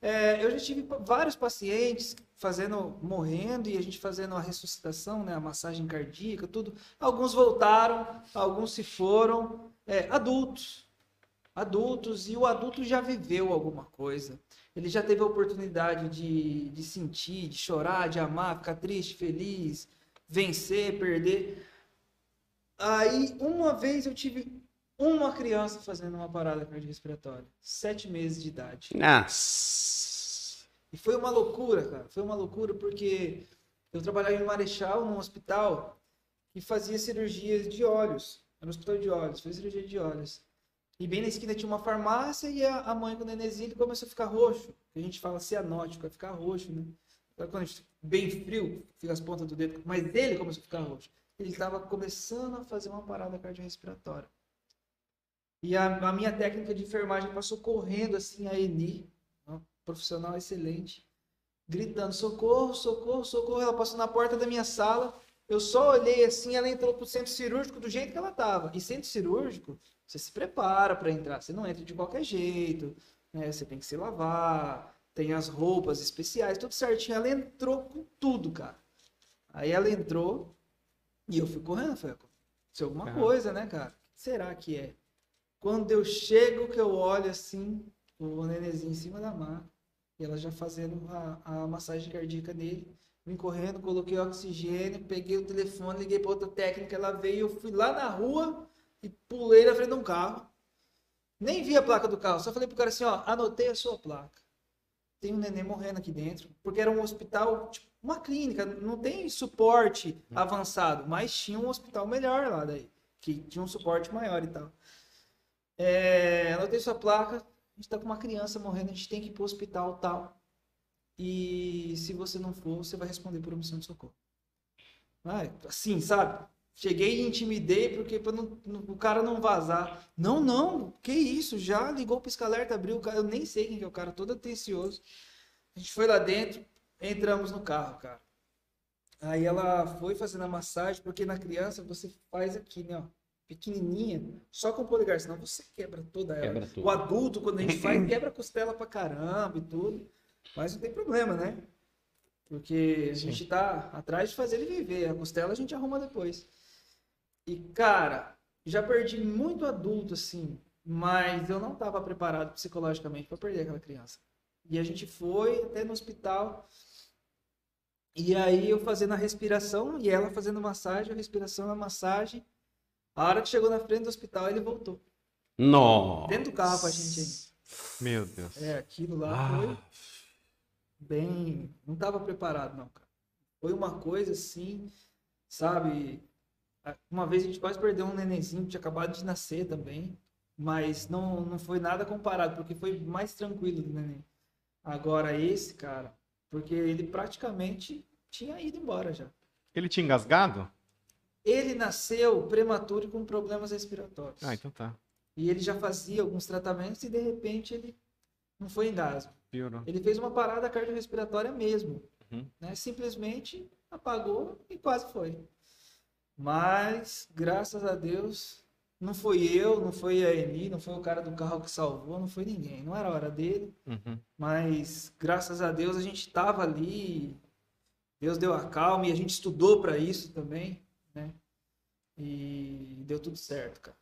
é, eu já tive vários pacientes fazendo, morrendo e a gente fazendo a ressuscitação, né, a massagem cardíaca, tudo. Alguns voltaram, alguns se foram, é, adultos, adultos e o adulto já viveu alguma coisa. Ele já teve a oportunidade de, de sentir, de chorar, de amar, ficar triste, feliz, vencer, perder. Aí, uma vez eu tive uma criança fazendo uma parada cardiorrespiratória, sete meses de idade. Nossa. E foi uma loucura, cara. Foi uma loucura porque eu trabalhava em Marechal, num hospital que fazia cirurgias de olhos. Era um hospital de olhos, fazia cirurgia de olhos. E bem na esquina tinha uma farmácia e a, a mãe com o nenenzinho ele começou a ficar roxo. A gente fala cianótico, vai ficar roxo, né? Quando a gente, bem frio, fica as pontas do dedo. Mas dele começou a ficar roxo. Ele estava começando a fazer uma parada cardiorrespiratória. E a, a minha técnica de enfermagem passou correndo assim, a Eni, uma profissional excelente, gritando: socorro, socorro, socorro. Ela passou na porta da minha sala, Eu só olhei assim, ela entrou pro centro cirúrgico do jeito que ela tava. E centro cirúrgico, você se prepara para entrar. Você não entra de qualquer jeito, né? Você tem que se lavar, tem as roupas especiais, tudo certinho. Ela entrou com tudo, cara. Aí ela entrou e eu fui correndo, falei, se alguma Aham. coisa, né, cara? O que será que é? Quando eu chego, que eu olho assim, o nenenzinho em cima da maca, e ela já fazendo a, a massagem cardíaca nele, vim correndo, coloquei oxigênio, peguei o telefone, liguei para outra técnica, ela veio, eu fui lá na rua e pulei na frente de um carro. Nem vi a placa do carro, só falei pro cara assim, ó, anotei a sua placa. Tem um neném morrendo aqui dentro, porque era um hospital, tipo, uma clínica, não tem suporte avançado, mas tinha um hospital melhor lá daí, que tinha um suporte maior e tal. É, anotei sua placa, a gente tá com uma criança morrendo, a gente tem que ir pro hospital tal. E se você não for, você vai responder por omissão de socorro. Ah, assim, sabe? Cheguei e intimidei porque para não, não- o cara não vazar. Não, não, que isso? Já ligou o pisca-alerta, abriu o cara. Eu nem sei quem que é o cara, todo atencioso. A gente foi lá dentro, entramos no carro, cara. Aí ela foi fazendo a massagem, porque na criança você faz aqui, né, ó, pequenininha, só com o polegar, senão você quebra toda ela. Quebra. O adulto, quando a gente faz, quebra a costela pra caramba e tudo. Mas não tem problema, né? Porque a Sim. gente tá atrás de fazer ele viver. A costela a gente arruma depois. E, cara, já perdi muito adulto, assim, mas eu não tava preparado psicologicamente para perder aquela criança. E a gente foi até no hospital. E aí eu fazendo a respiração e ela fazendo massagem, a respiração, a massagem. A hora que chegou na frente do hospital, ele voltou. Nossa. Dentro do carro com a gente ainda. Meu Deus. É, aquilo lá Ah, foi bem. Não estava preparado, não, cara. Foi uma coisa assim, sabe? Uma vez a gente quase perdeu um nenenzinho que tinha acabado de nascer também, mas não, não foi nada comparado, porque foi mais tranquilo do neném. Agora esse, cara, porque ele praticamente tinha ido embora já. Ele tinha engasgado? Ele nasceu prematuro e com problemas respiratórios. Ah, então tá. E ele já fazia alguns tratamentos e de repente ele não foi engasgo. Piorou. Ele fez uma parada cardiorrespiratória mesmo. Uhum. Né? Simplesmente apagou e quase foi. Mas, graças a Deus, não foi eu, não foi a Eni, não foi o cara do carro que salvou, não foi ninguém. Não era a hora dele. Uhum. Mas, graças a Deus, a gente estava ali. Deus deu a calma e a gente estudou para isso também. Né? E deu tudo certo, cara.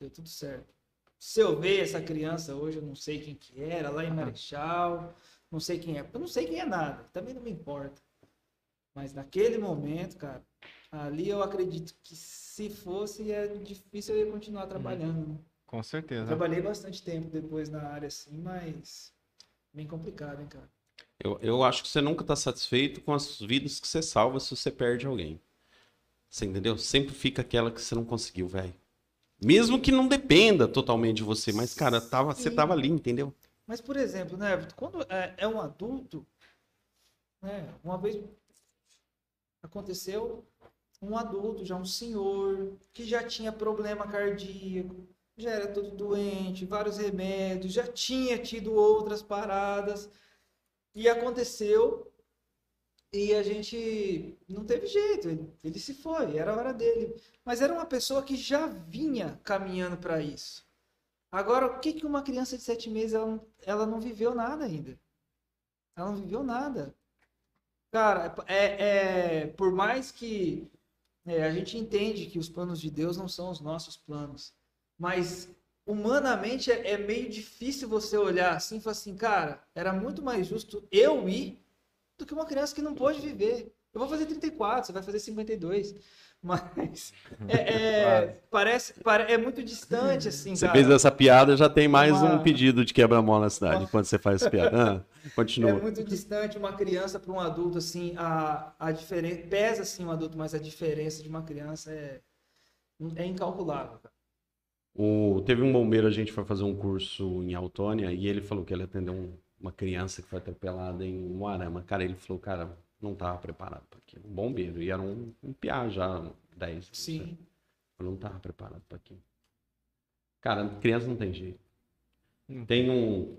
Deu tudo certo. Se eu ver essa criança hoje, eu não sei quem que era, lá em Marechal, não sei quem é, eu não sei quem é nada, também não me importa. Mas naquele momento, cara, ali eu acredito que se fosse, é difícil eu ia continuar trabalhando. né? Com certeza. Trabalhei bastante tempo depois na área assim, mas bem complicado, hein, cara. Eu, eu acho que você nunca tá satisfeito com as vidas que você salva se você perde alguém. Você entendeu? Sempre fica aquela que você não conseguiu, velho. Mesmo que não dependa totalmente de você, mas, cara, tava, você tava ali, entendeu? Mas, por exemplo, né, quando é, é um adulto, né, uma vez aconteceu um adulto, já um senhor, que já tinha problema cardíaco, já era todo doente, vários remédios, já tinha tido outras paradas, e aconteceu, e a gente não teve jeito, ele, ele se foi, era a hora dele. Mas era uma pessoa que já vinha caminhando para isso. Agora, o que que uma criança de sete meses, ela, não- ela não viveu nada ainda. Ela não viveu nada. Cara, é, é- por mais que é, a gente entende que os planos de Deus não são os nossos planos, mas humanamente é, é meio difícil você olhar assim e falar assim, cara, era muito mais justo eu ir do que uma criança que não pôde viver. Eu vou fazer 34, você vai fazer 52. Mas é, é, parece, pare- é muito distante, assim, Você cara. fez essa piada, já tem mais Uma- um pedido de quebra-mola na cidade, Uma- quando você faz essa piada. Ah, É continua. muito distante uma criança para um adulto, assim, a, a diferença, pesa assim um adulto, mas a diferença de uma criança é, é incalculável. cara. O, teve um bombeiro, a gente foi fazer um curso em Autônia e ele falou que ele atendeu um- uma criança que foi atropelada em Moarama. Cara, ele falou, cara, não tava preparado para aquilo. Um bombeiro, e era um, um piá já, 10. Sim. Eu não tava preparado para aquilo. Cara, criança não tem jeito. Tem um.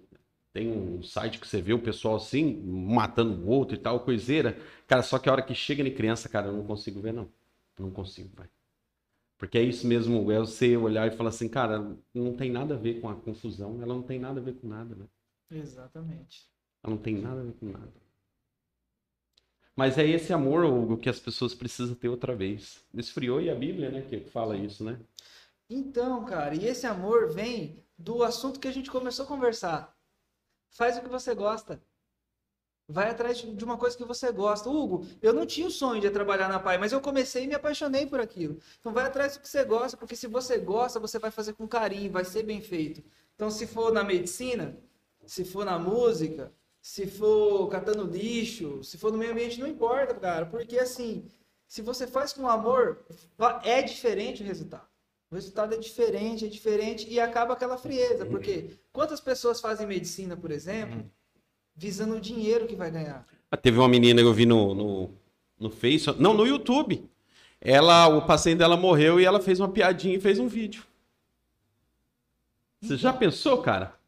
Tem um site que você vê o pessoal assim, matando o outro e tal, coiseira. Cara, só que a hora que chega em criança, cara, eu não consigo ver, não. Não consigo, vai. Porque é isso mesmo, é você olhar e falar assim, cara, não tem nada a ver com a confusão, ela não tem nada a ver com nada, né? Exatamente. Ela não tem nada a ver com nada. Mas é esse amor, Hugo, que as pessoas precisam ter outra vez. Esfriou e a Bíblia, né, que fala isso, né? Então, cara, e esse amor vem do assunto que a gente começou a conversar. Faz o que você gosta. Vai atrás de uma coisa que você gosta. Hugo, eu não tinha o sonho de trabalhar na PAI, mas eu comecei e me apaixonei por aquilo. Então vai atrás do que você gosta, porque se você gosta, você vai fazer com carinho, vai ser bem feito. Então se for na medicina, se for na música, se for catando lixo, se for no meio ambiente, não importa, cara. Porque assim, se você faz com amor, é diferente o resultado. O resultado é diferente, é diferente e acaba aquela frieza. Porque quantas pessoas fazem medicina, por exemplo, visando o dinheiro que vai ganhar? Ah, Teve uma menina que eu vi no, no, no não, no YouTube. Ela, o paciente dela morreu e ela fez uma piadinha e fez um vídeo. Você já pensou, cara?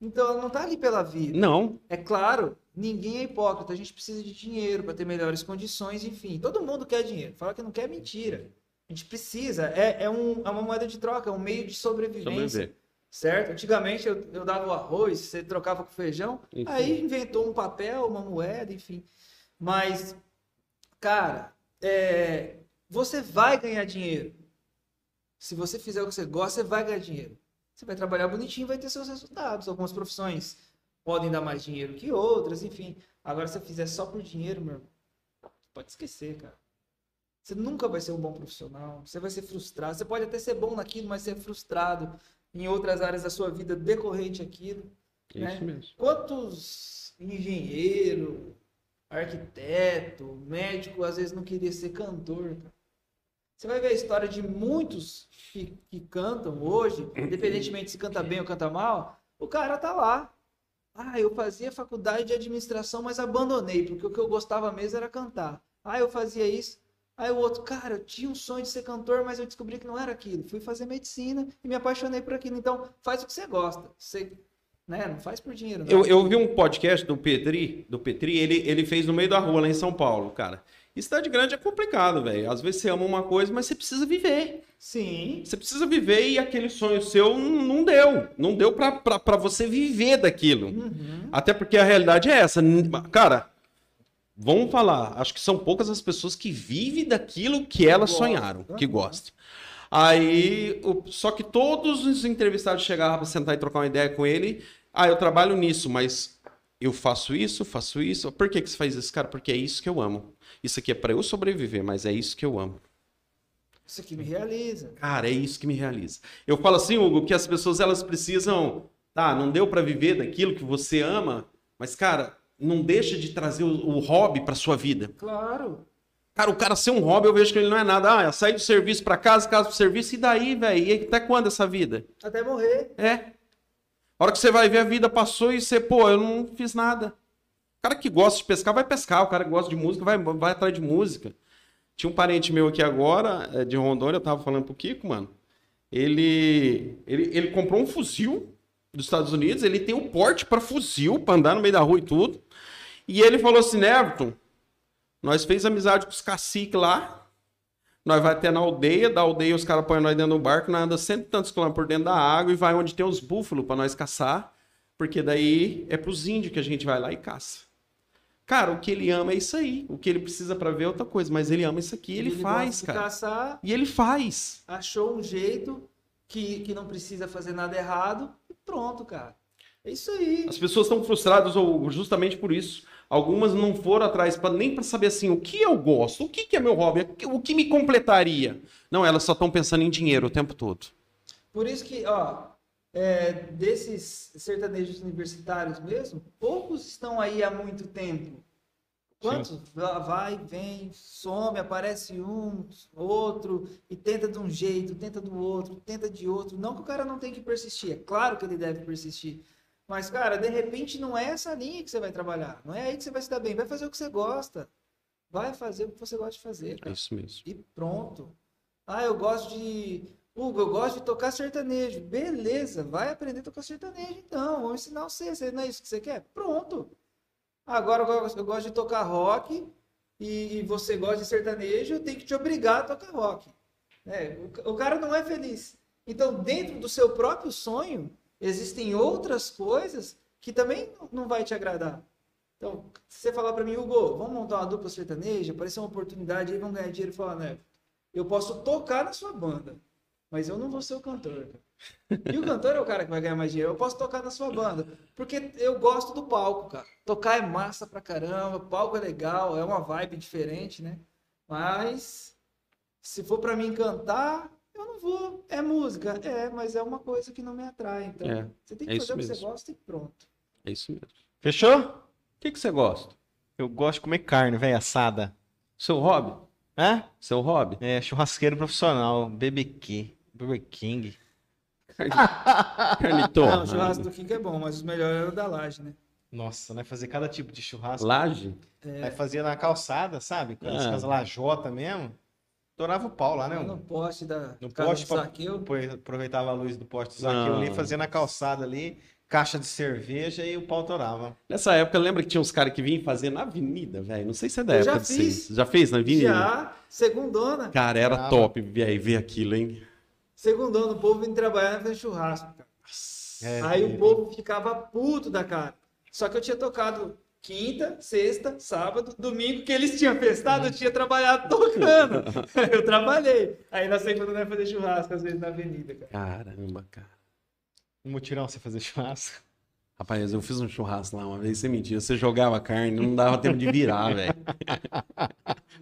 Então ela não tá ali pela vida. Não. É claro, ninguém é hipócrita. A gente precisa de dinheiro para ter melhores condições, enfim. Todo mundo quer dinheiro. Fala que não quer mentira. A gente precisa. É, é, um, é uma moeda de troca, é um meio de sobrevivência. Sobreviver. Certo? Antigamente eu, eu dava o arroz, você trocava com feijão, Enfim. aí inventou um papel, uma moeda, enfim. Mas, cara, é, você vai ganhar dinheiro. Se você fizer o que você gosta, você vai ganhar dinheiro. Você vai trabalhar bonitinho, vai ter seus resultados. Algumas profissões podem dar mais dinheiro que outras, enfim. Agora, se você fizer só por dinheiro, meu irmão, pode esquecer, cara. Você nunca vai ser um bom profissional. Você vai ser frustrado. Você pode até ser bom naquilo, mas ser frustrado em outras áreas da sua vida decorrente àquilo. É né? isso mesmo. Quantos engenheiro, arquiteto, médico, às vezes não queria ser cantor, cara? Você vai ver a história de muitos que, que cantam hoje, independentemente se canta bem ou canta mal, o cara tá lá. Ah, eu fazia faculdade de administração, mas abandonei, porque o que eu gostava mesmo era cantar. Ah, eu fazia isso. Aí o outro, cara, eu tinha um sonho de ser cantor, mas eu descobri que não era aquilo. Fui fazer medicina e me apaixonei por aquilo. Então, faz o que você gosta. Você, né, não faz por dinheiro. Não. Eu, eu vi um podcast do Petri, do Petri, ele, ele fez no meio da rua lá em São Paulo, cara. E cidade grande é complicado, velho. Às vezes você ama uma coisa, mas você precisa viver. Sim. Você precisa viver e aquele sonho seu não deu. Não deu pra você viver daquilo. Uhum. Até porque a realidade é essa. Cara, vamos falar. Acho que são poucas as pessoas que vivem daquilo que elas sonharam, que Uhum. gostam. Aí, o- só que todos os entrevistados chegavam pra sentar e trocar uma ideia com ele. Ah, eu trabalho nisso, mas eu faço isso, faço isso. Por que, que você faz isso, cara? Porque é isso que eu amo. Isso aqui é pra eu sobreviver, mas é isso que eu amo. Isso aqui me realiza. Cara, é isso que me realiza. Eu falo assim, Hugo, que as pessoas elas precisam, tá, não deu pra viver daquilo que você ama, mas cara, não deixa de trazer o, o hobby pra sua vida. Claro. Cara, o cara ser um hobby, eu vejo que ele não é nada. Ah, é sair do serviço pra casa, casa pro serviço, e daí, velho? E até quando essa vida? Até morrer. É. A hora que você vai ver a vida passou e você, pô, eu não fiz nada. Cara que gosta de pescar vai pescar, o cara que gosta de música vai, vai atrás de música. Tinha um parente meu aqui agora, é, de Rondônia, eu tava falando pro Kiko, mano. Ele, ele, ele comprou um fuzil dos Estados Unidos, ele tem o porte pra fuzil, pra andar no meio da rua e tudo. E ele falou assim, né, Everton, nós fez amizade com os caciques lá, nós vai até na aldeia, da aldeia os caras põem nós dentro do barco, nós anda cento e tantos quilômetros por dentro da água e vai onde tem os búfalos pra nós caçar, porque daí é pros índios que a gente vai lá e caça. Cara, o que ele ama é isso aí. O que ele precisa pra ver é outra coisa, mas ele ama isso aqui, ele, faz, gosta de cara. caçar, E ele faz. achou um jeito que, que não precisa fazer nada errado e pronto, cara. É isso aí. As pessoas estão frustradas ou justamente por isso. Algumas não foram atrás pra, nem para saber assim o que eu gosto, o que, que é meu hobby, o que me completaria. Não, elas só estão pensando em dinheiro o tempo todo. Por isso que, ó, é, desses sertanejos universitários mesmo, poucos estão aí há muito tempo. Quantos? Va- Vai, vem, some, aparece um, outro, e tenta de um jeito, tenta do outro, tenta de outro. Não que o cara não tem que persistir, é claro que ele deve persistir. Mas, cara, de repente não é essa linha que você vai trabalhar. Não é aí que você vai se dar bem. Vai fazer o que você gosta. Vai fazer o que você gosta de fazer, É cara. isso mesmo. E pronto. Ah, eu gosto de Hugo, eu gosto de tocar sertanejo. Beleza, vai aprender a tocar sertanejo então. Vamos ensinar você. Você- Não é isso que você quer? Pronto. Agora eu gosto- de tocar rock e, e você gosta de sertanejo, eu tenho que te obrigar a tocar rock. É, o, ca- o cara não é feliz. Então, dentro do seu próprio sonho, existem outras coisas que também não- vai te agradar. Então, se você falar para mim, Hugo, vamos montar uma dupla sertaneja, aparecer uma oportunidade aí, vamos ganhar dinheiro, falar, né? Eu posso tocar na sua banda, mas eu não vou ser o cantor. cara. E o cantor é o cara que vai ganhar mais dinheiro. Eu posso tocar na sua banda, porque eu gosto do palco, cara. Tocar é massa pra caramba, palco é legal, é uma vibe diferente, né? Mas se for pra mim cantar, eu não vou. É música, é, mas é uma coisa que não me atrai. Então, É, você tem é que isso fazer o que você mesmo. gosta e pronto. É isso mesmo. Fechou? O que, que você gosta? Eu gosto de comer carne, velho, assada. Seu hobby? Hã? Seu hobby? É, churrasqueiro profissional, BBQ, Burger King. Carne Não, o churrasco do Kiko é bom, mas os melhores eram da laje, né? Nossa, né? Fazer cada tipo de churrasco. Laje? Aí fazia na calçada, sabe? Com as Ah. casas lajota mesmo. Estourava o pau lá, né? No poste da No poste do Zaqueu. Aproveitava a luz do poste do Zaqueu ali, fazia na calçada ali, caixa de cerveja e o pau torava. Nessa época, lembra que tinha uns caras que vinham fazer na avenida, velho? Não sei se é da Eu época já de fiz. vocês. Já fez na avenida? Já, segundona. Cara, era Brava. top, velho, ver aquilo, hein? Segundona, o povo vindo trabalhar fazer churrasco, cara. É, Aí e- o povo ficava puto da cara. Só que eu tinha tocado quinta, sexta, sábado, domingo, que eles tinham festado, eu tinha trabalhado tocando. eu trabalhei. Aí na segunda nós fazer churrasco, às vezes na avenida, cara. Caramba, cara. No mutirão você fazer churrasco. Rapaz, eu fiz um churrasco lá uma vez, você mentia. Você jogava carne, não dava tempo de virar, velho.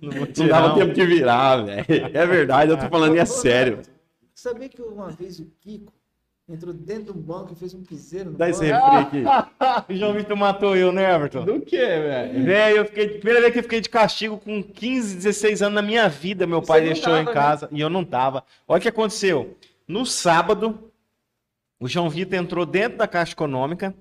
Não mutirão. dava tempo de virar, velho. É verdade, eu tô falando e é sério. Sabia que uma vez o Kiko entrou dentro de um banco e fez um piseiro no Dá banco? esse refri aqui. O João Vitor matou eu, né, Everton? Do que, velho? Velho, eu fiquei. Primeira vez que eu fiquei de castigo com 15, 16 anos na minha vida, meu Você pai deixou tava, em né? casa e eu não tava. Olha o que aconteceu. No sábado, o João Vitor entrou dentro da Caixa Econômica,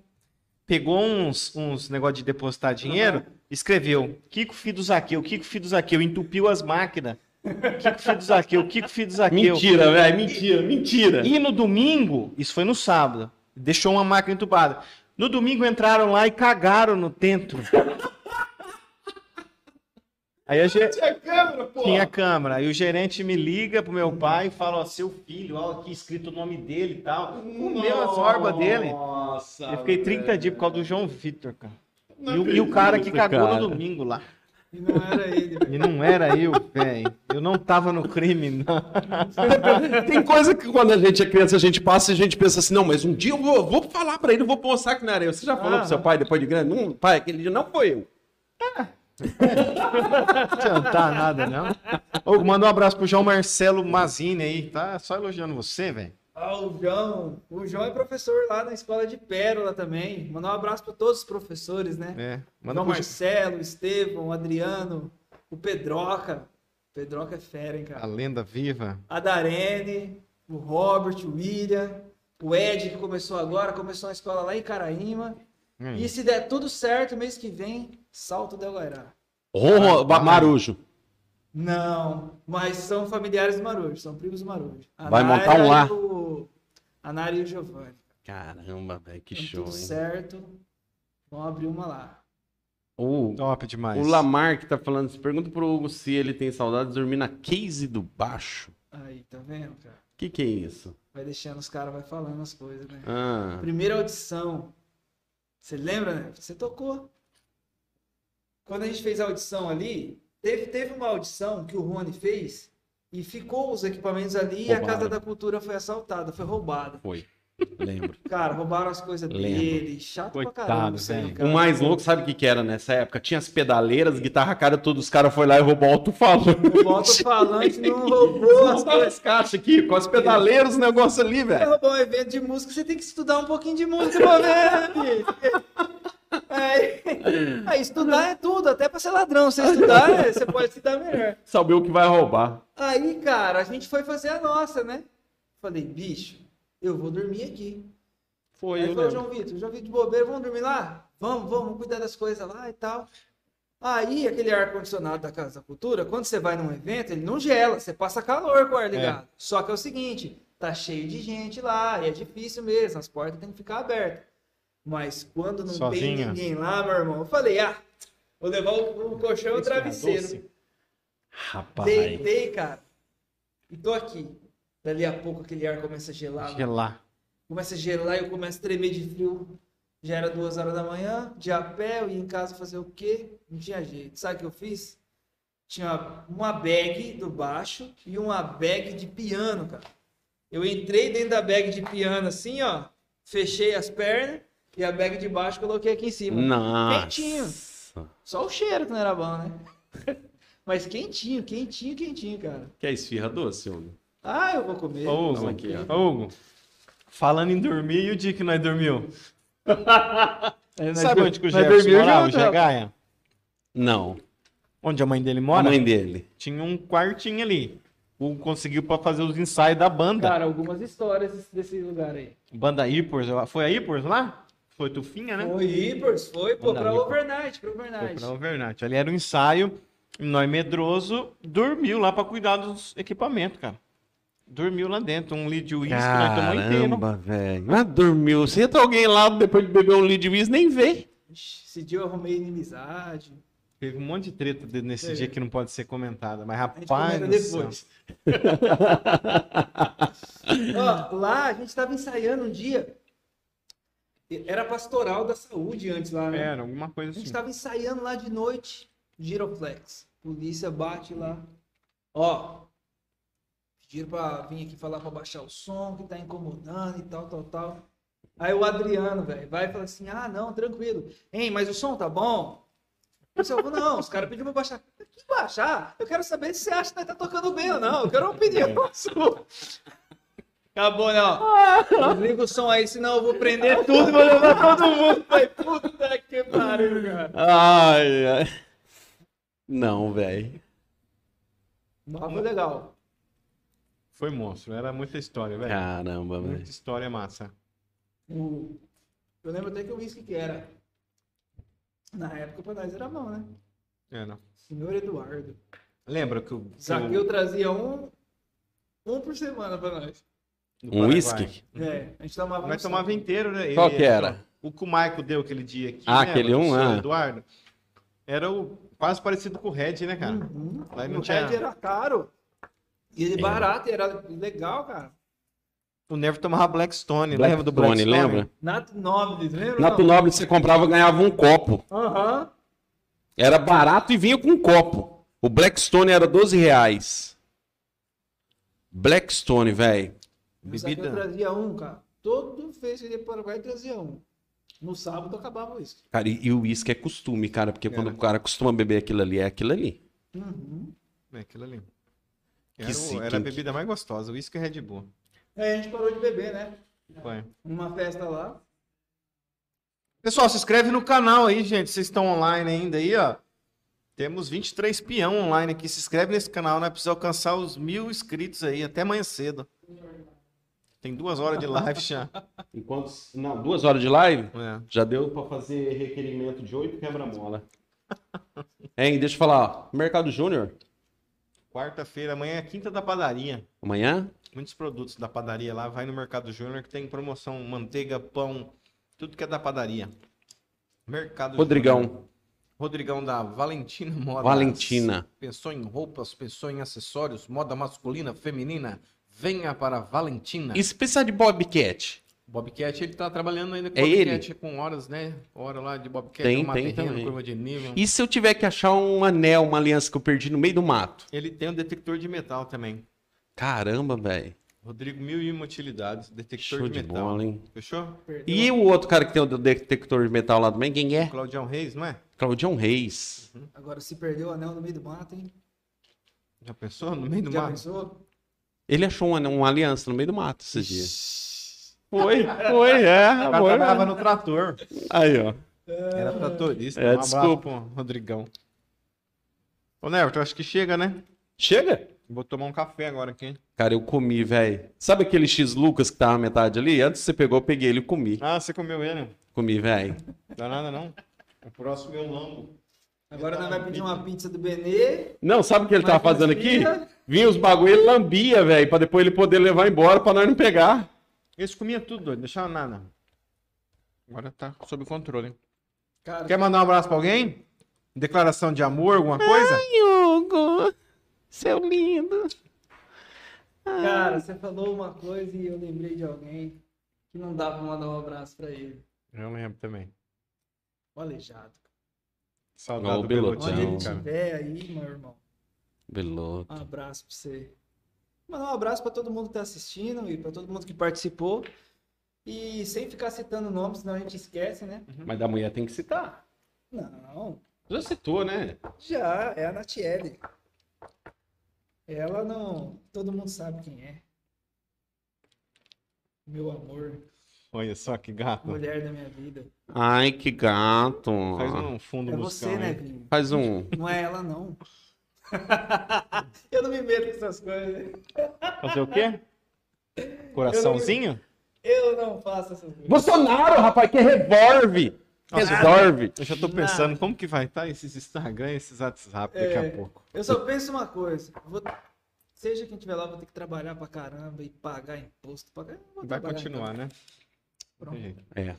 pegou uns, uns negócio de depositar dinheiro, escreveu Kiko Filho do Zaqueu, Kiko Filho do Zaqueu, entupiu as máquinas. Kiko Filho do Zaqueu, Kiko Filho do Zaqueu. Mentira, velho, mentira, mentira. E no domingo, isso foi no sábado, deixou uma máquina entubada. No domingo entraram lá e cagaram no dentro. Aí a gente Tinha câmera, pô. tinha câmera. Aí o gerente me liga pro meu pai e fala: Ó, seu filho, ó, aqui escrito o nome dele e tal. Comeu as orbas dele. Nossa. Eu fiquei 30 velho. dias por causa do João Vitor, cara. E o, e o cara que cagou cara. no domingo lá. E não era ele, velho. E não era eu, velho. Eu não tava no crime, não. Tem coisa que quando a gente é criança, a gente passa e a gente pensa assim, não, mas um dia eu vou, vou falar pra ele, eu vou mostrar que não era eu. Você já falou Ah. pro seu pai depois de grande? Não, pai, aquele dia não foi eu. Não adiantar nada, não. Ô, manda um abraço pro João Marcelo Mazini aí. Tá só elogiando você, velho. Ah, o João. O João é professor lá na escola de Pérola também. Mandar um abraço para todos os professores, né? É. Manda João pro... Marcelo, o Estevão, o Adriano, o Pedroca. O Pedroca é fera, hein, A cara? lenda viva. A Darene, o Robert, o William, o Ed, que começou agora, começou na escola lá em Caraíma. Hum. E se der tudo certo, mês que vem, Salto del Guairá. Oh, Marujo. Não, mas são familiares do Marujo, são primos do Marujo. A Vai Nara montar um lá. e o- A Nara e o Giovanni. Caramba, velho, que Então, show, tudo hein? certo. Vamos abrir uma lá. O, Top demais. o Lamar que tá falando, isso, pergunta pro Hugo se ele tem saudade de dormir na case do baixo. Aí, tá vendo, cara? O que que é isso? Vai deixando os caras, vai falando as coisas, né? Ah, Primeira audição. Você lembra, né? Você tocou. Quando a gente fez a audição ali, teve, teve uma audição que o Rony fez e ficou os equipamentos ali e a Roubaram. Casa da Cultura foi assaltada, foi roubada. foi. Lembro. Cara, roubaram as coisas dele. Chato Coitado, pra caramba. cara. O mais louco, sabe o que que era nessa época? Tinha as pedaleiras, guitarra cara, todos os caras foram lá e roubou o alto-falante. O alto-falante não roubou as Olha as caixas aqui, com as pedaleiras, o negócio ali, velho. roubar um evento de música, você tem que estudar um pouquinho de música pra ver, Aí, aí, estudar é tudo, até pra ser ladrão. Você estudar, é, você pode se dar melhor. Saber o que vai roubar. Aí, cara, a gente foi fazer a nossa, né? Falei, bicho, eu vou dormir aqui. Foi, Aí eu falou. João Vitor, João Vitor de bobeira, vamos dormir lá? Vamos, vamos, vamos cuidar das coisas lá e tal. Aí, aquele ar-condicionado da Casa da Cultura, quando você vai num evento, ele não gela, você passa calor com o ar ligado. Só que é o seguinte, tá cheio de gente lá, e é difícil mesmo, as portas têm que ficar abertas. Mas quando não tem Sozinha. ninguém lá, meu irmão, eu falei, ah, vou levar o, o colchão e o travesseiro. Rapaz. Deitei, cara. E tô aqui. Dali a pouco aquele ar começa a gelar. Gelar. Começa a gelar e eu começo a tremer de frio. Já era duas horas da manhã, de a pé, eu ia em casa fazer o quê? Não tinha jeito. Sabe o que eu fiz? Tinha uma bag do baixo e uma bag de piano, cara. Eu entrei dentro da bag de piano assim, ó. Fechei as pernas e a bag de baixo coloquei aqui em cima. Nossa. Quentinho. Só o cheiro que não era bom, né? Mas quentinho, quentinho, quentinho, cara. Quer esfirra doce, Hugo? Ah, eu vou comer. Ô, Hugo. aqui, ó. Hugo. Falando em dormir, e o dia que nós dormiu? Nós Sabe onde que o Jefferson morava, o rapaz. Gegaia? Não. Onde a mãe dele A mora? mãe dele. Tinha um quartinho ali. O Hugo conseguiu pra fazer os ensaios da banda. Cara, algumas histórias desse- desse lugar aí. Banda Ipors. Foi a Ipors lá? Foi Tufinha, né? Foi Ipers, foi, pô, Manda pra overnight, pra Foi overnight. pra Overnight. Ali era um ensaio. E nós, medroso, dormiu lá pra cuidar dos equipamentos, cara. Dormiu lá dentro. Um lead whisky, nós tomamos inteiro. Caramba, velho. Mas dormiu. Se entra alguém lá depois de beber um lead whisky, nem vê. Ixi, Esse dia eu arrumei inimizade. Teve um monte de treta de- nesse É. dia que não pode ser comentada. Mas, A gente rapaz. comenta do céu. depois. Ó, lá a gente tava ensaiando um dia. Era pastoral da saúde antes lá, né? Era, alguma coisa A gente assim. tava ensaiando lá de noite, Giroflex. Polícia bate lá. Ó, pediram pra vir aqui falar pra baixar o som, que tá incomodando e tal, tal, tal. Aí o Adriano, velho, vai e fala assim: ah, não, tranquilo. Hein, mas o som tá bom? Disse, "Eu, não, os caras pediram pra baixar. Que baixar? Eu quero saber se você acha que tá tocando bem ou não. Eu quero uma opinião sua. Acabou, não. Desliga o som aí, senão eu vou prender tudo e vou levar todo mundo. Vai, puta que pariu, cara. Ai, ai. Não, velho. Mas foi legal. Foi monstro. Era muita história, velho. Caramba, velho. Muita história massa. O- Eu lembro até que o uísque que era. Na época, pra nós era bom, né? Era. Senhor Eduardo. Lembra que o. que Zaqueu o- trazia um, um por semana pra nós. Do Um whisky? É, a gente tomava Nós tomava só. inteiro, né? Qual Ele- que era? O que o Maico deu aquele dia aqui. Ah, lembra? aquele Do um, ah. Eduardo. Era o quase parecido com o Red, né, cara? Uhum. Lá não o tinha- Red era caro. E ele É. barato, era legal, cara. O Nevo tomava Blackstone. lembra do Blackstone, Blackstone? lembra? Nato Nobre, lembra? Na não? Tunobre você comprava ganhava um copo. Aham. Era barato e vinha com um copo. O Blackstone era 12 reais. Blackstone, velho. O Zaqueu Bebida. trazia um, cara. Todo vez que ele ia para o Paraguai, trazia um. No sábado acabava o uísque. Cara, e, e o uísque é costume, cara, porque quando Era. o cara costuma beber aquilo ali, é aquilo ali. Uhum. É aquilo ali. Era, o- era a bebida mais gostosa. O uísque e Red Bull. Aí a gente parou de beber, né? Foi. Numa festa lá. Pessoal, se inscreve no canal aí, gente. Vocês estão online ainda aí, ó. Temos 23 peão online aqui. Se inscreve nesse canal, né? Precisa alcançar os mil inscritos aí, até amanhã cedo. Tem duas horas de live já. Enquanto. Não, duas horas de live? É. Já deu pra fazer requerimento de oito quebra-mola. Hein, deixa eu falar, ó, Mercado Júnior, Quarta-feira, amanhã é quinta da padaria. amanhã? Muitos produtos da padaria lá. Vai no Mercado Júnior que tem promoção. Manteiga, pão, tudo que é da padaria. Mercado Rodrigão, Júnior. Rodrigão da Valentina Modas. Valentina. Pensou em roupas, pensou em acessórios, moda masculina, feminina? Venha para Valentina. E se precisar de Bobcat? Bobcat, ele tá trabalhando ainda com É Bobcat, com horas, né? Hora lá de Bobcat, Tem, uma tem terreno, curva de nível. E se eu tiver que achar um anel, uma aliança que eu perdi no meio do mato? Ele tem um detector de metal também. Caramba, velho. Rodrigo, mil e uma utilidades, detector Show de de metal. bola, hein? Fechou? Perdeu. E o outro cara que tem o detector de metal lá também, quem é? Claudião Reis, não é? Claudião Reis. Agora se perdeu o anel no meio do mato, hein? Já pensou? No meio do Já mato? pensou? Ele achou um anel- uma aliança no meio do mato esses dias. Foi, foi, é. O cara foi. trabalhava no trator. Aí, ó. Era tratorista. É, um desculpa. Rodrigão. Ô, Neverton, acho que chega, né? Chega? Vou tomar um café agora aqui. Cara, eu comi, velho. Sabe aquele X Lucas que tava na metade ali? Antes você pegou, eu peguei ele e comi. Ah, você comeu ele? Comi, velho. Dá nada não. O próximo é o lambo. Agora nós vamos pedir uma pizza do Benê. Não, sabe o que ele tava fazendo aqui? Vinha os bagulho, ele lambia, velho, pra depois ele poder levar embora pra nós não pegar. Eles comiam tudo, doido, deixava nada. Agora tá sob controle. Cara, Quer mandar um abraço pra alguém? Declaração de amor, alguma coisa? Hugo, seu lindo. cara, você falou uma coisa e eu lembrei de alguém que não dá pra mandar um abraço pra ele. Eu lembro também. O aleijado. Saudade do Belotão. Onde ele estiver aí, meu irmão. Beloto. Um abraço pra você. Mandar um abraço pra todo mundo que tá assistindo e pra todo mundo que participou. E sem ficar citando nomes, senão a gente esquece, né? Mas da mulher tem que citar. Não, Já citou, né? já é a Natiele. Ela não. Todo mundo sabe quem é. Meu amor, Olha só que gato. mulher da minha vida. Ai, que gato. Faz um fundo É musical. você, né? Vinho? Faz um. Não é ela, não. eu não me meto com essas coisas. Fazer o quê? Coraçãozinho? Eu não faço essas coisas. Bolsonaro, rapaz, que revolve. Resolve. Eu já tô pensando como que vai estar esses Instagram e esses WhatsApp daqui É. a pouco. Eu só penso uma coisa. vou- Seja quem estiver lá, vou ter que trabalhar pra caramba e pagar imposto. Pagar, eu Vai continuar, né? então. Tem jeito. É.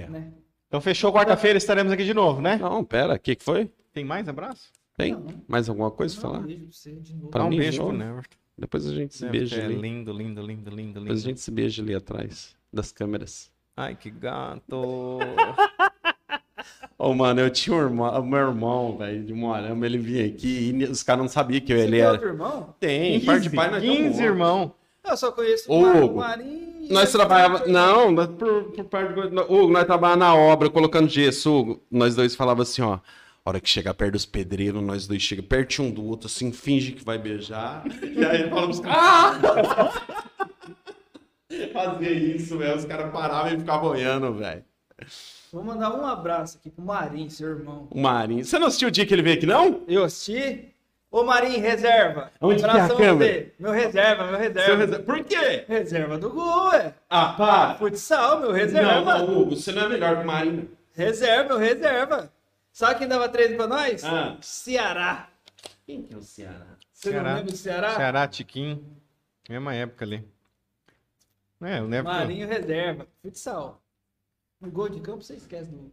Pronto, né? Então fechou quarta-feira, estaremos aqui de novo, né? Não, pera, o que, que foi? Tem mais abraço? Tem? Não. Mais alguma coisa pra falar? um beijo pra você de novo. Pra Dá um mim, beijo pro novo? Never. Depois a gente se beija é ali. lindo, lindo, lindo, lindo, Depois a lindo. gente se beija ali atrás das câmeras. Ai, que gato. Ô, mano, eu tinha um irmão, o meu irmão, velho, de Moarama, ele vinha aqui e os caras não sabiam que Você ele tem era. outro irmão? Tem, par de pai nós temos um 15 monte. irmão. Eu só conheço o Hugo, o Marinho. Nós trabalhava, não, nós por, por parte de... Hugo, nós trabalhávamos na obra, colocando gesso, Hugo. Nós dois falava assim, ó, a hora que chegar perto dos pedreiros, nós dois chega pertinho um do outro, assim, finge que vai beijar. E aí falamos, ah! Fazia isso, velho, os caras paravam e ficavam olhando, velho. Vou mandar um abraço aqui pro Marinho, seu irmão. O Marinho. Você não assistiu o dia que ele veio aqui, não? Eu assisti. Ô Marinho, reserva. Onde que é a Abração câmera? você. Meu reserva, meu reserva. Reserva- Por quê? Reserva do gol, ué. Ah, para. Futsal, meu reserva. Não, não, Hugo, você não é melhor que o Marinho. Reserva, meu reserva. Sabe quem dava treino pra nós? Ah. Ceará. Quem que é o Ceará? Você Ceará. não lembra do Ceará? Ceará, Tiquinho. Mesma época ali. É, eu lembro. que Marinho reserva. Futsal. No gol de campo você esquece do. o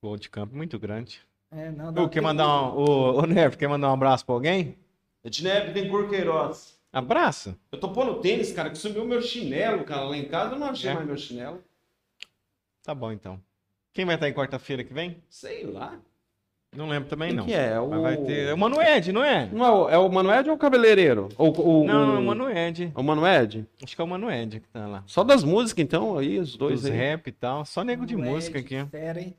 Gol de campo muito grande. É, não. Ô, quer mandar um. Ô, ô Neves, quer mandar um abraço pra alguém? Edneb tem Queiroz. Abraço. Eu tô pondo tênis, cara, que sumiu meu chinelo, cara. Lá em casa eu não achei É? mais meu chinelo. Tá bom então. Quem vai estar em quarta-feira que vem? Sei lá. Não lembro também, Quem não. que é? O... Mas vai ter. É o Manued, não é? Não é o, é o Manoed ou o cabeleireiro? Ou, o, Não, é o... o Manued. É o Manoed? Acho que é o Manued que tá lá. Só das músicas, então, aí, os dois Dos aí. rap e tal. Só nego de O música aqui. ó. Fera, hein?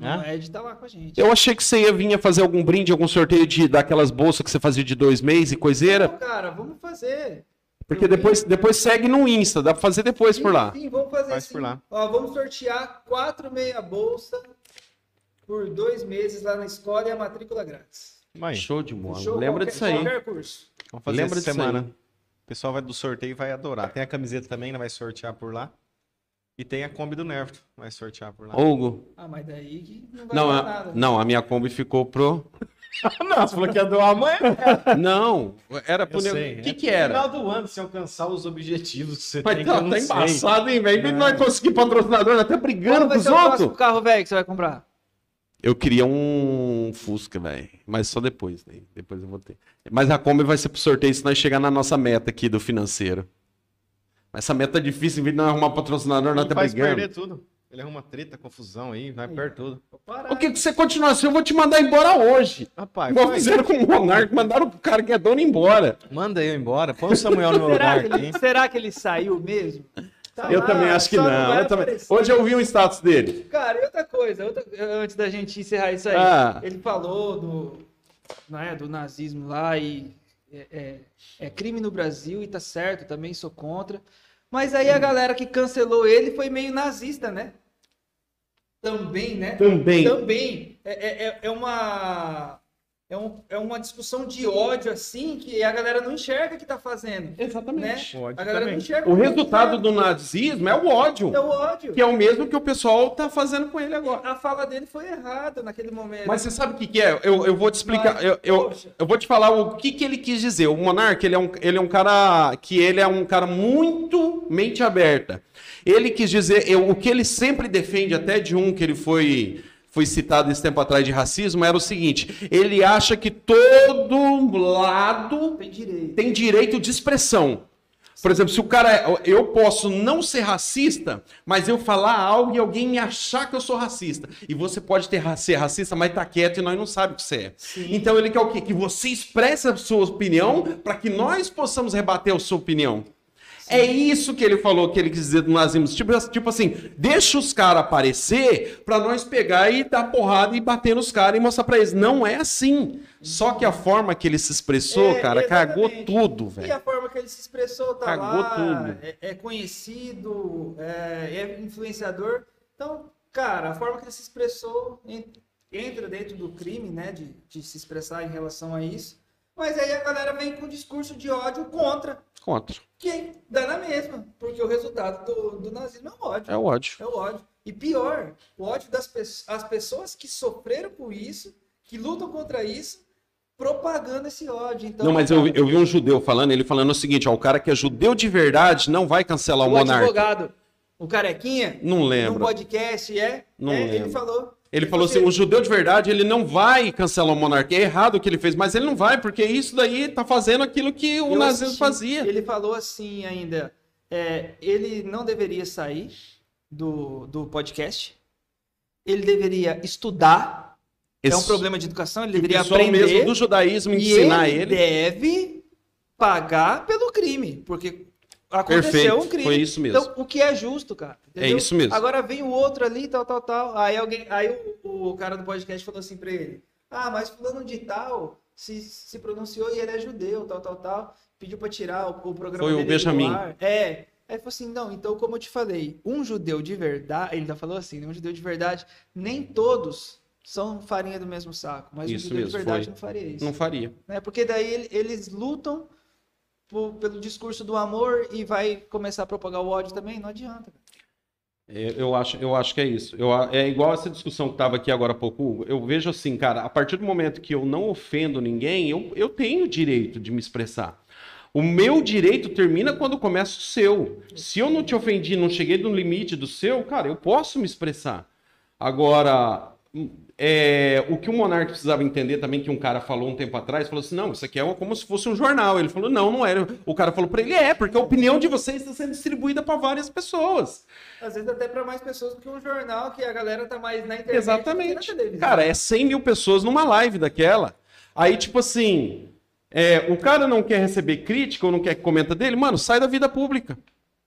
Hã? O Ed tá lá com a gente. Eu achei que você ia vir a fazer algum brinde, algum sorteio de, daquelas bolsas que você fazia de dois meses e coiseira. Não, cara, vamos fazer. Porque Eu depois, vi. depois segue no Insta, dá pra fazer depois por lá. Sim, sim, vamos fazer Faz sim. por lá. Ó, vamos sortear quatro meia bolsa por dois meses lá na escola e a matrícula grátis. Aí, Show de bola. Fechou? Lembra Qualquer- disso aí. Qualquer curso. vamos fazer Lembra essa disso aí. semana. O pessoal vai do sorteio e vai adorar. Tem a camiseta também, né? vai sortear por lá. E tem a Kombi do Nerf, vai sortear por lá. Hugo. Ah, mas daí que não vai Não, dar a, nada. não, a minha Kombi ficou pro. não, você falou que ia doar amanhã. Não, era pro. O que é que no era? final do ano, se alcançar os objetivos que você Mas tem, tá, não tá sei. embaçado, hein, velho? Não vai conseguir patrocinador, tá brigando Qual com os outros. carro velho que você vai comprar? Eu queria um Fusca, velho. Mas só depois, né? Depois eu vou ter. Mas a Kombi vai ser pro sorteio se nós chegar na nossa meta aqui do financeiro. Mas essa meta é difícil, em vez de nós arrumar patrocinador, nós Ele tá faz brigando. perder tudo. Ele arruma treta, confusão aí, vai perder tudo. O que que você continuar assim? Eu vou te mandar embora hoje. Rapaz, Igual fizeram com o Monark, mandaram o cara que é dono embora. manda eu embora. Põe o Samuel no meu Será lugar que, ele, será que ele saiu mesmo? Tá eu lá, também acho que não. vai eu também-. Hoje eu vi um status dele. Cara, e outra coisa, outra- antes da gente encerrar isso aí, Ah. ele falou do, né, do nazismo lá e é, é- é crime no Brasil e tá certo, também sou contra. Mas aí a galera que cancelou ele foi meio nazista, né? Também, né? Também. Também. É, é- é- é uma. É, um, é uma discussão de ódio, assim, que a galera não enxerga que tá fazendo. Né? Exatamente. Ódio A galera não também. enxerga O resultado tá do nazismo é o ódio, É o ódio. que é o mesmo que o pessoal tá fazendo com ele agora. A fala dele foi errada naquele momento. Mas você sabe o que, que é? Eu, eu vou te explicar. Mas, eu, eu, eu vou te falar o que, que ele quis dizer. O Monark, ele é, um, ele é um cara que ele é um cara muito mente aberta. Ele quis dizer, eu- o que ele sempre defende, até de um que ele foi, foi citado esse tempo atrás de racismo, era o seguinte: ele acha que todo lado Tem direito. tem direito de expressão. Por exemplo, se o cara. é- Eu posso não ser racista, mas eu falar algo e alguém me achar que eu sou racista. E você pode ter, ser racista, mas tá quieto e nós não sabemos o que você é. Sim. Então ele quer o quê? Que você expresse a sua opinião para que nós possamos rebater a sua opinião. É isso que ele falou que ele quis dizer do nazismo. Tipo, tipo assim, deixa os caras aparecer para nós pegar e dar porrada e bater nos caras e mostrar para eles. Não é assim. Só que a forma que ele se expressou, É, cara, cagou exatamente. tudo, E velho. a forma que ele se expressou tá Cagou lá, tudo. É, é conhecido, é, é influenciador. Então, cara, a forma que ele se expressou en- entra dentro do crime, né, de, de se expressar em relação a isso. Mas aí a galera vem com um discurso de ódio contra, Contra. que dá na mesma, porque o resultado do, do nazismo é o ódio. É o ódio. É o ódio. E pior, o ódio das pe as pessoas que sofreram com isso, que lutam contra isso, propagando esse ódio. Então, Não, mas eu, eu vi um judeu falando, ele falando o seguinte, ó, o cara que é judeu de verdade não vai cancelar o, o monarca. advogado, o carequinha, Não no lembro. podcast, é, Não é, ele lembro. falou. Ele falou assim, o judeu de verdade, ele não vai cancelar o monarca. É errado o que ele fez, mas ele não vai, porque isso daí tá fazendo aquilo que o Eu nazismo assisti, fazia. Ele falou assim ainda, é, ele não deveria sair do, do podcast, ele deveria estudar, é um Esse- problema de educação, ele deveria aprender. mesmo do judaísmo E ensinar ele, ele. deve pagar pelo crime, porque aconteceu Perfeito, um crime. foi isso mesmo. Então, o que é justo, cara? entendeu? isso mesmo. Agora vem o outro ali, tal, tal, tal. Aí alguém, aí o, o cara do podcast falou assim pra ele: "Ah, mas fulano de tal se, se pronunciou e ele é judeu, tal, tal, tal. Pediu pra tirar o, o programa Foi o Benjamin. ar." É. Aí falou assim, não, então como eu te falei, um judeu de verdade, ele já falou assim, né, um judeu de verdade, nem todos são farinha do mesmo saco, mas Isso um judeu mesmo, de verdade foi. não faria isso Não faria. né? Porque daí ele- eles lutam po- pelo discurso do amor e vai começar a propagar o ódio também, não adianta. É, Eu acho, eu acho que é isso. Eu, é igual essa discussão que estava aqui agora há pouco. Hugo. Eu vejo assim, cara, a partir do momento que eu não ofendo ninguém, eu, eu tenho o direito de me expressar. O meu direito termina quando começa o seu. Se eu não te ofendi, não cheguei no limite do seu, cara, eu posso me expressar. Agora, é, o que o Monark precisava entender também, que um cara falou um tempo atrás, falou assim, não, isso aqui é como se fosse um jornal. Ele falou, não, não era. O cara falou para ele, é, porque a opinião de vocês está sendo distribuída para várias pessoas. Às vezes até para mais pessoas do que um jornal, que a galera tá mais na internet Exatamente. na. Cara, é 100 mil pessoas numa live daquela. Aí, tipo assim, é, o cara não quer receber crítica ou não quer que comenta dele, mano, sai da vida pública.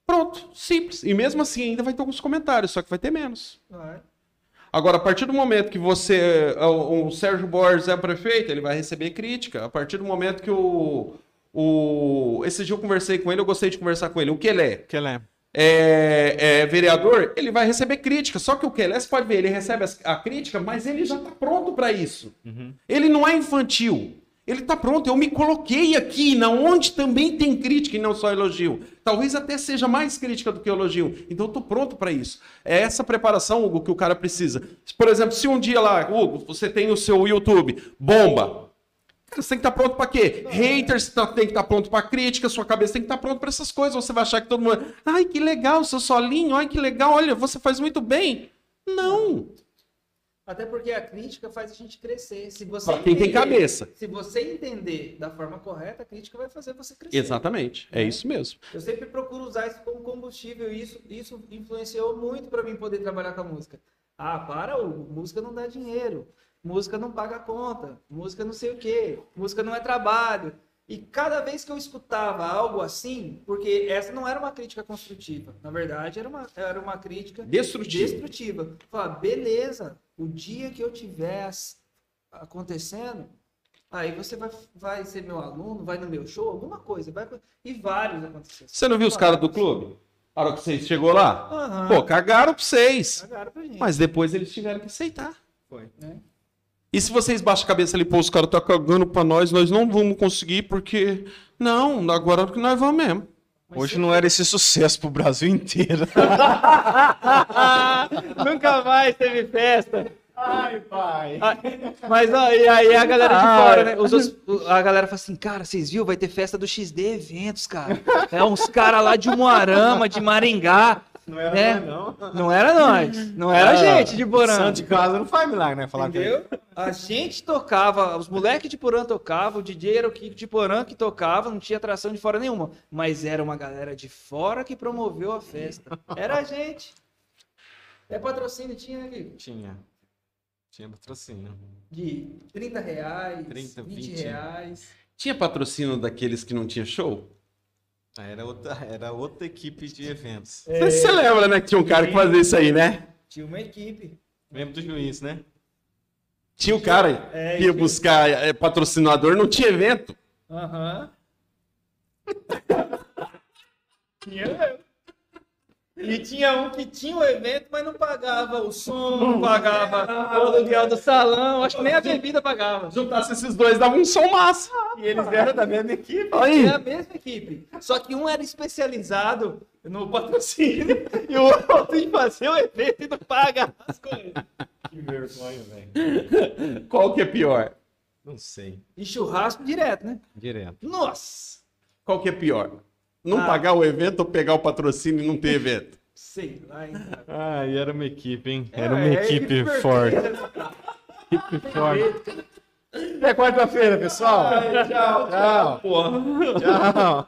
Pronto, simples. E mesmo assim ainda vai ter alguns comentários, só que vai ter menos. Vai. Agora, a partir do momento que você. O, o Sérgio Borges é prefeito, ele vai receber crítica. A partir do momento que o. o esse dia eu conversei com ele, eu gostei de conversar com ele. O que ele é? Que ele é. vereador, ele vai receber crítica. Só que o Kelly, você pode ver, ele recebe a crítica, mas ele já está pronto para isso. Ele não é infantil. Ele está pronto. Eu me coloquei aqui, na onde também tem crítica e não só elogio. Talvez até seja mais crítica do que elogio. Então eu estou pronto para isso. É essa preparação, Hugo, que o cara precisa. Por exemplo, se um dia lá, Hugo, você tem o seu YouTube, bomba. Cara, você tem que estar pronto para quê? Haters tá- tem que estar pronto para crítica, sua cabeça tem que estar pronto para essas coisas. Você vai achar que todo mundo. Ai, que legal, seu solinho, ai, que legal, olha, você faz muito bem. Não. Até porque a crítica faz a gente crescer. Se você Pra quem tem entender- cabeça. Se você entender da forma correta, a crítica vai fazer você crescer. Exatamente. É Né? isso mesmo. Eu sempre procuro usar isso como combustível e isso, isso influenciou muito para mim poder trabalhar com a música. Ah, para, Hugo, música não dá dinheiro, música não paga conta, música não sei o quê, música não é trabalho. E cada vez que eu escutava algo assim, porque essa não era uma crítica construtiva, na verdade era uma, era uma crítica destrutiva. Eu Falava, beleza, o dia que eu tiver acontecendo, aí você vai, vai ser meu aluno, vai no meu show, alguma coisa. Vai... E vários aconteceram. Você não viu os caras do clube? A hora que vocês chegou lá? Aham. Pô, cagaram pra vocês. Cagaram pra gente. Mas depois eles tiveram que aceitar. Foi. né? E se vocês baixam a cabeça ali, pô, os caras tá cagando pra nós, nós não vamos conseguir, porque. Não, agora que nós vamos mesmo. Hoje não era esse sucesso pro Brasil inteiro. Nunca mais teve festa. Ai, pai. Ah, Mas ó, e aí a galera de fora, né? Os a galera fala assim, cara, vocês viram? Vai ter festa do XD Eventos, cara. É uns caras lá de Moarama, de Maringá. Não era É. nós, não. Não era nós. Não era a gente de Porã. Santo de casa não faz milagre, né? Falar Entendeu? A gente tocava, os moleques de Porã tocavam, o DJ era o Kiko de Porã que tocava, não tinha atração de fora nenhuma. Mas era uma galera de fora que promoveu a festa. Era a gente. É patrocínio, tinha, né, Kiko? tinha. Tinha patrocínio. De 30 reais, 30, 20, 20. reais. Tinha patrocínio daqueles que não tinha show? Ah, Era outra, era outra equipe de eventos. Você lembra, né, que tinha um cara que fazia isso aí, né? Tinha uma equipe. Mesmo do juiz, né? Tinha o cara É, que ia tinha. buscar é, patrocinador, não tinha evento. Aham. tinha mesmo. E tinha um que tinha o evento, mas não pagava o som, não pagava o aluguel do salão, acho que nem a bebida pagava. Juntasse esses dois, dava um som massa. E eles eram da mesma equipe. Aí. É a mesma equipe. Só que um era especializado no patrocínio e o outro em fazer o evento e não pagar as coisas. Que vergonha, velho. Qual que é pior? Não sei. E churrasco direto, né? Direto. Nossa! Qual que é pior? Não Ah. pagar o evento ou pegar o patrocínio e não ter evento? Sei lá, hein, cara. Ah, e era uma equipe, hein? Era É, uma é equipe perfeita. forte. Equipe forte. Até quarta-feira, pessoal. Tchau, Tchau. Porra. Tchau.